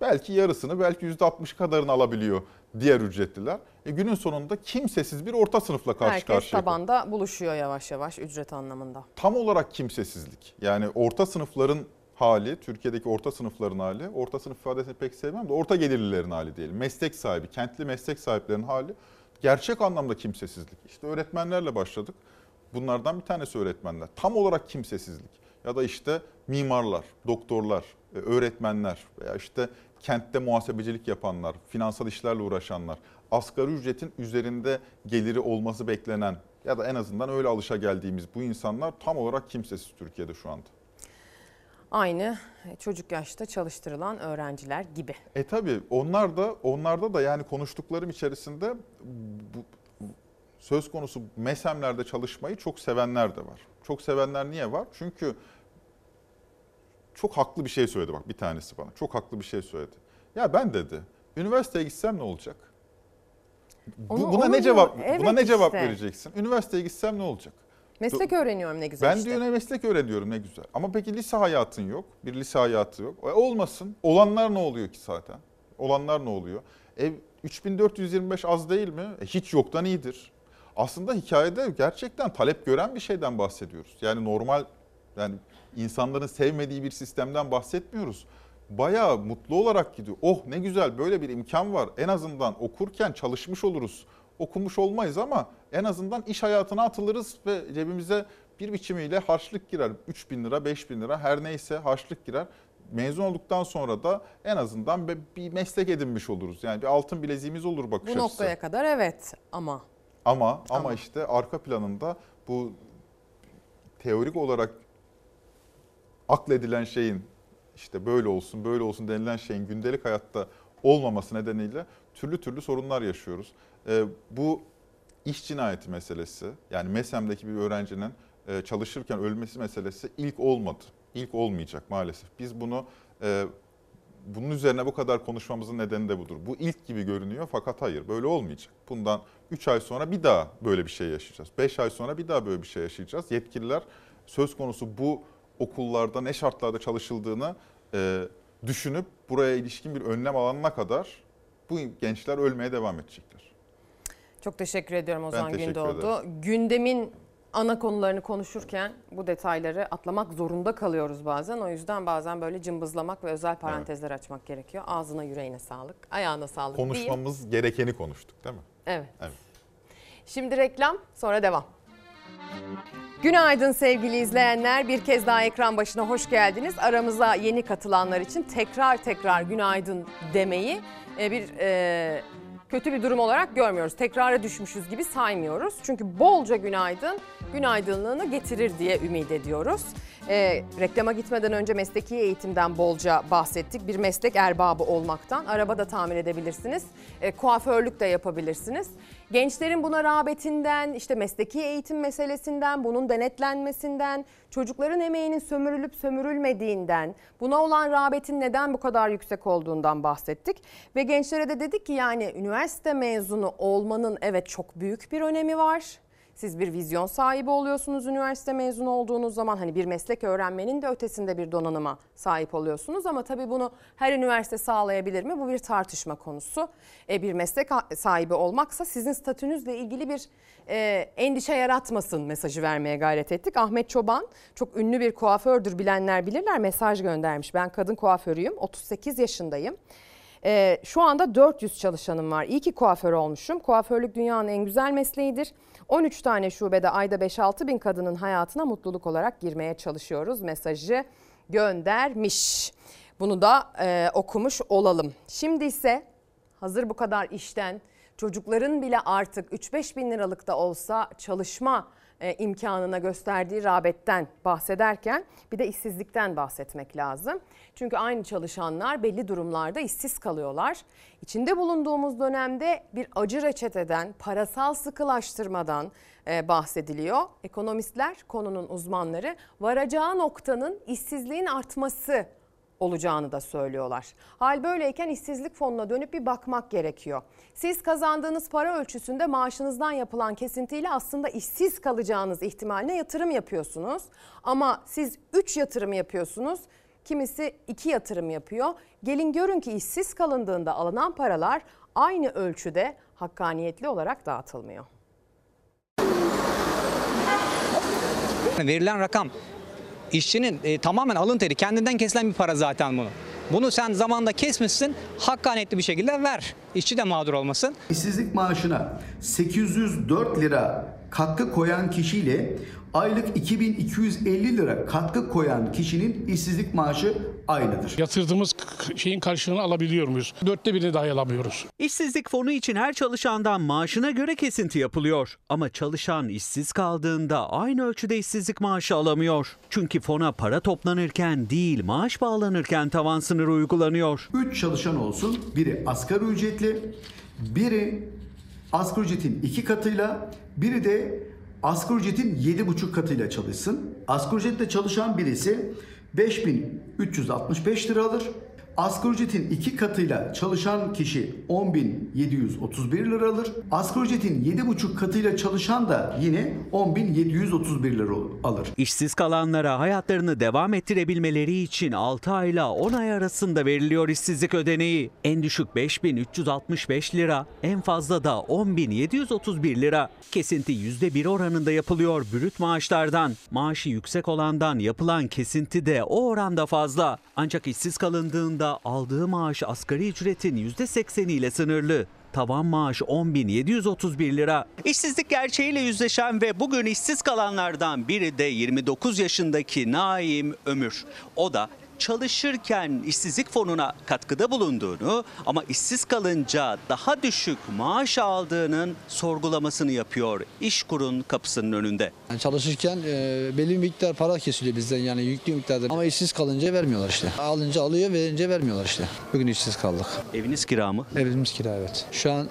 belki yarısını, belki %60 kadarını alabiliyor diğer ücretliler. E günün sonunda kimsesiz bir orta sınıfla karşı Herkes karşıya. tabanda buluşuyor yavaş yavaş ücret anlamında. Tam olarak kimsesizlik. Yani orta sınıfların hali, Türkiye'deki orta sınıfların hali, orta sınıf ifadesini pek sevmem de orta gelirlilerin hali diyelim. Meslek sahibi, kentli meslek sahiplerinin hali gerçek anlamda kimsesizlik. İşte öğretmenlerle başladık. Bunlardan bir tanesi öğretmenler. Tam olarak kimsesizlik. Ya da işte mimarlar, doktorlar, e, öğretmenler veya işte kentte muhasebecilik yapanlar, finansal işlerle uğraşanlar, asgari ücretin üzerinde geliri olması beklenen ya da en azından öyle alışa geldiğimiz bu insanlar tam olarak kimsesiz Türkiye'de şu anda. Aynı çocuk yaşta çalıştırılan öğrenciler gibi. E tabi onlar da onlarda da yani konuştuklarım içerisinde bu, söz konusu MESEM'lerde çalışmayı çok sevenler de var. Çok sevenler niye var? Çünkü çok haklı bir şey söyledi bak bir tanesi bana. Çok haklı bir şey söyledi. Ya ben dedi üniversiteye gitsem ne olacak? Onu- buna onu ne cevap. Evet buna ne cevap işte. vereceksin? Üniversiteye gitsem ne olacak? Meslek öğreniyorum ne güzel Ben işte. diyor ne meslek öğreniyorum ne güzel. Ama peki lise hayatın yok. Bir lise hayatı yok. E, olmasın. Olanlar ne oluyor ki zaten? Olanlar ne oluyor? E, 3425 az değil mi? E, hiç yoktan iyidir. Aslında hikayede gerçekten talep gören bir şeyden bahsediyoruz. Yani normal yani insanların sevmediği bir sistemden bahsetmiyoruz. Bayağı mutlu olarak gidiyor. Oh ne güzel böyle bir imkan var. En azından okurken çalışmış oluruz. Okumuş olmayız ama en azından iş hayatına atılırız ve cebimize bir biçimiyle harçlık girer. 3 bin lira, 5 bin lira her neyse harçlık girer. Mezun olduktan sonra da en azından bir- meslek edinmiş oluruz. Yani bir altın bileziğimiz olur bakış Bu açısı. noktaya kadar evet ama Ama ama işte arka planında bu teorik olarak akledilen şeyin işte böyle olsun böyle olsun denilen şeyin gündelik hayatta olmaması nedeniyle türlü türlü sorunlar yaşıyoruz. Ee, bu iş cinayeti meselesi yani MESEM'deki bir öğrencinin e, çalışırken ölmesi meselesi ilk olmadı. İlk olmayacak maalesef. Biz bunu e, bunun üzerine bu kadar konuşmamızın nedeni de budur. Bu ilk gibi görünüyor fakat hayır böyle olmayacak. Bundan 3 ay sonra bir daha böyle bir şey yaşayacağız. 5 ay sonra bir daha böyle bir şey yaşayacağız. Yetkililer söz konusu bu okullarda ne şartlarda çalışıldığını e, düşünüp buraya ilişkin bir önlem alana kadar bu gençler ölmeye devam edecekler. Çok teşekkür ediyorum Ozan teşekkür Gündoğdu. ederim. Gündemin ana konularını konuşurken bu detayları atlamak zorunda kalıyoruz bazen. O yüzden bazen böyle cımbızlamak ve özel parantezler açmak gerekiyor. Ağzına yüreğine sağlık, ayağına sağlık. Konuşmamız gerekeni konuştuk değil mi? Evet. Evet. Şimdi reklam, sonra devam. Günaydın sevgili izleyenler. Bir kez daha ekran başına hoş geldiniz. Aramıza yeni katılanlar için tekrar tekrar günaydın demeyi e, bir e, kötü bir durum olarak görmüyoruz. Tekrara düşmüşüz gibi saymıyoruz. Çünkü bolca günaydın günaydınlığını getirir diye ümit ediyoruz. E, reklama gitmeden önce mesleki eğitimden bolca bahsettik. Bir meslek erbabı olmaktan. Araba da tamir edebilirsiniz. E, kuaförlük de yapabilirsiniz. Gençlerin buna rağbetinden, işte mesleki eğitim meselesinden, bunun denetlenmesinden, çocukların emeğinin sömürülüp sömürülmediğinden, buna olan rağbetin neden bu kadar yüksek olduğundan bahsettik. Ve gençlere de dedik ki yani üniversite mezunu olmanın evet çok büyük bir önemi var. Siz bir vizyon sahibi oluyorsunuz üniversite mezunu olduğunuz zaman hani bir meslek öğrenmenin de ötesinde bir donanıma sahip oluyorsunuz ama tabii bunu her üniversite sağlayabilir mi? Bu bir tartışma konusu. E, bir meslek sahibi olmaksa sizin statünüzle ilgili bir e, endişe yaratmasın mesajı vermeye gayret ettik. Ahmet Çoban çok ünlü bir kuafördür bilenler bilirler mesaj göndermiş. Ben kadın kuaförüyüm 38 yaşındayım. Ee, şu anda 400 çalışanım var. İyi ki kuaför olmuşum. Kuaförlük dünyanın en güzel mesleğidir. 13 tane şubede ayda 5-6 bin kadının hayatına mutluluk olarak girmeye çalışıyoruz mesajı göndermiş. Bunu da e, okumuş olalım. Şimdi ise hazır bu kadar işten çocukların bile artık 3-5 bin liralık da olsa çalışma e, imkanına gösterdiği rağbetten bahsederken bir de işsizlikten bahsetmek lazım. Çünkü aynı çalışanlar belli durumlarda işsiz kalıyorlar. İçinde bulunduğumuz dönemde bir acı reçeteden, parasal sıkılaştırmadan e, bahsediliyor. Ekonomistler, konunun uzmanları varacağı noktanın işsizliğin artması olacağını da söylüyorlar. Hal böyleyken işsizlik fonuna dönüp bir bakmak gerekiyor. Siz kazandığınız para ölçüsünde maaşınızdan yapılan kesintiyle aslında işsiz kalacağınız ihtimaline yatırım yapıyorsunuz. Ama siz 3 yatırım yapıyorsunuz. Kimisi 2 yatırım yapıyor. Gelin görün ki işsiz kalındığında alınan paralar aynı ölçüde hakkaniyetli olarak dağıtılmıyor. Verilen rakam işçinin e, tamamen alın teri kendinden kesilen bir para zaten bunu. Bunu sen zamanda kesmişsin, hakkaniyetli bir şekilde ver. İşçi de mağdur olmasın. İşsizlik maaşına 804 lira katkı koyan kişiyle aylık 2250 lira katkı koyan kişinin işsizlik maaşı aynıdır. Yatırdığımız şeyin karşılığını alabiliyor muyuz? Dörtte birini dahi alamıyoruz. İşsizlik fonu için her çalışandan maaşına göre kesinti yapılıyor. Ama çalışan işsiz kaldığında aynı ölçüde işsizlik maaşı alamıyor. Çünkü fona para toplanırken değil maaş bağlanırken tavan sınırı uygulanıyor. 3 çalışan olsun. Biri asgari ücretli, biri asgari ücretin iki katıyla, biri de asgari ücretin yedi buçuk katıyla çalışsın. Asgari ücretle çalışan birisi 5365 lira alır. Asgari ücretin iki katıyla çalışan kişi 10.731 lira alır. Asgari ücretin yedi buçuk katıyla çalışan da yine 10.731 lira alır. İşsiz kalanlara hayatlarını devam ettirebilmeleri için 6 ayla 10 ay arasında veriliyor işsizlik ödeneği. En düşük 5365 lira, en fazla da 10731 lira. Kesinti %1 oranında yapılıyor brüt maaşlardan. Maaşı yüksek olandan yapılan kesinti de o oranda fazla. Ancak işsiz kalındığında aldığı maaş asgari ücretin %80 ile sınırlı. Tavan maaş 10.731 lira. İşsizlik gerçeğiyle yüzleşen ve bugün işsiz kalanlardan biri de 29 yaşındaki Naim Ömür. O da çalışırken işsizlik fonuna katkıda bulunduğunu ama işsiz kalınca daha düşük maaş aldığının sorgulamasını yapıyor İşkur'un kapısının önünde. Yani çalışırken e, belli bir miktar para kesiliyor bizden yani yüklü miktarda ama işsiz kalınca vermiyorlar işte. Alınca alıyor verince vermiyorlar işte. Bugün işsiz kaldık. Eviniz kira mı? Evimiz kira evet. Şu an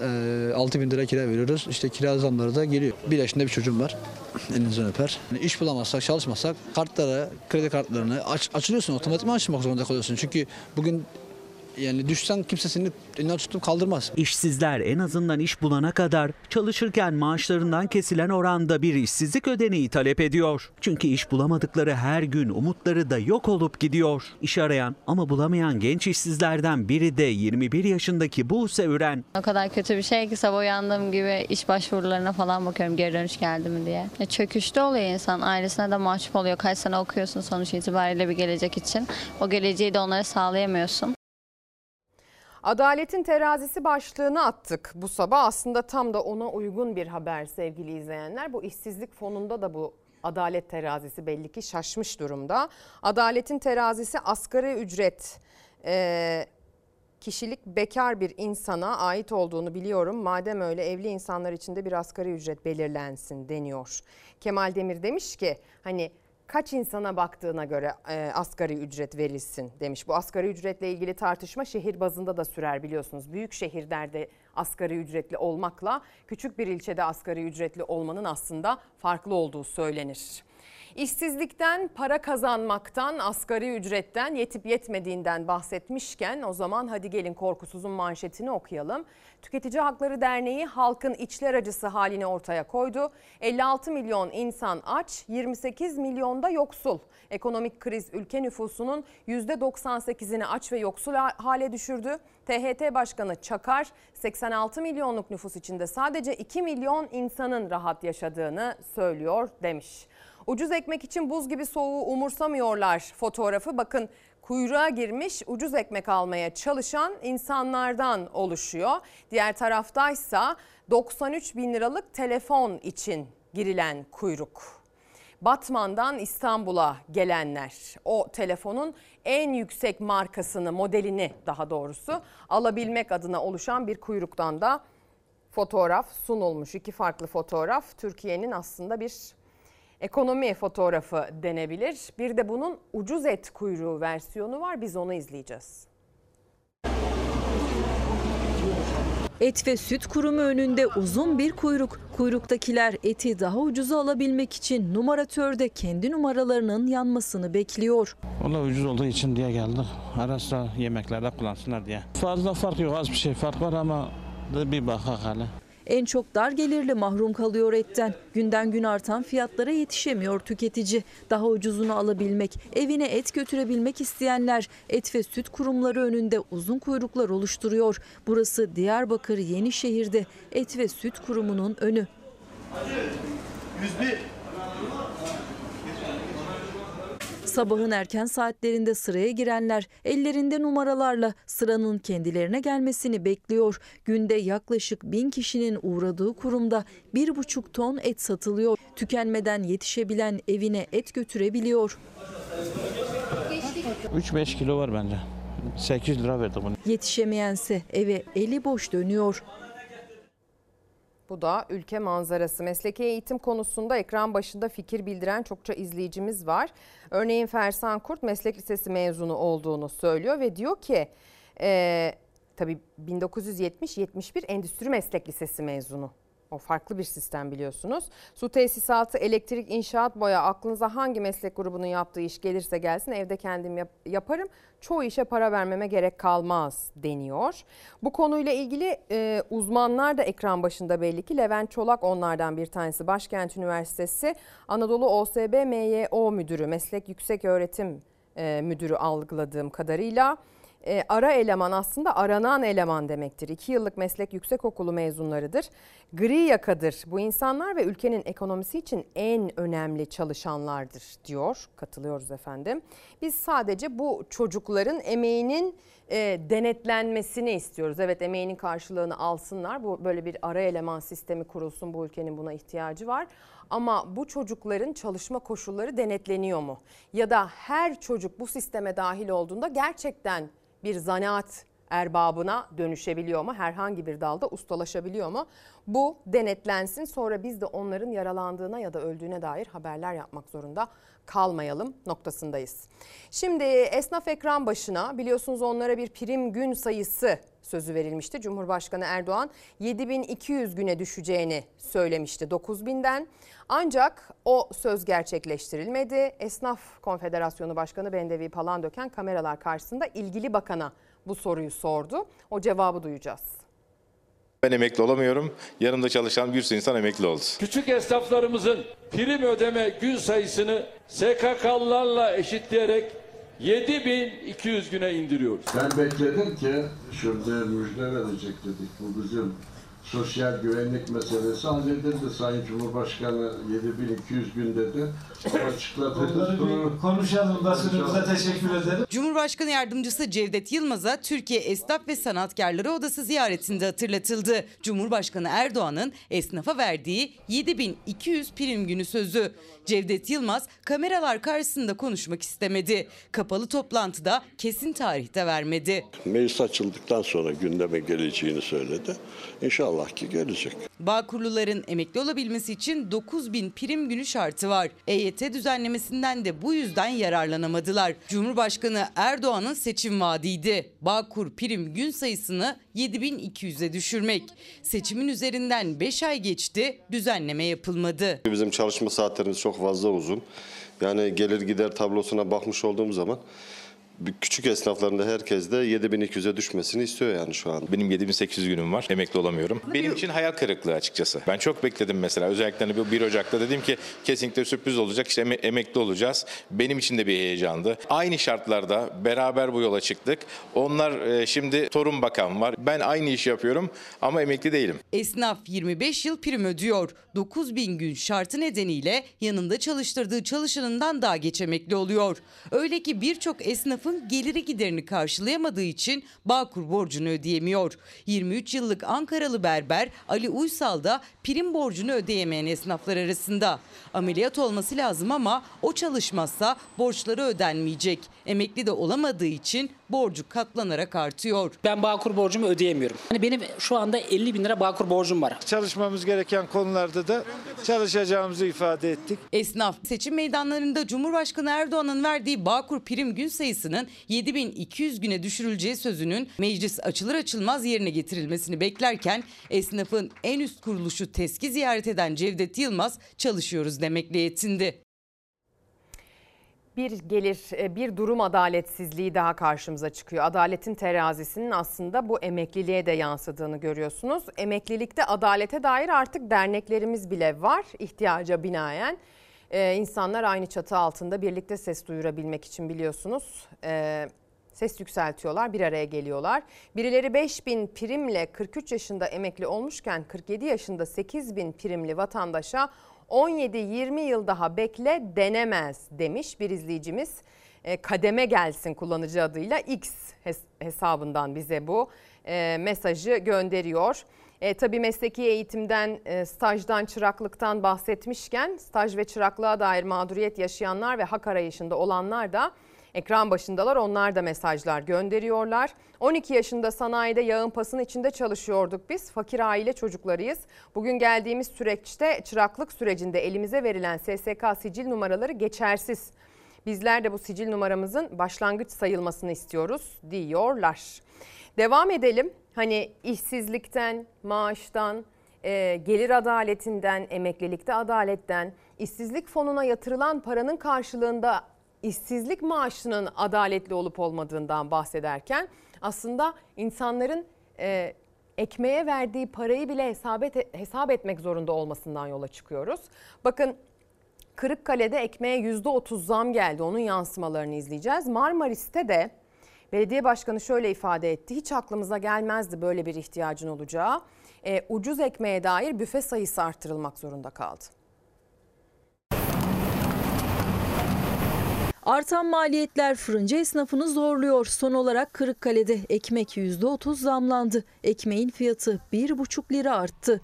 e, 6 bin lira kira veriyoruz. İşte kira zamları da geliyor. Bir yaşında bir çocuğum var. Elinizden öper. Yani iş bulamazsak, çalışmazsak kartlara, kredi kartlarını aç, açılıyorsun. Otomatikman açmak zorunda kalıyorsun. Çünkü bugün yani düşsen kimse seni elinden tutup kaldırmaz. İşsizler en azından iş bulana kadar çalışırken maaşlarından kesilen oranda bir işsizlik ödeneği talep ediyor. Çünkü iş bulamadıkları her gün umutları da yok olup gidiyor. İş arayan ama bulamayan genç işsizlerden biri de 21 yaşındaki Buse Üren. O kadar kötü bir şey ki sabah uyandığım gibi iş başvurularına falan bakıyorum geri dönüş geldi mi diye. Ya çöküşte oluyor insan ailesine de mahcup oluyor. Kaç sene okuyorsun sonuç itibariyle bir gelecek için. O geleceği de onlara sağlayamıyorsun. Adaletin terazisi başlığını attık bu sabah. Aslında tam da ona uygun bir haber sevgili izleyenler. Bu işsizlik fonunda da bu adalet terazisi belli ki şaşmış durumda. Adaletin terazisi asgari ücret e, kişilik bekar bir insana ait olduğunu biliyorum. Madem öyle evli insanlar için de bir asgari ücret belirlensin deniyor. Kemal Demir demiş ki hani kaç insana baktığına göre e, asgari ücret verilsin demiş. Bu asgari ücretle ilgili tartışma şehir bazında da sürer biliyorsunuz. Büyük şehirlerde asgari ücretli olmakla küçük bir ilçede asgari ücretli olmanın aslında farklı olduğu söylenir. İşsizlikten, para kazanmaktan, asgari ücretten, yetip yetmediğinden bahsetmişken o zaman hadi gelin korkusuzun manşetini okuyalım. Tüketici Hakları Derneği halkın içler acısı halini ortaya koydu. 56 milyon insan aç, 28 milyonda yoksul. Ekonomik kriz ülke nüfusunun %98'ini aç ve yoksul hale düşürdü. THT Başkanı Çakar 86 milyonluk nüfus içinde sadece 2 milyon insanın rahat yaşadığını söylüyor demiş. Ucuz ekmek için buz gibi soğuğu umursamıyorlar fotoğrafı. Bakın kuyruğa girmiş ucuz ekmek almaya çalışan insanlardan oluşuyor. Diğer taraftaysa 93 bin liralık telefon için girilen kuyruk. Batman'dan İstanbul'a gelenler o telefonun en yüksek markasını, modelini daha doğrusu alabilmek adına oluşan bir kuyruktan da fotoğraf sunulmuş. İki farklı fotoğraf Türkiye'nin aslında bir ekonomi fotoğrafı denebilir. Bir de bunun ucuz et kuyruğu versiyonu var. Biz onu izleyeceğiz. Et ve Süt Kurumu önünde uzun bir kuyruk. Kuyruktakiler eti daha ucuza alabilmek için numaratörde kendi numaralarının yanmasını bekliyor. Valla ucuz olduğu için diye geldik. Ara sıra yemeklerde kullansınlar diye. Fazla fark yok az bir şey fark var ama bir bakak hele. En çok dar gelirli mahrum kalıyor etten. Günden gün artan fiyatlara yetişemiyor tüketici. Daha ucuzunu alabilmek, evine et götürebilmek isteyenler et ve süt kurumları önünde uzun kuyruklar oluşturuyor. Burası Diyarbakır Yenişehir'de et ve süt kurumunun önü. Sabahın erken saatlerinde sıraya girenler ellerinde numaralarla sıranın kendilerine gelmesini bekliyor. Günde yaklaşık bin kişinin uğradığı kurumda bir buçuk ton et satılıyor. Tükenmeden yetişebilen evine et götürebiliyor. 3-5 kilo var bence. 800 lira verdik bunu. Yetişemeyense eve eli boş dönüyor. Bu da ülke manzarası. Mesleki eğitim konusunda ekran başında fikir bildiren çokça izleyicimiz var. Örneğin Fersan Kurt meslek lisesi mezunu olduğunu söylüyor ve diyor ki e, tabii 1970-71 endüstri meslek lisesi mezunu. O farklı bir sistem biliyorsunuz. Su tesisatı, elektrik, inşaat, boya aklınıza hangi meslek grubunun yaptığı iş gelirse gelsin evde kendim yap- yaparım. Çoğu işe para vermeme gerek kalmaz deniyor. Bu konuyla ilgili e, uzmanlar da ekran başında belli ki. Levent Çolak onlardan bir tanesi. Başkent Üniversitesi Anadolu OSB MYO Müdürü, Meslek Yüksek Öğretim e, Müdürü algıladığım kadarıyla. E, ara eleman aslında aranan eleman demektir. İki yıllık meslek yüksekokulu mezunlarıdır. Gri yakadır. Bu insanlar ve ülkenin ekonomisi için en önemli çalışanlardır diyor. Katılıyoruz efendim. Biz sadece bu çocukların emeğinin e, denetlenmesini istiyoruz. Evet emeğinin karşılığını alsınlar. Bu böyle bir ara eleman sistemi kurulsun. Bu ülkenin buna ihtiyacı var. Ama bu çocukların çalışma koşulları denetleniyor mu? Ya da her çocuk bu sisteme dahil olduğunda gerçekten bir zanaat erbabına dönüşebiliyor mu? Herhangi bir dalda ustalaşabiliyor mu? Bu denetlensin sonra biz de onların yaralandığına ya da öldüğüne dair haberler yapmak zorunda kalmayalım noktasındayız. Şimdi esnaf ekran başına biliyorsunuz onlara bir prim gün sayısı sözü verilmişti. Cumhurbaşkanı Erdoğan 7200 güne düşeceğini söylemişti 9000'den. Ancak o söz gerçekleştirilmedi. Esnaf Konfederasyonu Başkanı Bendevi Palandöken kameralar karşısında ilgili bakana bu soruyu sordu. O cevabı duyacağız. Ben emekli olamıyorum. Yanımda çalışan bir sürü insan emekli oldu. Küçük esnaflarımızın prim ödeme gün sayısını SKK'lılarla eşitleyerek 7200 güne indiriyoruz. Ben bekledim ki şurada müjde verecek dedik. Bu bizim sosyal güvenlik meselesi halledildi. Sayın Cumhurbaşkanı 7200 gün dedi. O açıkladı. Konuşalım basınımıza teşekkür ederim. Cumhurbaşkanı Yardımcısı Cevdet Yılmaz'a Türkiye Esnaf ve Sanatkarları Odası ziyaretinde hatırlatıldı. Cumhurbaşkanı Erdoğan'ın esnafa verdiği 7200 prim günü sözü. Cevdet Yılmaz kameralar karşısında konuşmak istemedi. Kapalı toplantıda kesin tarihte vermedi. Meclis açıldıktan sonra gündeme geleceğini söyledi. İnşallah ki gelecek. Bağkurluların emekli olabilmesi için 9000 prim günü şartı var. EYT düzenlemesinden de bu yüzden yararlanamadılar. Cumhurbaşkanı Erdoğan'ın seçim vaadiydi. Bağkur prim gün sayısını 7200'e düşürmek. Seçimin üzerinden 5 ay geçti, düzenleme yapılmadı. Bizim çalışma saatlerimiz çok fazla uzun. Yani gelir gider tablosuna bakmış olduğum zaman küçük esnaflarında herkes de 7200'e düşmesini istiyor yani şu an. Benim 7800 günüm var. Emekli olamıyorum. Benim için hayal kırıklığı açıkçası. Ben çok bekledim mesela. Özellikle hani bu 1 Ocak'ta dedim ki kesinlikle sürpriz olacak. İşte eme- emekli olacağız. Benim için de bir heyecandı. Aynı şartlarda beraber bu yola çıktık. Onlar e, şimdi torun bakan var. Ben aynı iş yapıyorum ama emekli değilim. Esnaf 25 yıl prim ödüyor. 9000 gün şartı nedeniyle yanında çalıştırdığı çalışanından daha geç emekli oluyor. Öyle ki birçok esnafın esnafın geliri giderini karşılayamadığı için Bağkur borcunu ödeyemiyor. 23 yıllık Ankaralı berber Ali Uysal da prim borcunu ödeyemeyen esnaflar arasında. Ameliyat olması lazım ama o çalışmazsa borçları ödenmeyecek. Emekli de olamadığı için borcu katlanarak artıyor. Ben Bağkur borcumu ödeyemiyorum. Hani benim şu anda 50 bin lira Bağkur borcum var. Çalışmamız gereken konularda da çalışacağımızı ifade ettik. Esnaf seçim meydanlarında Cumhurbaşkanı Erdoğan'ın verdiği Bağkur prim gün sayısının 7200 güne düşürüleceği sözünün meclis açılır açılmaz yerine getirilmesini beklerken esnafın en üst kuruluşu TESK'i ziyaret eden Cevdet Yılmaz çalışıyoruz demekle yetindi. Bir gelir, e, bir durum adaletsizliği daha karşımıza çıkıyor. Adaletin terazisinin aslında bu emekliliğe de yansıdığını görüyorsunuz. Emeklilikte adalete dair artık derneklerimiz bile var ihtiyaca binaen. Ee, insanlar aynı çatı altında birlikte ses duyurabilmek için biliyorsunuz. Ee, ses yükseltiyorlar, bir araya geliyorlar. Birileri 5000 primle 43 yaşında emekli olmuşken 47 yaşında 8000 primli vatandaşa 17-20 yıl daha bekle denemez demiş bir izleyicimiz. E, kademe gelsin kullanıcı adıyla X hesabından bize bu e, mesajı gönderiyor. E, tabii mesleki eğitimden, e, stajdan, çıraklıktan bahsetmişken staj ve çıraklığa dair mağduriyet yaşayanlar ve hak arayışında olanlar da ekran başındalar. Onlar da mesajlar gönderiyorlar. 12 yaşında sanayide yağın pasın içinde çalışıyorduk biz. Fakir aile çocuklarıyız. Bugün geldiğimiz süreçte çıraklık sürecinde elimize verilen SSK sicil numaraları geçersiz. Bizler de bu sicil numaramızın başlangıç sayılmasını istiyoruz diyorlar. Devam edelim. Hani işsizlikten, maaştan, e, gelir adaletinden, emeklilikte adaletten, işsizlik fonuna yatırılan paranın karşılığında işsizlik maaşının adaletli olup olmadığından bahsederken aslında insanların e, ekmeğe verdiği parayı bile hesap, et, hesap etmek zorunda olmasından yola çıkıyoruz. Bakın Kırıkkale'de ekmeğe %30 zam geldi. Onun yansımalarını izleyeceğiz. Marmaris'te de belediye başkanı şöyle ifade etti. Hiç aklımıza gelmezdi böyle bir ihtiyacın olacağı. E, ucuz ekmeğe dair büfe sayısı artırılmak zorunda kaldı. Artan maliyetler fırıncı esnafını zorluyor. Son olarak Kırıkkale'de ekmek %30 zamlandı. Ekmeğin fiyatı 1,5 lira arttı.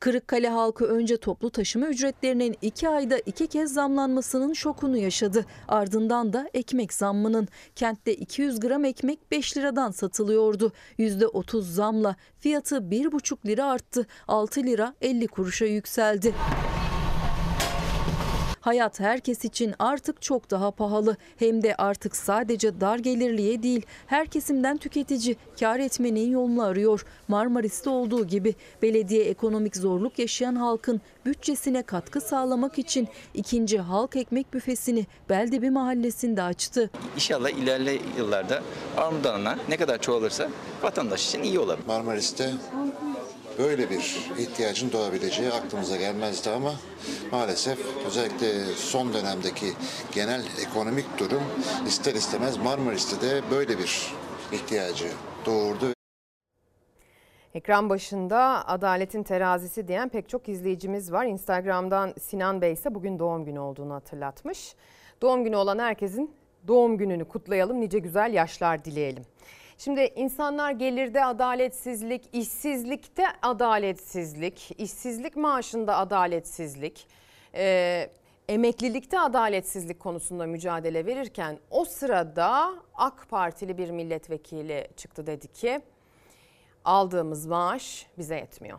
Kırıkkale halkı önce toplu taşıma ücretlerinin iki ayda iki kez zamlanmasının şokunu yaşadı. Ardından da ekmek zammının. Kentte 200 gram ekmek 5 liradan satılıyordu. %30 zamla fiyatı 1,5 lira arttı. 6 lira 50 kuruşa yükseldi. Hayat herkes için artık çok daha pahalı. Hem de artık sadece dar gelirliye değil, her kesimden tüketici kar etmenin yolunu arıyor. Marmaris'te olduğu gibi belediye ekonomik zorluk yaşayan halkın bütçesine katkı sağlamak için ikinci halk ekmek büfesini Beldebi mahallesinde açtı. İnşallah ilerleyen yıllarda armudana ne kadar çoğalırsa vatandaş için iyi olur. Marmaris'te böyle bir ihtiyacın doğabileceği aklımıza gelmezdi ama maalesef özellikle son dönemdeki genel ekonomik durum ister istemez Marmaris'te de böyle bir ihtiyacı doğurdu. Ekran başında adaletin terazisi diyen pek çok izleyicimiz var. Instagram'dan Sinan Bey ise bugün doğum günü olduğunu hatırlatmış. Doğum günü olan herkesin doğum gününü kutlayalım, nice güzel yaşlar dileyelim. Şimdi insanlar gelirde adaletsizlik, işsizlikte adaletsizlik, işsizlik maaşında adaletsizlik, e, emeklilikte adaletsizlik konusunda mücadele verirken o sırada AK Partili bir milletvekili çıktı dedi ki aldığımız maaş bize yetmiyor.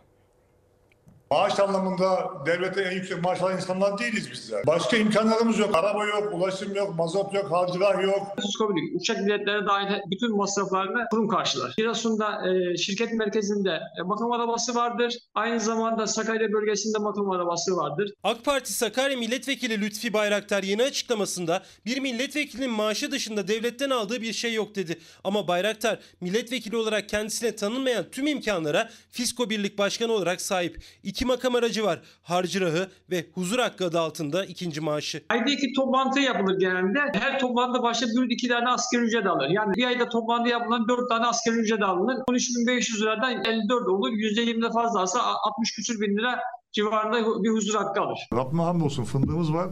Maaş anlamında devlete en yüksek maaş alan insanlar değiliz bizler. Başka imkanlarımız yok. Araba yok, ulaşım yok, mazot yok, harcılar yok. Skobilik, uçak biletleri dahil bütün masraflarını kurum karşılar. Giresun'da e, şirket merkezinde e, makam arabası vardır. Aynı zamanda Sakarya bölgesinde makam arabası vardır. AK Parti Sakarya Milletvekili Lütfi Bayraktar yeni açıklamasında bir milletvekilinin maaşı dışında devletten aldığı bir şey yok dedi. Ama Bayraktar milletvekili olarak kendisine tanınmayan tüm imkanlara Fisko Birlik Başkanı olarak sahip. İki makam aracı var. Harcırahı ve huzur hakkı adı altında ikinci maaşı. Ayda iki toplantı yapılır genelde. Her toplantı başta bir iki tane asgari ücret alır. Yani bir ayda toplantı yapılan dört tane asgari ücret alınır. 13.500 liradan 54 olur. %20'de fazla alsa 60 küsür bin lira civarında bir huzur hakkı alır. Rabbime hamdolsun fındığımız var.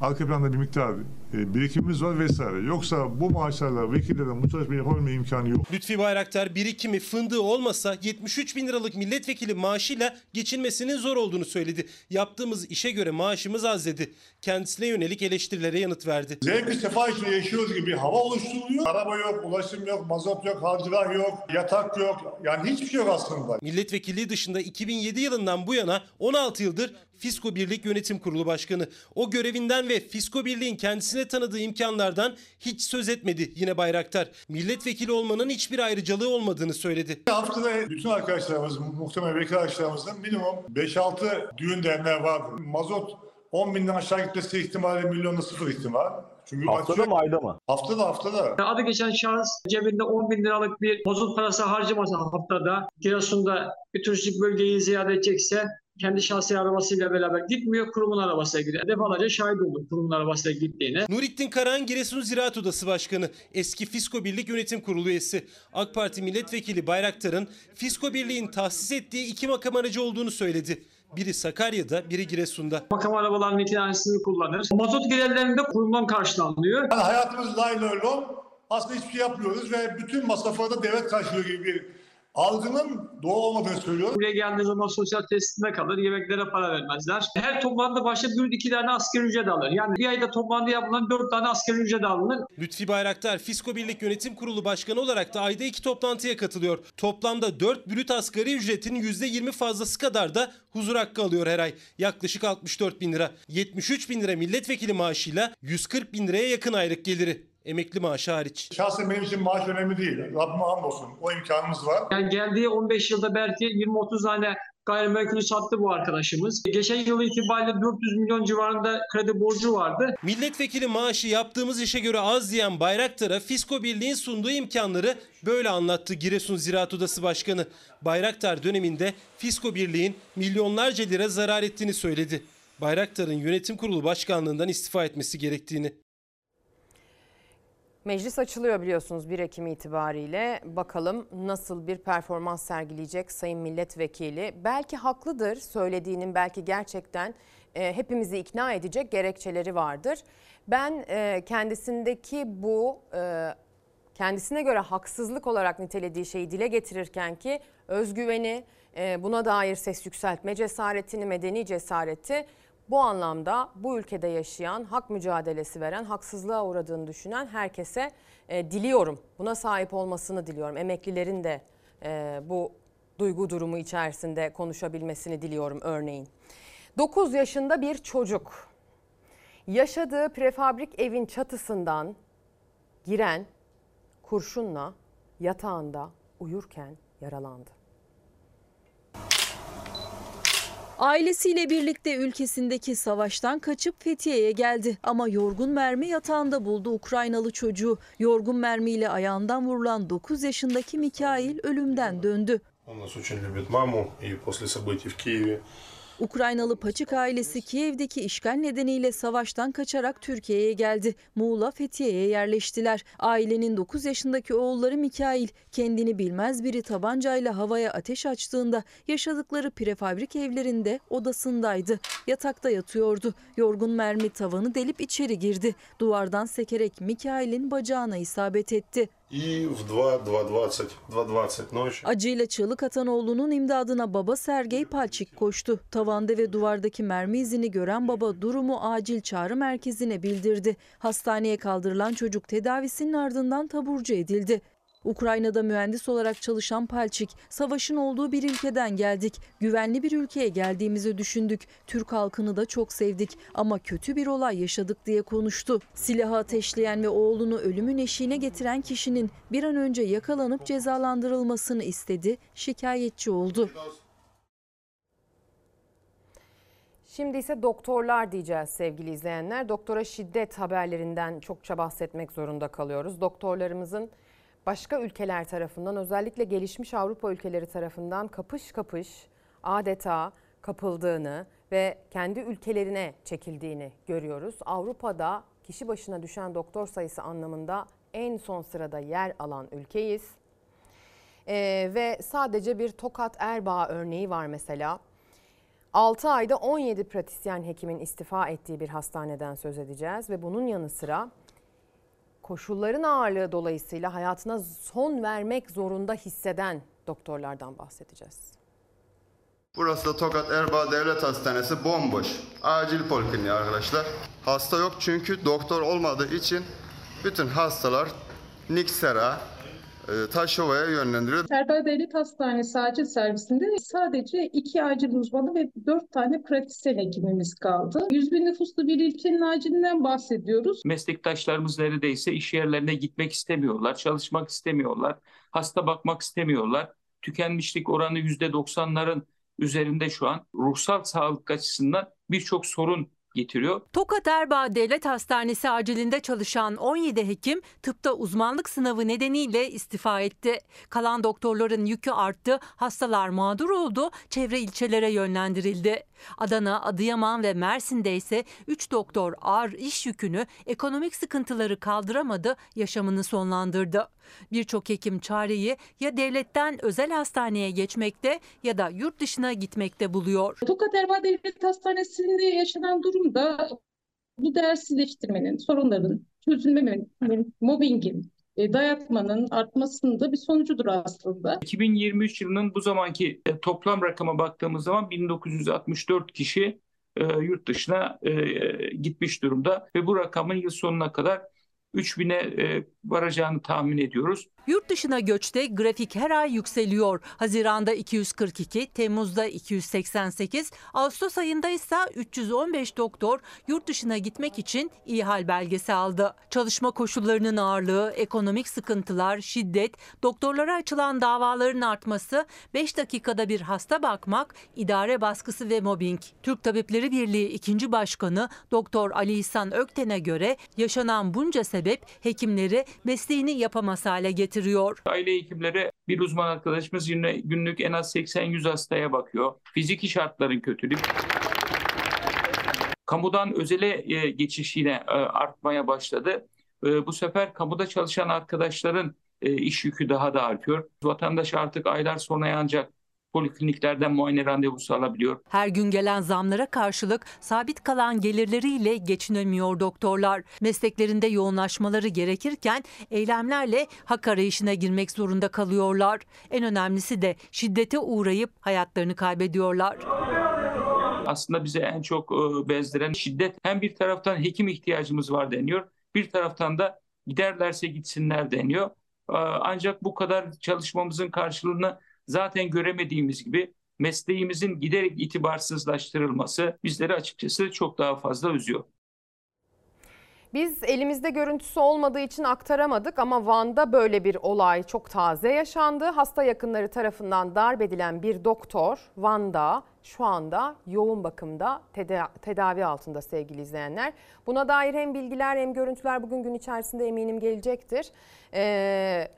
Arka planda bir miktar e, birikimimiz var vesaire. Yoksa bu maaşlarla vekillerin bu çalışmayı yapabilme imkanı yok. Lütfi Bayraktar birikimi fındığı olmasa 73 bin liralık milletvekili maaşıyla geçinmesinin zor olduğunu söyledi. Yaptığımız işe göre maaşımız az dedi. Kendisine yönelik eleştirilere yanıt verdi. Zevk-i sefa içinde yaşıyoruz gibi bir hava oluşturuluyor. Araba yok, ulaşım yok, mazot yok, harcırah yok, yatak yok. Yani hiçbir şey yok aslında. Milletvekilliği dışında 2007 yılından bu yana 16 yıldır Fisko Birlik Yönetim Kurulu Başkanı. O görevinden ve Fisko Birliğin kendisine tanıdığı imkanlardan hiç söz etmedi yine Bayraktar. Milletvekili olmanın hiçbir ayrıcalığı olmadığını söyledi. Haftada bütün arkadaşlarımız, muhtemel vekil arkadaşlarımızın minimum 5-6 düğün derneği var. Mazot 10 binden aşağı gitmesi ihtimali milyonda sıfır ihtimal. Çünkü Haftada mı ayda mı? Haftada haftada. Adı geçen şahıs cebinde 10 bin liralık bir bozuk parası harcamasa haftada Giresun'da bir turistik bölgeyi ziyaret edecekse kendi şahsi arabasıyla beraber gitmiyor, kurumun arabasıyla gidiyor. Defalarca şahit oldum kurumun arabasıyla gittiğine. Nurettin Karahan Giresun Ziraat Odası Başkanı, eski Fisko Birlik Yönetim Kurulu üyesi. AK Parti Milletvekili Bayraktar'ın Fisko Birliği'nin tahsis ettiği iki makam aracı olduğunu söyledi. Biri Sakarya'da, biri Giresun'da. Makam arabalarının iki tanesini kullanır. Mazot giderlerinde de kurumdan karşılanıyor. Yani hayatımız lay lay lom. Aslında hiçbir şey yapmıyoruz ve bütün masrafları da devlet karşılıyor gibi bir algının doğru olmadığını söylüyorum. Buraya geldiği zaman sosyal tesisinde kalır, yemeklere para vermezler. Her toplantı başta bir iki tane asgari ücret alır. Yani bir ayda toplantı yapılan dört tane asgari ücret alınır. Lütfi Bayraktar, Fisko Birlik Yönetim Kurulu Başkanı olarak da ayda iki toplantıya katılıyor. Toplamda 4 brüt asgari ücretin %20 fazlası kadar da huzur hakkı alıyor her ay. Yaklaşık 64 bin lira. 73 bin lira milletvekili maaşıyla 140 bin liraya yakın aylık geliri. Emekli maaşı hariç. Şahsen benim için maaş önemli değil. Rabbime hamdolsun. O imkanımız var. Yani geldiği 15 yılda belki 20-30 tane gayrimenkulü sattı bu arkadaşımız. Geçen yıl itibariyle 400 milyon civarında kredi borcu vardı. Milletvekili maaşı yaptığımız işe göre az diyen Bayraktar'a Fisko Birliği'nin sunduğu imkanları böyle anlattı Giresun Ziraat Odası Başkanı. Bayraktar döneminde Fisko Birliği'nin milyonlarca lira zarar ettiğini söyledi. Bayraktar'ın yönetim kurulu başkanlığından istifa etmesi gerektiğini. Meclis açılıyor biliyorsunuz 1 Ekim itibariyle. Bakalım nasıl bir performans sergileyecek Sayın Milletvekili. Belki haklıdır söylediğinin belki gerçekten e, hepimizi ikna edecek gerekçeleri vardır. Ben e, kendisindeki bu e, kendisine göre haksızlık olarak nitelediği şeyi dile getirirken ki özgüveni, e, buna dair ses yükseltme cesaretini, medeni cesareti bu anlamda bu ülkede yaşayan, hak mücadelesi veren, haksızlığa uğradığını düşünen herkese e, diliyorum. Buna sahip olmasını diliyorum. Emeklilerin de e, bu duygu durumu içerisinde konuşabilmesini diliyorum örneğin. 9 yaşında bir çocuk yaşadığı prefabrik evin çatısından giren kurşunla yatağında uyurken yaralandı. Ailesiyle birlikte ülkesindeki savaştan kaçıp Fethiye'ye geldi. Ama yorgun mermi yatağında buldu Ukraynalı çocuğu. Yorgun mermiyle ayağından vurulan 9 yaşındaki Mikail ölümden döndü. Он нас очень любит маму, и после событий в Киеве Ukraynalı Paçık ailesi Kiev'deki işgal nedeniyle savaştan kaçarak Türkiye'ye geldi. Muğla Fethiye'ye yerleştiler. Ailenin 9 yaşındaki oğulları Mikail kendini bilmez biri tabancayla havaya ateş açtığında yaşadıkları prefabrik evlerinde odasındaydı. Yatakta yatıyordu. Yorgun mermi tavanı delip içeri girdi. Duvardan sekerek Mikail'in bacağına isabet etti. и в 2, 2.20, 2.20 ночи Acıyla çığlık atan oğlunun imdadına baba Sergey Palçik koştu. Tavanda ve duvardaki mermi izini gören baba durumu acil çağrı merkezine bildirdi. Hastaneye kaldırılan çocuk tedavisinin ardından taburcu edildi. Ukrayna'da mühendis olarak çalışan Palçik, savaşın olduğu bir ülkeden geldik. Güvenli bir ülkeye geldiğimizi düşündük. Türk halkını da çok sevdik ama kötü bir olay yaşadık diye konuştu. Silahı ateşleyen ve oğlunu ölümün eşiğine getiren kişinin bir an önce yakalanıp cezalandırılmasını istedi, şikayetçi oldu. Şimdi ise doktorlar diyeceğiz sevgili izleyenler. Doktora şiddet haberlerinden çokça bahsetmek zorunda kalıyoruz. Doktorlarımızın başka ülkeler tarafından özellikle gelişmiş Avrupa ülkeleri tarafından kapış kapış adeta kapıldığını ve kendi ülkelerine çekildiğini görüyoruz. Avrupa'da kişi başına düşen doktor sayısı anlamında en son sırada yer alan ülkeyiz. Ee, ve sadece bir Tokat Erbaa örneği var mesela. 6 ayda 17 pratisyen hekimin istifa ettiği bir hastaneden söz edeceğiz ve bunun yanı sıra koşulların ağırlığı dolayısıyla hayatına son vermek zorunda hisseden doktorlardan bahsedeceğiz. Burası da Tokat Erbaa Devlet Hastanesi bomboş. Acil polikliniği arkadaşlar. Hasta yok çünkü doktor olmadığı için bütün hastalar Niksera, Taşova'ya yönlendiriyor. Erbaa Devlet Hastanesi acil servisinde sadece iki acil uzmanı ve dört tane pratisyen hekimimiz kaldı. 100 bin nüfuslu bir ilçenin acilinden bahsediyoruz. Meslektaşlarımız neredeyse iş yerlerine gitmek istemiyorlar, çalışmak istemiyorlar, hasta bakmak istemiyorlar. Tükenmişlik oranı %90'ların üzerinde şu an ruhsal sağlık açısından birçok sorun getiriyor. Tokat Erbaa Devlet Hastanesi acilinde çalışan 17 hekim tıpta uzmanlık sınavı nedeniyle istifa etti. Kalan doktorların yükü arttı, hastalar mağdur oldu, çevre ilçelere yönlendirildi. Adana, Adıyaman ve Mersin'de ise 3 doktor ağır iş yükünü, ekonomik sıkıntıları kaldıramadı, yaşamını sonlandırdı. Birçok hekim çareyi ya devletten özel hastaneye geçmekte ya da yurt dışına gitmekte buluyor. Tokat Erbaa Devlet Hastanesi'nde yaşanan durum da bu değersizleştirmenin, sorunların çözülmemenin, mobbingin, dayatmanın artmasının da bir sonucudur aslında. 2023 yılının bu zamanki e, toplam rakama baktığımız zaman 1964 kişi e, yurt dışına e, gitmiş durumda ve bu rakamın yıl sonuna kadar 3000'e e, varacağını tahmin ediyoruz. Yurt dışına göçte grafik her ay yükseliyor. Haziranda 242, Temmuz'da 288, Ağustos ayında ise 315 doktor yurt dışına gitmek için ihal belgesi aldı. Çalışma koşullarının ağırlığı, ekonomik sıkıntılar, şiddet, doktorlara açılan davaların artması, 5 dakikada bir hasta bakmak, idare baskısı ve mobbing. Türk Tabipleri Birliği 2. Başkanı Doktor Ali İhsan Ökten'e göre yaşanan bunca sebep hekimleri mesleğini yapamaz hale getiriyor. Aile hekimleri bir uzman arkadaşımız yine günlük en az 80-100 hastaya bakıyor. Fiziki şartların kötülük. Kamudan özele e, geçiş yine e, artmaya başladı. E, Bu sefer kamuda çalışan arkadaşların iş yükü daha da artıyor. Vatandaş artık aylar sonra ancak polikliniklerden muayene randevusu alabiliyor. Her gün gelen zamlara karşılık sabit kalan gelirleriyle geçinemiyor doktorlar. Mesleklerinde yoğunlaşmaları gerekirken eylemlerle hak arayışına girmek zorunda kalıyorlar. En önemlisi de şiddete uğrayıp hayatlarını kaybediyorlar. Aslında bize en çok e, bezdiren şiddet hem bir taraftan hekim ihtiyacımız var deniyor, bir taraftan da giderlerse gitsinler deniyor. E, Ancak bu kadar çalışmamızın karşılığını zaten göremediğimiz gibi mesleğimizin giderek itibarsızlaştırılması bizleri açıkçası çok daha fazla üzüyor. Biz elimizde görüntüsü olmadığı için aktaramadık ama Van'da böyle bir olay çok taze yaşandı. Hasta yakınları tarafından darp edilen bir doktor Van'da şu anda yoğun bakımda teda- tedavi altında sevgili izleyenler. Buna dair hem bilgiler hem görüntüler bugün gün içerisinde eminim gelecektir. Ee,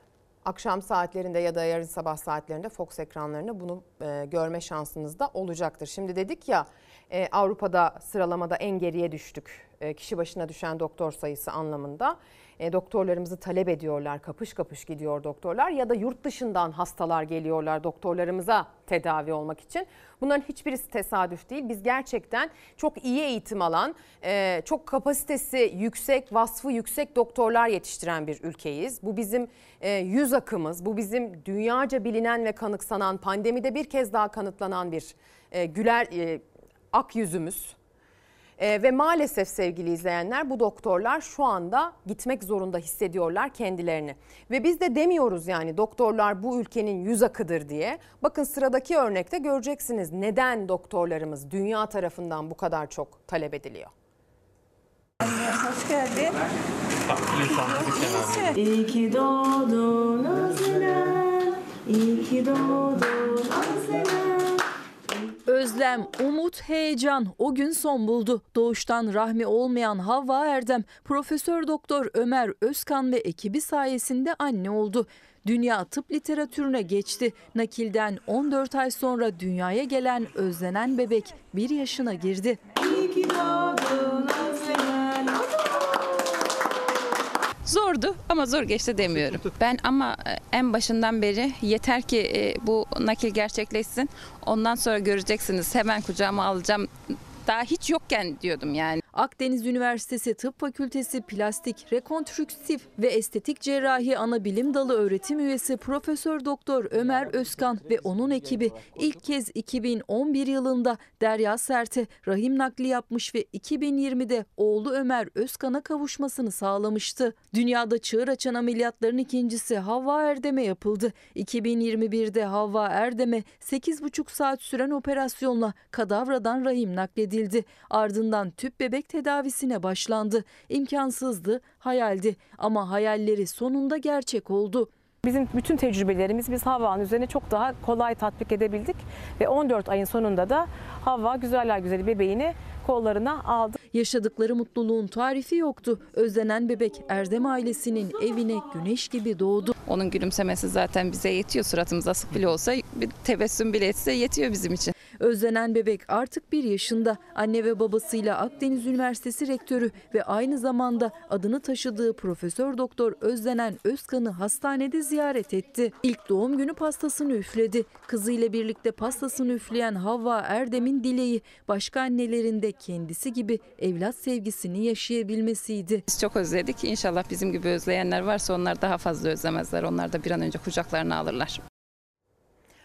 akşam saatlerinde ya da yarın sabah saatlerinde Fox ekranlarında bunu e, görme şansınız da olacaktır. Şimdi dedik ya e, Avrupa'da sıralamada en geriye düştük. E, kişi başına düşen doktor sayısı anlamında. E, doktorlarımızı talep ediyorlar. Kapış kapış gidiyor doktorlar ya da yurt dışından hastalar geliyorlar doktorlarımıza tedavi olmak için. Bunların hiçbirisi tesadüf değil. Biz gerçekten çok iyi eğitim alan, e, çok kapasitesi yüksek, vasfı yüksek doktorlar yetiştiren bir ülkeyiz. Bu bizim e, yüz akımız, bu bizim dünyaca bilinen ve kanıksanan, pandemide bir kez daha kanıtlanan bir güler ak yüzümüz. Ee, ve maalesef sevgili izleyenler bu doktorlar şu anda gitmek zorunda hissediyorlar kendilerini. Ve biz de demiyoruz yani doktorlar bu ülkenin yüz akıdır diye. Bakın sıradaki örnekte göreceksiniz neden doktorlarımız dünya tarafından bu kadar çok talep ediliyor. Hoş geldin. İyi ki doğdun Özlem. İyi ki doğdun Özlem. Özlem, umut, heyecan o gün son buldu. Doğuştan rahmi olmayan Havva Erdem, Profesör Doktor Ömer Özkan ve ekibi sayesinde anne oldu. Dünya tıp literatürüne geçti. Nakilden 14 ay sonra dünyaya gelen özlenen bebek 1 yaşına girdi. İyi ki doğdun Zordu ama zor geçti demiyorum. Ben ama e, en başından beri yeter ki e, bu nakil gerçekleşsin. Ondan sonra göreceksiniz hemen kucağıma alacağım. Daha hiç yokken diyordum yani. Akdeniz Üniversitesi Tıp Fakültesi Plastik, Rekonstrüktif ve Estetik Cerrahi Anabilim Dalı öğretim üyesi Profesör Doktor Ömer Özkan ve onun ekibi ilk kez 2011 yılında Derya Sert'e rahim nakli yapmış ve 2020'de oğlu Ömer Özkan'a kavuşmasını sağlamıştı. Dünyada çığır açan ameliyatların ikincisi Havva Erdem'e yapıldı. 2021'de Havva Erdem'e 8,5 saat süren operasyonla kadavradan rahim nakledildi. Ardından tüp bebek tedavisine başlandı. İmkansızdı, hayaldi ama hayalleri sonunda gerçek oldu. Bizim bütün tecrübelerimiz biz Havva'nın üzerine çok daha kolay tatbik edebildik ve 14 ayın sonunda da Havva güzeller güzeli bebeğini kollarına aldı. Yaşadıkları mutluluğun tarifi yoktu. Özlenen bebek Erdem ailesinin evine güneş gibi doğdu. Onun gülümsemesi zaten bize yetiyor. Suratımız asık bile olsa bir tebessüm bile etse yetiyor bizim için. Özlenen bebek artık bir yaşında. Anne ve babasıyla Akdeniz Üniversitesi rektörü ve aynı zamanda adını taşıdığı Profesör Doktor Özlenen Özkan'ı hastanede ziyaret etti. İlk doğum günü pastasını üfledi. Kızıyla birlikte pastasını üfleyen Havva Erdem'in dileği başka annelerin de kendisi gibi evlat sevgisini yaşayabilmesiydi. Biz çok özledik. İnşallah bizim gibi özleyenler varsa onlar daha fazla özlemezler. Onlar da bir an önce kucaklarına alırlar.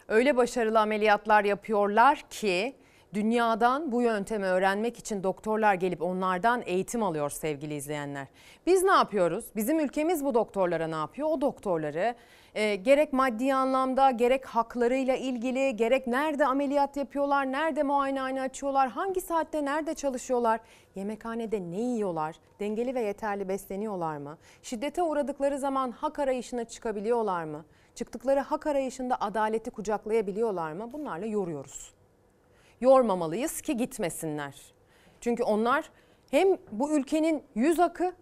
Öyle başarılı ameliyatlar yapıyorlar ki dünyadan bu yöntemi öğrenmek için doktorlar gelip onlardan eğitim alıyor sevgili izleyenler. Biz ne yapıyoruz? Bizim ülkemiz bu doktorlara ne yapıyor? O doktorları e, gerek maddi anlamda gerek haklarıyla ilgili gerek nerede ameliyat yapıyorlar, nerede muayenehane açıyorlar, hangi saatte nerede çalışıyorlar, yemekhanede ne yiyorlar, dengeli ve yeterli besleniyorlar mı? Şiddete uğradıkları zaman hak arayışına çıkabiliyorlar mı? Çıktıkları hak arayışında adaleti kucaklayabiliyorlar mı? Bunlarla yoruyoruz. Yormamalıyız ki gitmesinler. Çünkü onlar hem bu ülkenin yüz akı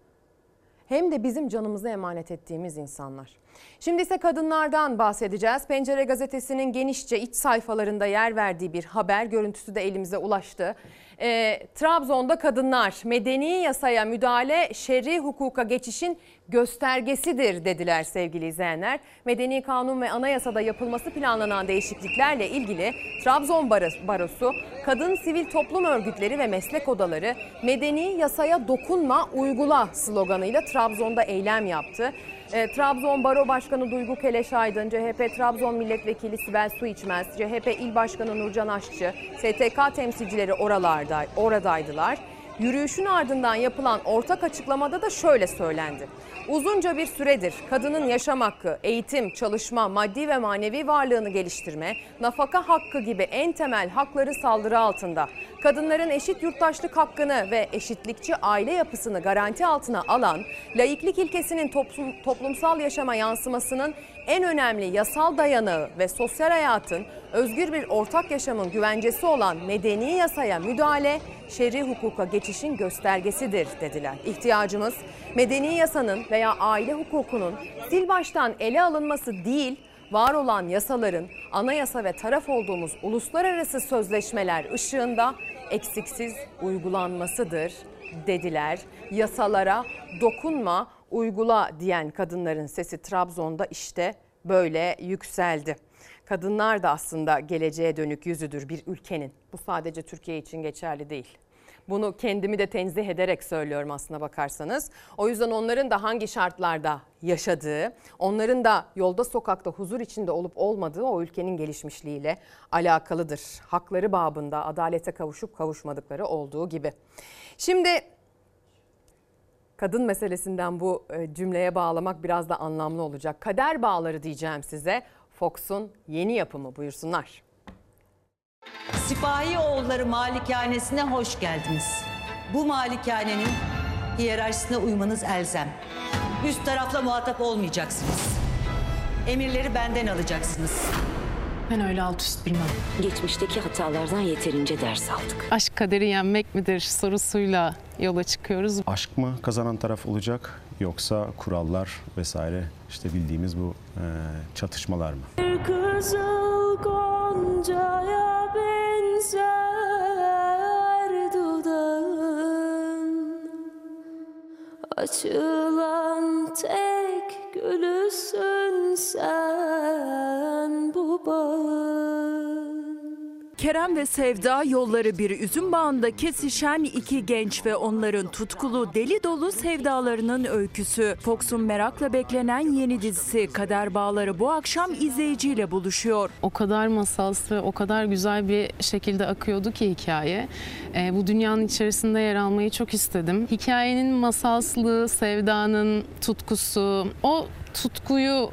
hem de bizim canımızı emanet ettiğimiz insanlar. Şimdi ise kadınlardan bahsedeceğiz. Pencere gazetesinin genişçe iç sayfalarında yer verdiği bir haber görüntüsü de elimize ulaştı. E, Trabzon'da kadınlar medeni yasaya müdahale şer'i hukuka geçişin göstergesidir dediler sevgili izleyenler. Medeni kanun ve anayasada yapılması planlanan değişikliklerle ilgili Trabzon Barosu, kadın sivil toplum örgütleri ve meslek odaları medeni yasaya dokunma uygula sloganıyla Trabzon'da eylem yaptı. E, Trabzon Baro Başkanı Duygu Keleş Aydın, CHP Trabzon Milletvekili Sibel Su İçmez, CHP İl Başkanı Nurcan Aşçı, STK temsilcileri oralarda, oradaydılar. Yürüyüşün ardından yapılan ortak açıklamada da şöyle söylendi. Uzunca bir süredir kadının yaşam hakkı, eğitim, çalışma, maddi ve manevi varlığını geliştirme, nafaka hakkı gibi en temel hakları saldırı altında. Kadınların eşit yurttaşlık hakkını ve eşitlikçi aile yapısını garanti altına alan, laiklik ilkesinin toplum, toplumsal yaşama yansımasının en önemli yasal dayanağı ve sosyal hayatın özgür bir ortak yaşamın güvencesi olan medeni yasaya müdahale, şer'i hukuka geçişin göstergesidir dediler. İhtiyacımız medeni yasanın veya aile hukukunun sil baştan ele alınması değil, var olan yasaların anayasa ve taraf olduğumuz uluslararası sözleşmeler ışığında eksiksiz uygulanmasıdır dediler. Yasalara dokunma, uygula diyen kadınların sesi Trabzon'da işte böyle yükseldi. Kadınlar da aslında geleceğe dönük yüzüdür bir ülkenin. Bu sadece Türkiye için geçerli değil. Bunu kendimi de tenzih ederek söylüyorum aslına bakarsanız. O yüzden onların da hangi şartlarda yaşadığı, onların da yolda sokakta huzur içinde olup olmadığı o ülkenin gelişmişliğiyle alakalıdır. Hakları babında adalete kavuşup kavuşmadıkları olduğu gibi. Şimdi kadın meselesinden bu e, cümleye bağlamak biraz da anlamlı olacak. Kader bağları diyeceğim size. Fox'un yeni yapımı buyursunlar. Sipahi Oğulları Malikanesine hoş geldiniz. Bu malikanenin hiyerarşisine uymanız elzem. Üst tarafla muhatap olmayacaksınız. Emirleri benden alacaksınız. Ben öyle alt üst bilmem. Geçmişteki hatalardan yeterince ders aldık. Aşk kaderi yenmek midir sorusuyla yola çıkıyoruz. Aşk mı kazanan taraf olacak yoksa kurallar vesaire işte bildiğimiz bu e, çatışmalar mı? Kızıl goncaya benzer dudağın Açılan tek gülüsün sen bu bağın Kerem ve Sevda yolları bir üzüm bağında kesişen iki genç ve onların tutkulu deli dolu sevdalarının öyküsü. Fox'un merakla beklenen yeni dizisi Kader Bağları bu akşam izleyiciyle buluşuyor. O kadar masalsı, o kadar güzel bir şekilde akıyordu ki hikaye. Ee, bu dünyanın içerisinde yer almayı çok istedim. Hikayenin masalsılığı, sevdanın tutkusu, o tutkuyu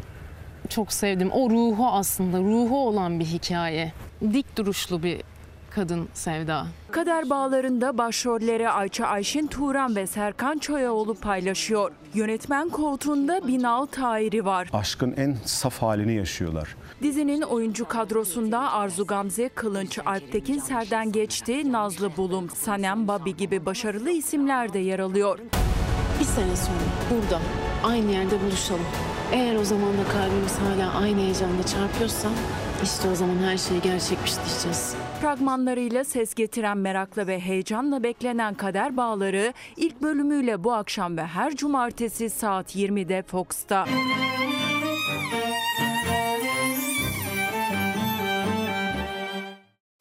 çok sevdim. O ruhu aslında, ruhu olan bir hikaye. Dik duruşlu bir kadın Sevda. Kader Bağları'nda başrolleri Ayça Ayşin Turan ve Serkan Çoyaoğlu paylaşıyor. Yönetmen koltuğunda Binal Tahiri var. Aşkın en saf halini yaşıyorlar. Dizinin oyuncu kadrosunda Arzu Gamze, Kılınç, Alptekin Serden Geçti, Nazlı Bulum, Sanem Babi gibi başarılı isimler de yer alıyor. Bir sene sonra burada aynı yerde buluşalım. Eğer o zaman da kalbimiz hala aynı heyecanda çarpıyorsa işte o zaman her şeyi gerçekmiş diyeceğiz. Fragmanlarıyla ses getiren merakla ve heyecanla beklenen Kader Bağları ilk bölümüyle bu akşam ve her cumartesi saat 20'de Fox'ta.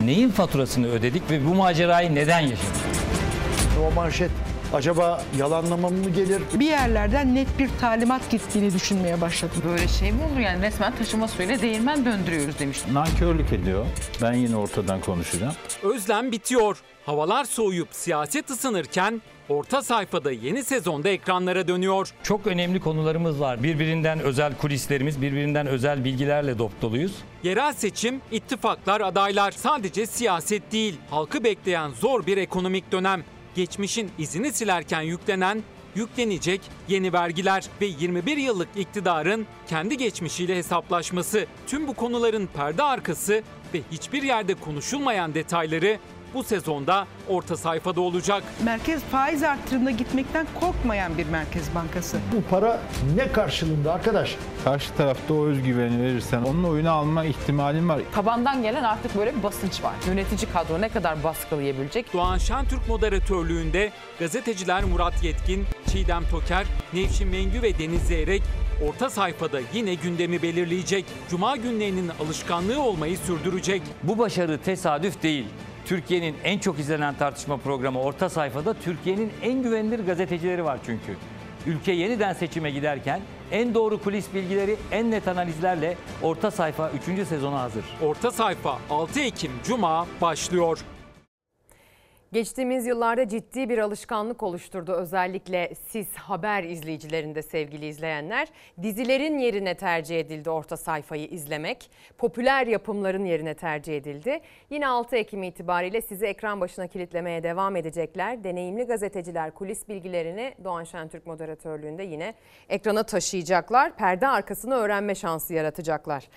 Neyin faturasını ödedik ve bu macerayı neden yaşadık? O manşet acaba yalanlama mı gelir? Bir yerlerden net bir talimat gittiğini düşünmeye başladım. Böyle şey mi olur yani resmen taşıma suyuyla değirmen döndürüyoruz demiştim. Nankörlük ediyor. Ben yine ortadan konuşacağım. Özlem bitiyor. Havalar soğuyup siyaset ısınırken orta sayfada yeni sezonda ekranlara dönüyor. Çok önemli konularımız var. Birbirinden özel kulislerimiz, birbirinden özel bilgilerle dop doluyuz. Yerel seçim, ittifaklar, adaylar sadece siyaset değil. Halkı bekleyen zor bir ekonomik dönem. Geçmişin izini silerken yüklenen, yüklenecek yeni vergiler ve 21 yıllık iktidarın kendi geçmişiyle hesaplaşması. Tüm bu konuların perde arkası ve hiçbir yerde konuşulmayan detayları bu sezonda orta sayfada olacak. Merkez faiz artırımına gitmekten korkmayan bir merkez bankası. Bu para ne karşılığında arkadaş? Karşı tarafta o özgüveni verirsen onun oyunu alma ihtimalin var. Tabandan gelen artık böyle bir basınç var. Yönetici kadro ne kadar baskılayabilecek? Doğan Şentürk moderatörlüğünde gazeteciler Murat Yetkin, Çiğdem Toker, Nevşin Mengü ve Deniz Zeyrek orta sayfada yine gündemi belirleyecek. Cuma günlerinin alışkanlığı olmayı sürdürecek. Bu başarı tesadüf değil. Türkiye'nin en çok izlenen tartışma programı orta sayfada Türkiye'nin en güvenilir gazetecileri var çünkü. Ülke yeniden seçime giderken en doğru kulis bilgileri, en net analizlerle orta sayfa 3. sezona hazır. Orta sayfa 6 Ekim Cuma başlıyor. Geçtiğimiz yıllarda ciddi bir alışkanlık oluşturdu özellikle siz haber izleyicilerinde sevgili izleyenler. Dizilerin yerine tercih edildi orta sayfayı izlemek. Popüler yapımların yerine tercih edildi. Yine 6 Ekim itibariyle sizi ekran başına kilitlemeye devam edecekler. Deneyimli gazeteciler kulis bilgilerini Doğan Şentürk moderatörlüğünde yine ekrana taşıyacaklar. Perde arkasını öğrenme şansı yaratacaklar.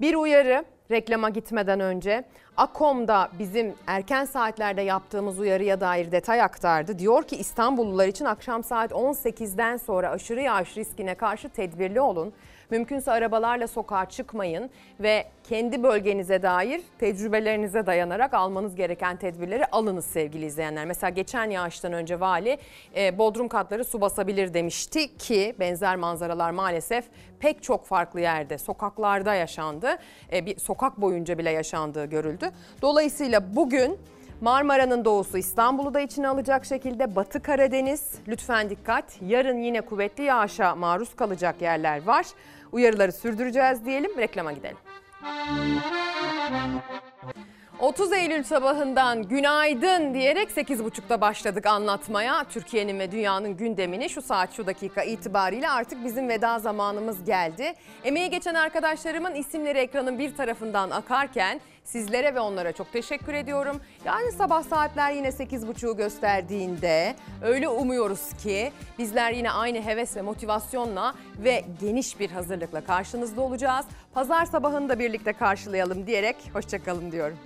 Bir uyarı reklama gitmeden önce Akom'da bizim erken saatlerde yaptığımız uyarıya dair detay aktardı. Diyor ki İstanbullular için akşam saat 18'den sonra aşırı yağış riskine karşı tedbirli olun. Mümkünse arabalarla sokağa çıkmayın ve kendi bölgenize dair tecrübelerinize dayanarak almanız gereken tedbirleri alınız sevgili izleyenler. Mesela geçen yağıştan önce vali e, Bodrum katları su basabilir demişti ki benzer manzaralar maalesef pek çok farklı yerde sokaklarda yaşandı. E, bir sokak boyunca bile yaşandığı görüldü. Dolayısıyla bugün Marmara'nın doğusu İstanbul'u da içine alacak şekilde Batı Karadeniz lütfen dikkat. Yarın yine kuvvetli yağışa maruz kalacak yerler var. Uyarıları sürdüreceğiz diyelim reklama gidelim. 30 Eylül sabahından günaydın diyerek 8.30'da başladık anlatmaya. Türkiye'nin ve dünyanın gündemini şu saat şu dakika itibariyle artık bizim veda zamanımız geldi. Emeği geçen arkadaşlarımın isimleri ekranın bir tarafından akarken sizlere ve onlara çok teşekkür ediyorum. Yani sabah saatler yine 8.30'u gösterdiğinde öyle umuyoruz ki bizler yine aynı heves ve motivasyonla ve geniş bir hazırlıkla karşınızda olacağız. Pazar sabahını da birlikte karşılayalım diyerek hoşçakalın diyorum.